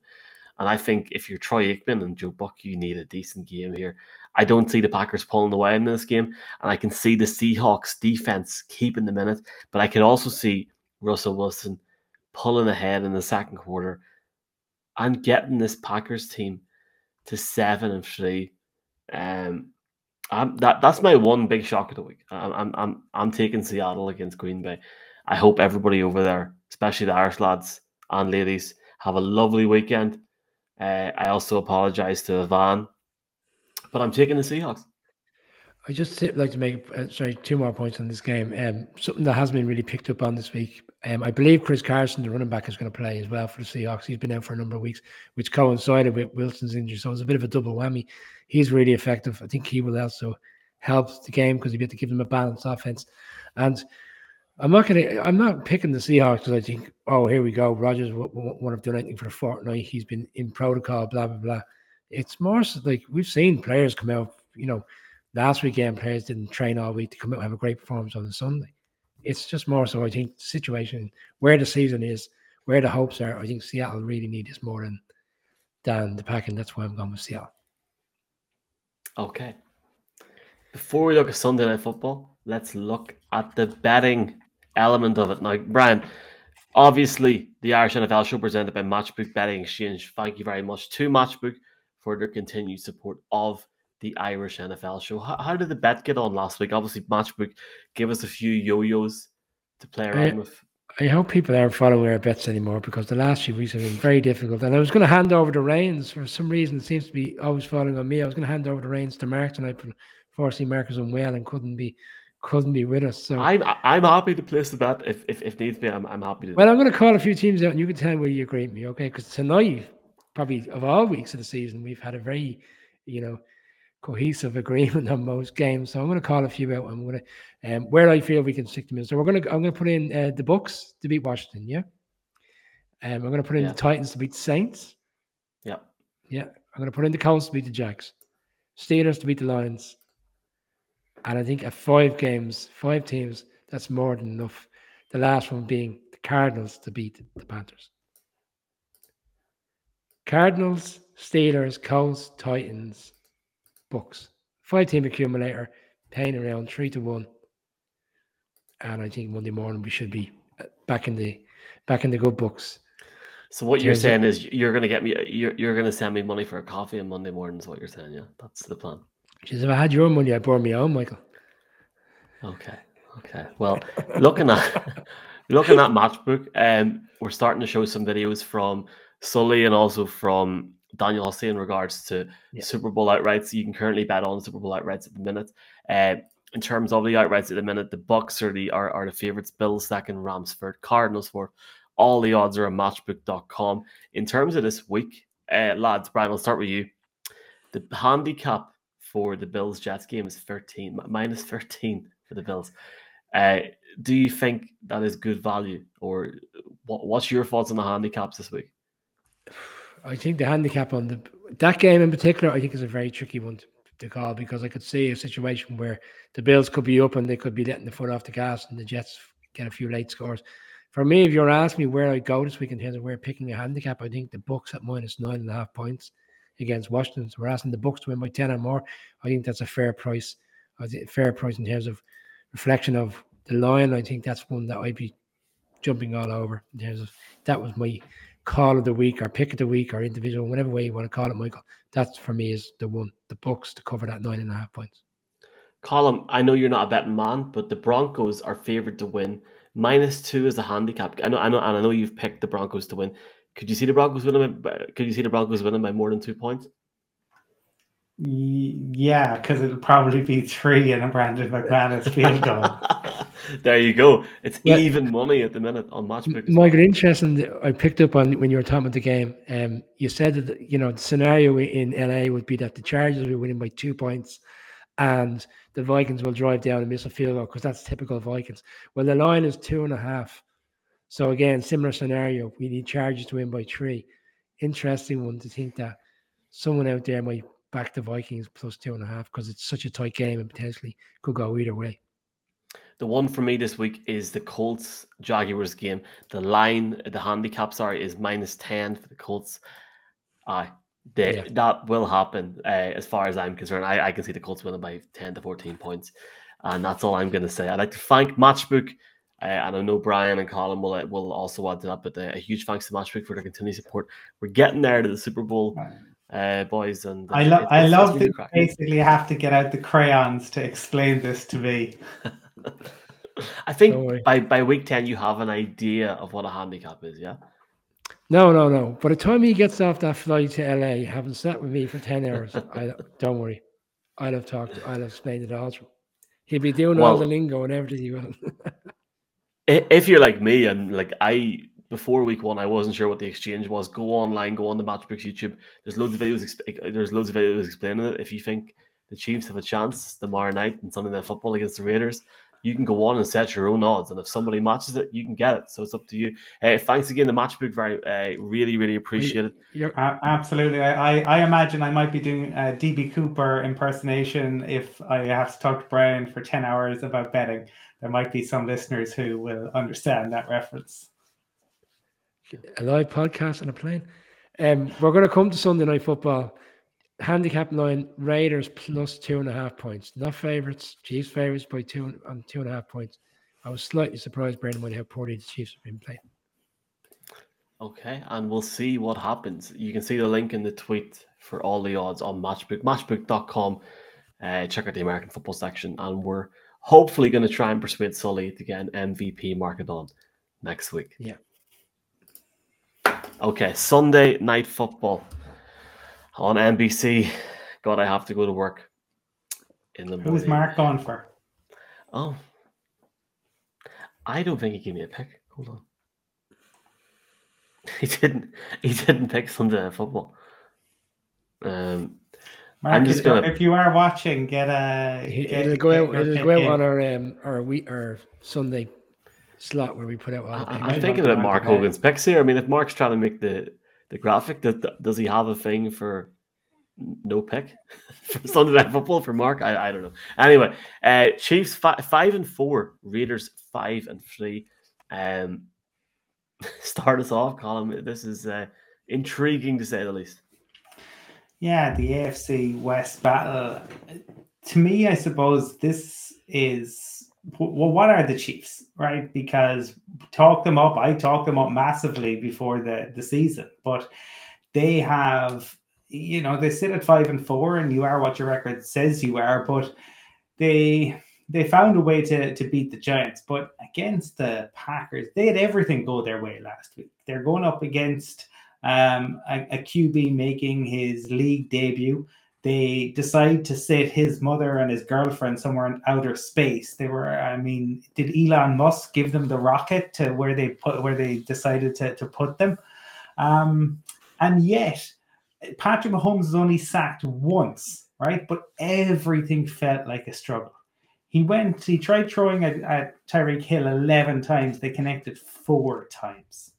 and I think if you're Troy Aikman and Joe Buck, you need a decent game here. I don't see the Packers pulling away in this game, and I can see the Seahawks defense keeping the minute, but I can also see Russell Wilson pulling ahead in the second quarter and getting this Packers team to seven and three. Um, Um, that that's my one big shock of the week. I'm I'm I'm, I'm taking Seattle against Green Bay. I hope everybody over there, especially the Irish lads and ladies, have a lovely weekend. Uh, I also apologize to Van, but I'm taking the Seahawks. I just like to make uh, sorry two more points on this game. Um, something that has been really picked up on this week. Um, I believe Chris Carson, the running back, is going to play as well for the Seahawks. He's been out for a number of weeks, which coincided with Wilson's injury, so it was a bit of a double whammy. He's really effective. I think he will also help the game because you get to give them a balanced offense. And I'm not gonna. I'm not picking the Seahawks because I think, oh, here we go. Rodgers won't have done anything for a fortnight. He's been in protocol. Blah blah blah. It's more like we've seen players come out. You know, last weekend players didn't train all week to come out and have a great performance on the Sunday. It's just more so. I think the situation where the season is, where the hopes are. I think Seattle really need this more than than the pack, and that's why I'm going with Seattle. Okay. Before we look at Sunday night football, let's look at the betting element of it. Now, Brian, obviously the Irish NFL show presented by Matchbook Betting Exchange. Thank you very much to Matchbook for their continued support of the Irish NFL show. How, how did the bet get on last week? Obviously, Matchbook gave us a few yo-yos to play around I, with. I hope people aren't following our bets anymore because the last few weeks have been very difficult. And I was going to hand over the reins for some reason. It seems to be always falling on me. I was going to hand over the reins to Mark tonight, but unfortunately, Mark is unwell and couldn't be couldn't be with us. So I'm I'm happy to place the bet if if, if needs be. I'm, I'm happy to. Well, I'm going to call a few teams out, and you can tell me where you agree with me, okay? Because tonight, probably of all weeks of the season, we've had a very, you know, cohesive agreement [laughs] on most games. So I'm going to call a few out. I'm going to um, where I feel we can stick them in. So we're going to I'm going to put in uh, the Bucks to beat Washington. Yeah. Um, I'm going to put in yeah. the Titans to beat the Saints. Yeah. Yeah. I'm going to put in the Colts to beat the Jacks. Steelers to beat the Lions. And I think at five games, five teams, that's more than enough. The last one being the Cardinals to beat the Panthers. Cardinals, Steelers, Colts, Titans, Bucks. Five team accumulator, paying around three to one. And I think Monday morning we should be uh, back in the back in the good books. So what you're saying is you're gonna get me you're you're gonna send me money for a coffee on Monday morning is what you're saying, yeah? That's the plan. Jeez, if I had your money, I'd borrow me own, Michael. Okay. Okay. Well, looking at [laughs] looking at matchbook, um, we're starting to show some videos from Sully and also from Daniel Hussey in regards to yeah. Super Bowl outrights. You can currently bet on Super Bowl outrights at the minute. Uh, in terms of the outrights at the minute, the Bucks are the are, are the favorites. Bills second, Ramsford, Cardinals for all the odds are on matchbook.com. In terms of this week, uh, lads, Brian, I'll start with you. The handicap for the Bills Jets game is 13, minus 13 for the Bills. Uh, do you think that is good value, or what, what's your thoughts on the handicaps this week? [sighs] [sighs] I think the handicap on the that game in particular, I think is a very tricky one to, to, call because I could see a situation where the Bills could be up and they could be letting the foot off the gas, and the Jets get a few late scores. For me, if you're asking me where I go this week in terms of where picking a handicap, I think the Bucks at minus nine and a half points against Washington. So we're asking the Bucks to win by ten or more. I think that's a fair price. I think fair price in terms of reflection of the line. I think that's one that I'd be jumping all over in terms of that was my call of the week or pick of the week or individual, whatever way you want to call it, Michael. That's for me is the one, the Bucks to cover that nine and a half points. Colm, I know you're not a betting man, but the Broncos are favored to win. Minus two is the handicap. I know, I know, and I know you've picked the Broncos to win. Could you see the Broncos winning? By, could you see the Broncos winning by more than two points? Yeah, because it'll probably be three in a Brandon McManus field goal. [laughs] there you go. It's yeah. even money at the minute on matchbook. Michael, interesting. I picked up on when you were talking about the game. Um, you said that you know the scenario in LA would be that the Chargers will be winning by two points, and the Vikings will drive down and miss a field goal because that's typical Vikings. Well, the line is two and a half. So again, similar scenario. We need Chargers to win by three. Interesting one to think that someone out there might back the Vikings plus two and a half because it's such a tight game and potentially could go either way. The one for me this week is the Colts Jaguars game. The line, the handicap, sorry, is minus 10 for the Colts. Uh, they, yeah. That will happen uh, as far as I'm concerned. I, I can see the Colts winning by 10 to 14 points. And that's all I'm going to say. I'd like to thank Matchbook. Uh, and I know Brian and Colin will, uh, will also add to that, but uh, a huge thanks to Matchbook for their continued support. We're getting there to the Super Bowl. uh, boys. And uh, I, lo- it- I it's- it's love really that cracking. basically have to get out the crayons to explain this to me. [laughs] [laughs] I think by, by week 10, you have an idea of what a handicap is, yeah? No, no, no. By the time he gets off that flight to LA, having sat with me for 10 hours, I don't worry. I'll have talked, I'll have explained it all to him. He'll be doing all the lingo and everything. [laughs] If you're like me and like I, before week one, I wasn't sure what the exchange was. Go online, go on the Matchbooks YouTube. There's loads of videos. There's loads of videos explaining it. If you think the Chiefs have a chance tomorrow night in Sunday Night Football against the Raiders, you can go on and set your own odds. And if somebody matches it, you can get it. So it's up to you. Uh, thanks again, the Matchbook. Very, uh, really, really appreciate it. You're, A- absolutely. I, I, I imagine I might be doing a DB Cooper impersonation if I have to talk to Brian for 10 hours about betting. There might be some listeners who will understand that reference. a live podcast on a plane. Um, we're going to come to Sunday night football. Handicap line Raiders plus two and a half points. Not favorites. Chiefs favorites by two on two and a half points. I was slightly surprised, Brendan, when how poorly the Chiefs have been playing. Okay, and we'll see what happens. You can see the link in the tweet for all the odds on Matchbook, matchbook.com. Uh, check out the American football section, and we're hopefully going to try and persuade Sully to get an MVP market on next week. Yeah. Okay, Sunday night football on NBC. God, I have to go to work in the morning. Who's Mark going for? Oh, I don't think he gave me a pick. Hold on. [laughs] He didn't. He didn't pick Sunday Night Football. Um, Mark, just gonna- if you are watching, get a. It- get- It'll go out. your It'll go out in. on our um our we our Sunday slot where we put out all I, I'm thinking not about Mark out today. Hogan's picks here. I mean, if Mark's trying to make the the graphic, that does he have a thing for no pick [laughs] for Sunday Night Football for Mark? I, I don't know. Anyway, uh, Chiefs fi- five and four, Raiders five and three. Um, [laughs] start us off, Colin. This is uh, intriguing to say the least. Yeah, the AFC West battle. To me, I suppose this is well. What are the Chiefs, right? Because talk them up. I talk them up massively before the the season, but they have, you know, they sit at five and four, and you are what your record says you are. But they they found a way to to beat the Giants, but against the Packers, they had everything go their way last week. They're going up against um, a, a QB making his league debut. They decide to sit his mother and his girlfriend somewhere in outer space. They were, I mean, did Elon Musk give them the rocket to where they put where they decided to, to put them? Um, and yet, Patrick Mahomes is only sacked once, right? But everything felt like a struggle. He went, he tried throwing at, at Tyreek Hill 11 times. They connected four times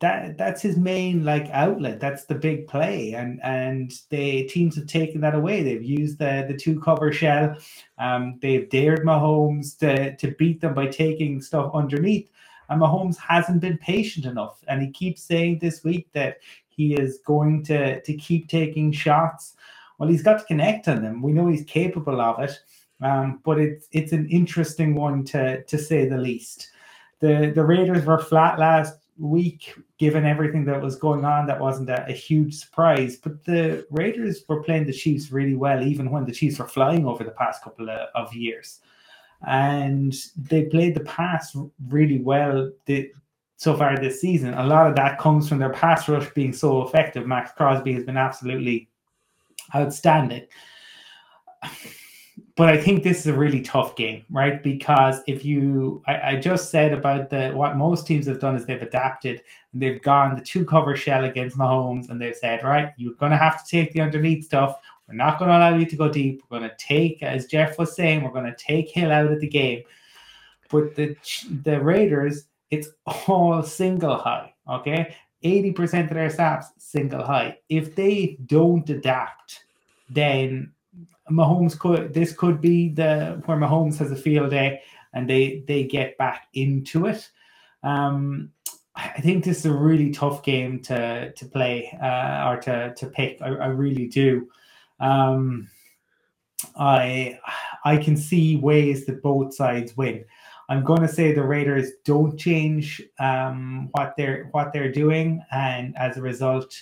that that's his main like outlet. That's the big play, and and the teams have taken that away. They've used the the two cover shell. Um, they've dared Mahomes to to beat them by taking stuff underneath, and Mahomes hasn't been patient enough. And he keeps saying this week that he is going to to keep taking shots. Well, he's got to connect on them. We know he's capable of it, um, but it's it's an interesting one to to say the least. The the Raiders were flat last week, given everything that was going on. That wasn't a, a, huge surprise. But the Raiders were playing the Chiefs really well, even when the Chiefs were flying over the past couple of, of years. And they played the pass really well the, so far this season. A lot of that comes from their pass rush being so effective. Maxx Crosby has been absolutely outstanding. But I think this is a really tough game, right? Because if you, I, I, just said about the what most teams have done is they've adapted and they've gone the two cover shell against Mahomes and they've said, right, you're going to have to take the underneath stuff. We're not going to allow you to go deep. We're going to take, as Jeff was saying, we're going to take Hill out of the game. But the the Raiders, it's all single high. Okay, eighty percent of their snaps single high. If they don't adapt, then Mahomes could this could be the where Mahomes has a field day and they they get back into it. Um, I think this is a really tough game to to play uh, or to to pick. I, I really do. Um, I I can see ways that both sides win. I'm going to say the Raiders don't change um, what they're what they're doing, and as a result,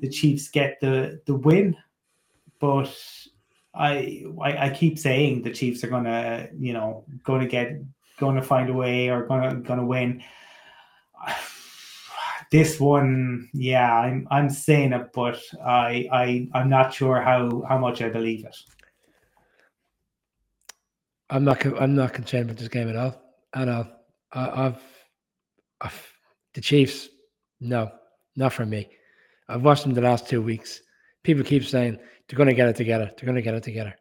the Chiefs get the the win, but I, I I keep saying the Chiefs are gonna you know to get to find a way or gonna gonna win. [sighs] This one, yeah, I'm I'm saying it, but I I I'm not sure how how much I believe it. I'm not. I'm not concerned with this game at all. At all. I, I've, I've the Chiefs. No, not for me. I've watched them the last two weeks. People keep saying they're going to get it together. They're going to get it together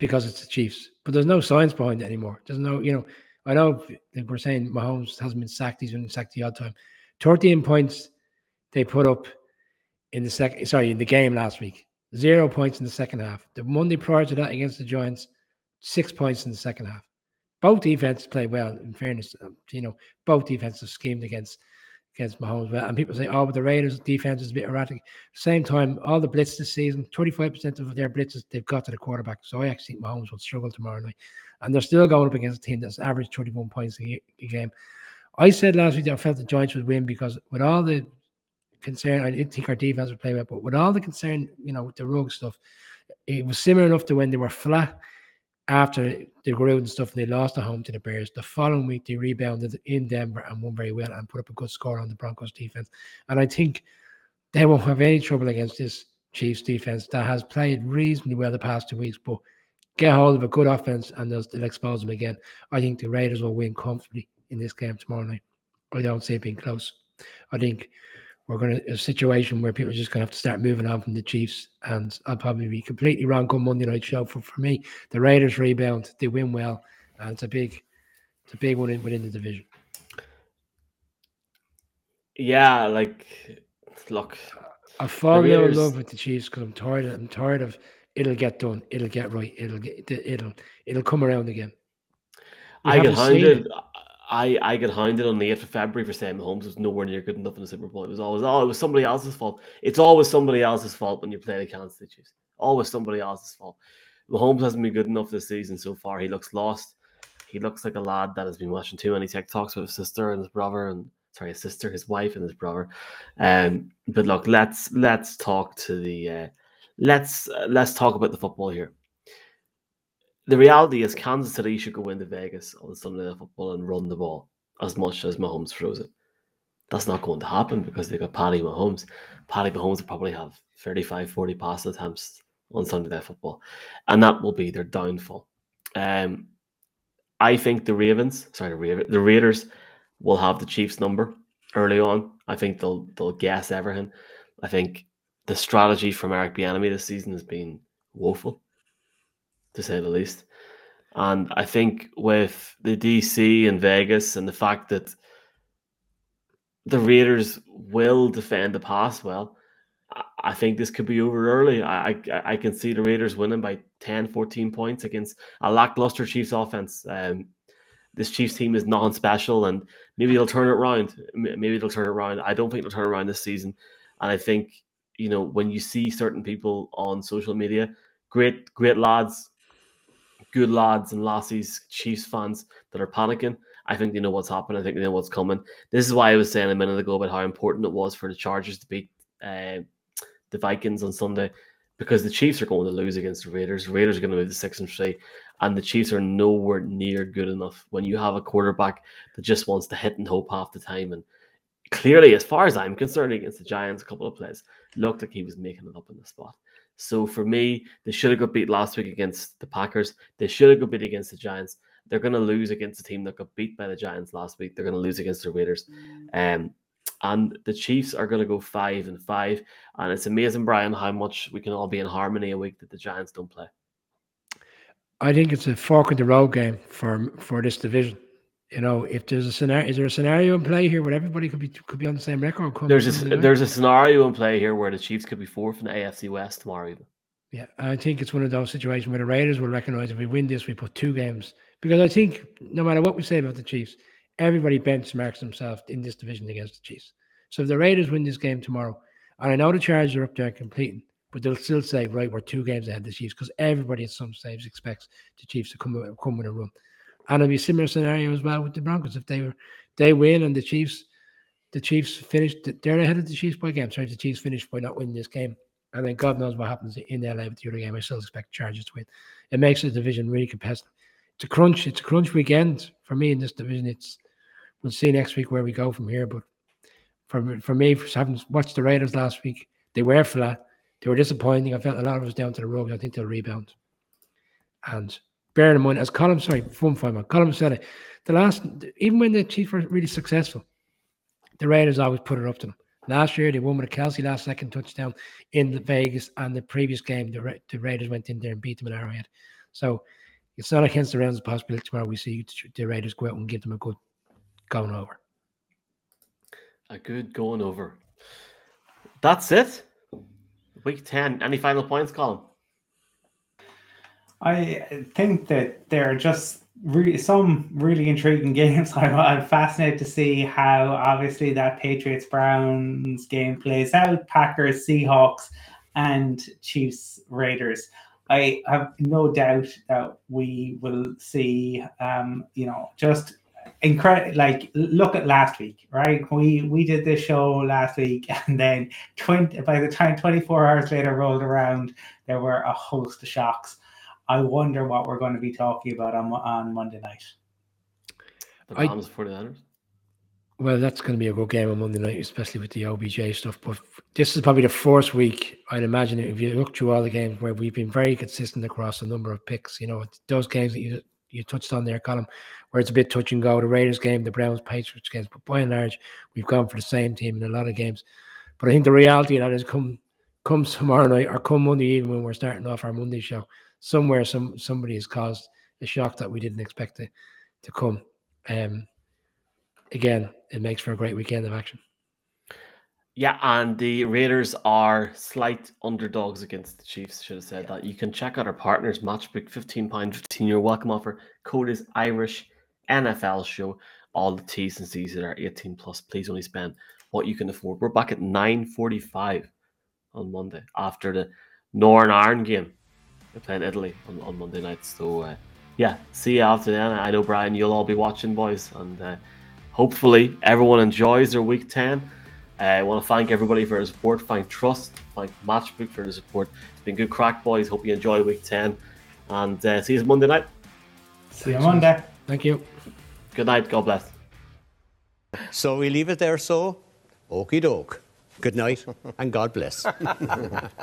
because it's the Chiefs. But there's no science behind it anymore. There's no, you know, I know we're saying Mahomes hasn't been sacked. He's been sacked the odd time. 13 points they put up in the second, sorry, in the game last week. Zero points in the second half. The Monday prior to that against the Giants, six points in the second half. Both defenses played well. In fairness, you know, both defenses schemed against against Mahomes. And people say, "Oh, but the Raiders' defense is a bit erratic." Same time, all the blitz this season, twenty-five percent of their blitzes they've got to the quarterback. So I actually think Mahomes will struggle tomorrow night, and they're still going up against a team that's averaged twenty-one points a, a game. I said last week that I felt the Giants would win because with all the concern, I didn't think our defense would play well, but with all the concern, you know, with the rogue stuff, it was similar enough to when they were flat after the Gruden stuff and they lost at home to the Bears. The following week, they rebounded in Denver and won very well and put up a good score on the Broncos defense. And I think they won't have any trouble against this Chiefs defense that has played reasonably well the past two weeks, but get hold of a good offense and they'll, they'll expose them again. I think the Raiders will win comfortably in this game tomorrow night. I don't see it being close. I think we're going to a situation where people are just going to have to start moving on from the Chiefs, and I'll probably be completely wrong come Monday night show. For for me, the Raiders rebound, they win well, and it's a big, it's a big one in, within the division. Yeah, like look, I fall in love with the Chiefs because I'm tired. Of, I'm tired of it'll get done, it'll get right, it'll get it'll it'll come around again. We I get hounded. I I get hounded on the 8th of February for saying Mahomes was nowhere near good enough in the Super Bowl. It was always oh, it was somebody else's fault. It's always somebody else's fault when you play the Kansas City Chiefs. Always somebody else's fault. Mahomes hasn't been good enough this season so far. He looks lost. He looks like a lad that has been watching too many TikToks with his sister and his brother and sorry, his sister, his wife, and his brother. Um, but look, let's let's talk to the uh, let's uh, let's talk about the football here the reality is Kansas City should go into Vegas on Sunday Night Football and run the ball as much as Mahomes throws it. That's not going to happen because they got Patty Mahomes. Patty Mahomes will probably have 35, 40 pass attempts on Sunday Night Football, and that will be their downfall. Um, I think the Ravens, sorry, the, Ravens, the Raiders will have the Chiefs number early on. I think they'll they'll guess everything. I think the strategy from Eric Bieniemy this season has been woeful to say the least. And I think with the DC and Vegas and the fact that the Raiders will defend the pass well, I think this could be over early. I, I, I can see the Raiders winning by 10, 14 points against a lackluster Chiefs offense. Um, this Chiefs team is non-special, and maybe they'll turn it around. Maybe they'll turn it around. I don't think they'll turn around this season. And I think you know when you see certain people on social media, great, great lads, good lads and lassies, Chiefs fans that are panicking. I think they know what's happening. I think they know what's coming. This is why I was saying a minute ago about how important it was for the Chargers to beat uh, the Vikings on Sunday because the Chiefs are going to lose against the Raiders. The Raiders are going to move to six and three, and the Chiefs are nowhere near good enough. When you have a quarterback that just wants to hit and hope half the time, and clearly, as far as I'm concerned, against the Giants, a couple of plays looked like he was making it up in the spot. So for me, they should have got beat last week against the Packers. They should have got beat against the Giants. They're going to lose against a team that got beat by the Giants last week. They're going to lose against the Raiders. Um, and the Chiefs are going to go five and five. And it's amazing, Brian, how much we can all be in harmony a week that the Giants don't play. I think it's a fork in the road game for for this division. You know, if there's a scenario, is there a scenario in play here where everybody could be could be on the same record? There's a there's a scenario in play here where the Chiefs could be fourth in the AFC West tomorrow. Even. Yeah, I think it's one of those situations where the Raiders will recognize if we win this, we put two games because I think no matter what we say about the Chiefs, everybody benchmarks themselves in this division against the Chiefs. So if the Raiders win this game tomorrow, and I know the Chargers are up there completing, but they'll still say, right, we're two games ahead of the Chiefs because everybody at some stage expects the Chiefs to come come with a run. And it'll be similar scenario as well with the Broncos. If they were they win and the Chiefs the Chiefs finished. They're ahead of the Chiefs by game. Sorry, the Chiefs finished by not winning this game, and then God knows what happens in LA with the other game. I still expect Chargers to win. It makes the division really competitive. It's a crunch. It's a crunch weekend for me in this division. It's we'll see next week where we go from here. But for for me, for having watched the Raiders last week, they were flat. They were disappointing. I felt a lot of us down to the rug. I think they'll rebound. And bearing in mind, as Colin, sorry, one final, Colin said it, the last, even when the Chiefs were really successful, the Raiders always put it up to them. Last year, they won with a Kelce last second touchdown in Vegas, and the previous game, the, Ra- the Raiders went in there and beat them in Arrowhead. So it's not against the Rams' possibility tomorrow. We see the Raiders go out and give them a good going over. A good going over. That's it. Week 10. Any final points, Colin? I think that there are just really some really intriguing [laughs] games. I'm, I'm fascinated to see how obviously that Patriots Browns game plays out. Packers, Seahawks, and Chiefs Raiders. I have no doubt that we will see, um, you know, just incredible. Like, look at last week, right? We we did this show last week, [laughs] and then twenty by the time twenty four hours later rolled around, there were a host of shocks. I wonder what we're going to be talking about on on Monday night. The I- Rams 49ers. Well, that's going to be a good game on Monday night, especially with the OBJ stuff. But this is probably the fourth week, I'd imagine, if you look through all the games where we've been very consistent across a number of picks. You know, those games that you you touched on there, Colin, where it's a bit touch and go. The Raiders game, the Browns, Patriots games, but by and large, we've gone for the same team in a lot of games. But I think the reality of that is come come tomorrow night or come Monday evening when we're starting off our Monday show, somewhere some somebody has caused a shock that we didn't expect to to come. Um, again, it makes for a great weekend of action. Yeah, and the Raiders are slight underdogs against the Chiefs. Should have said that. You can check out our partners, Matchbook, fifteen pound, fifteen year welcome offer. Code is Irish NFL Show. All the T's and C's that are eighteen plus. Please only spend what you can afford. We're back at nine forty five on Monday after the Northern Ireland game. They're playing Italy on, on Monday night. So uh, yeah, see you after then. I know Brian, you'll all be watching, boys, and uh, hopefully everyone enjoys their week ten. Uh, I want to thank everybody for their support. Thank Trust, thank Matchbook for the support. It's been good crack, boys. Hope you enjoy week 10. And uh, see you Monday night. See you Monday. Thank you. Good night. God bless. So we leave it there, so. okey doke. Good night and God bless. [laughs]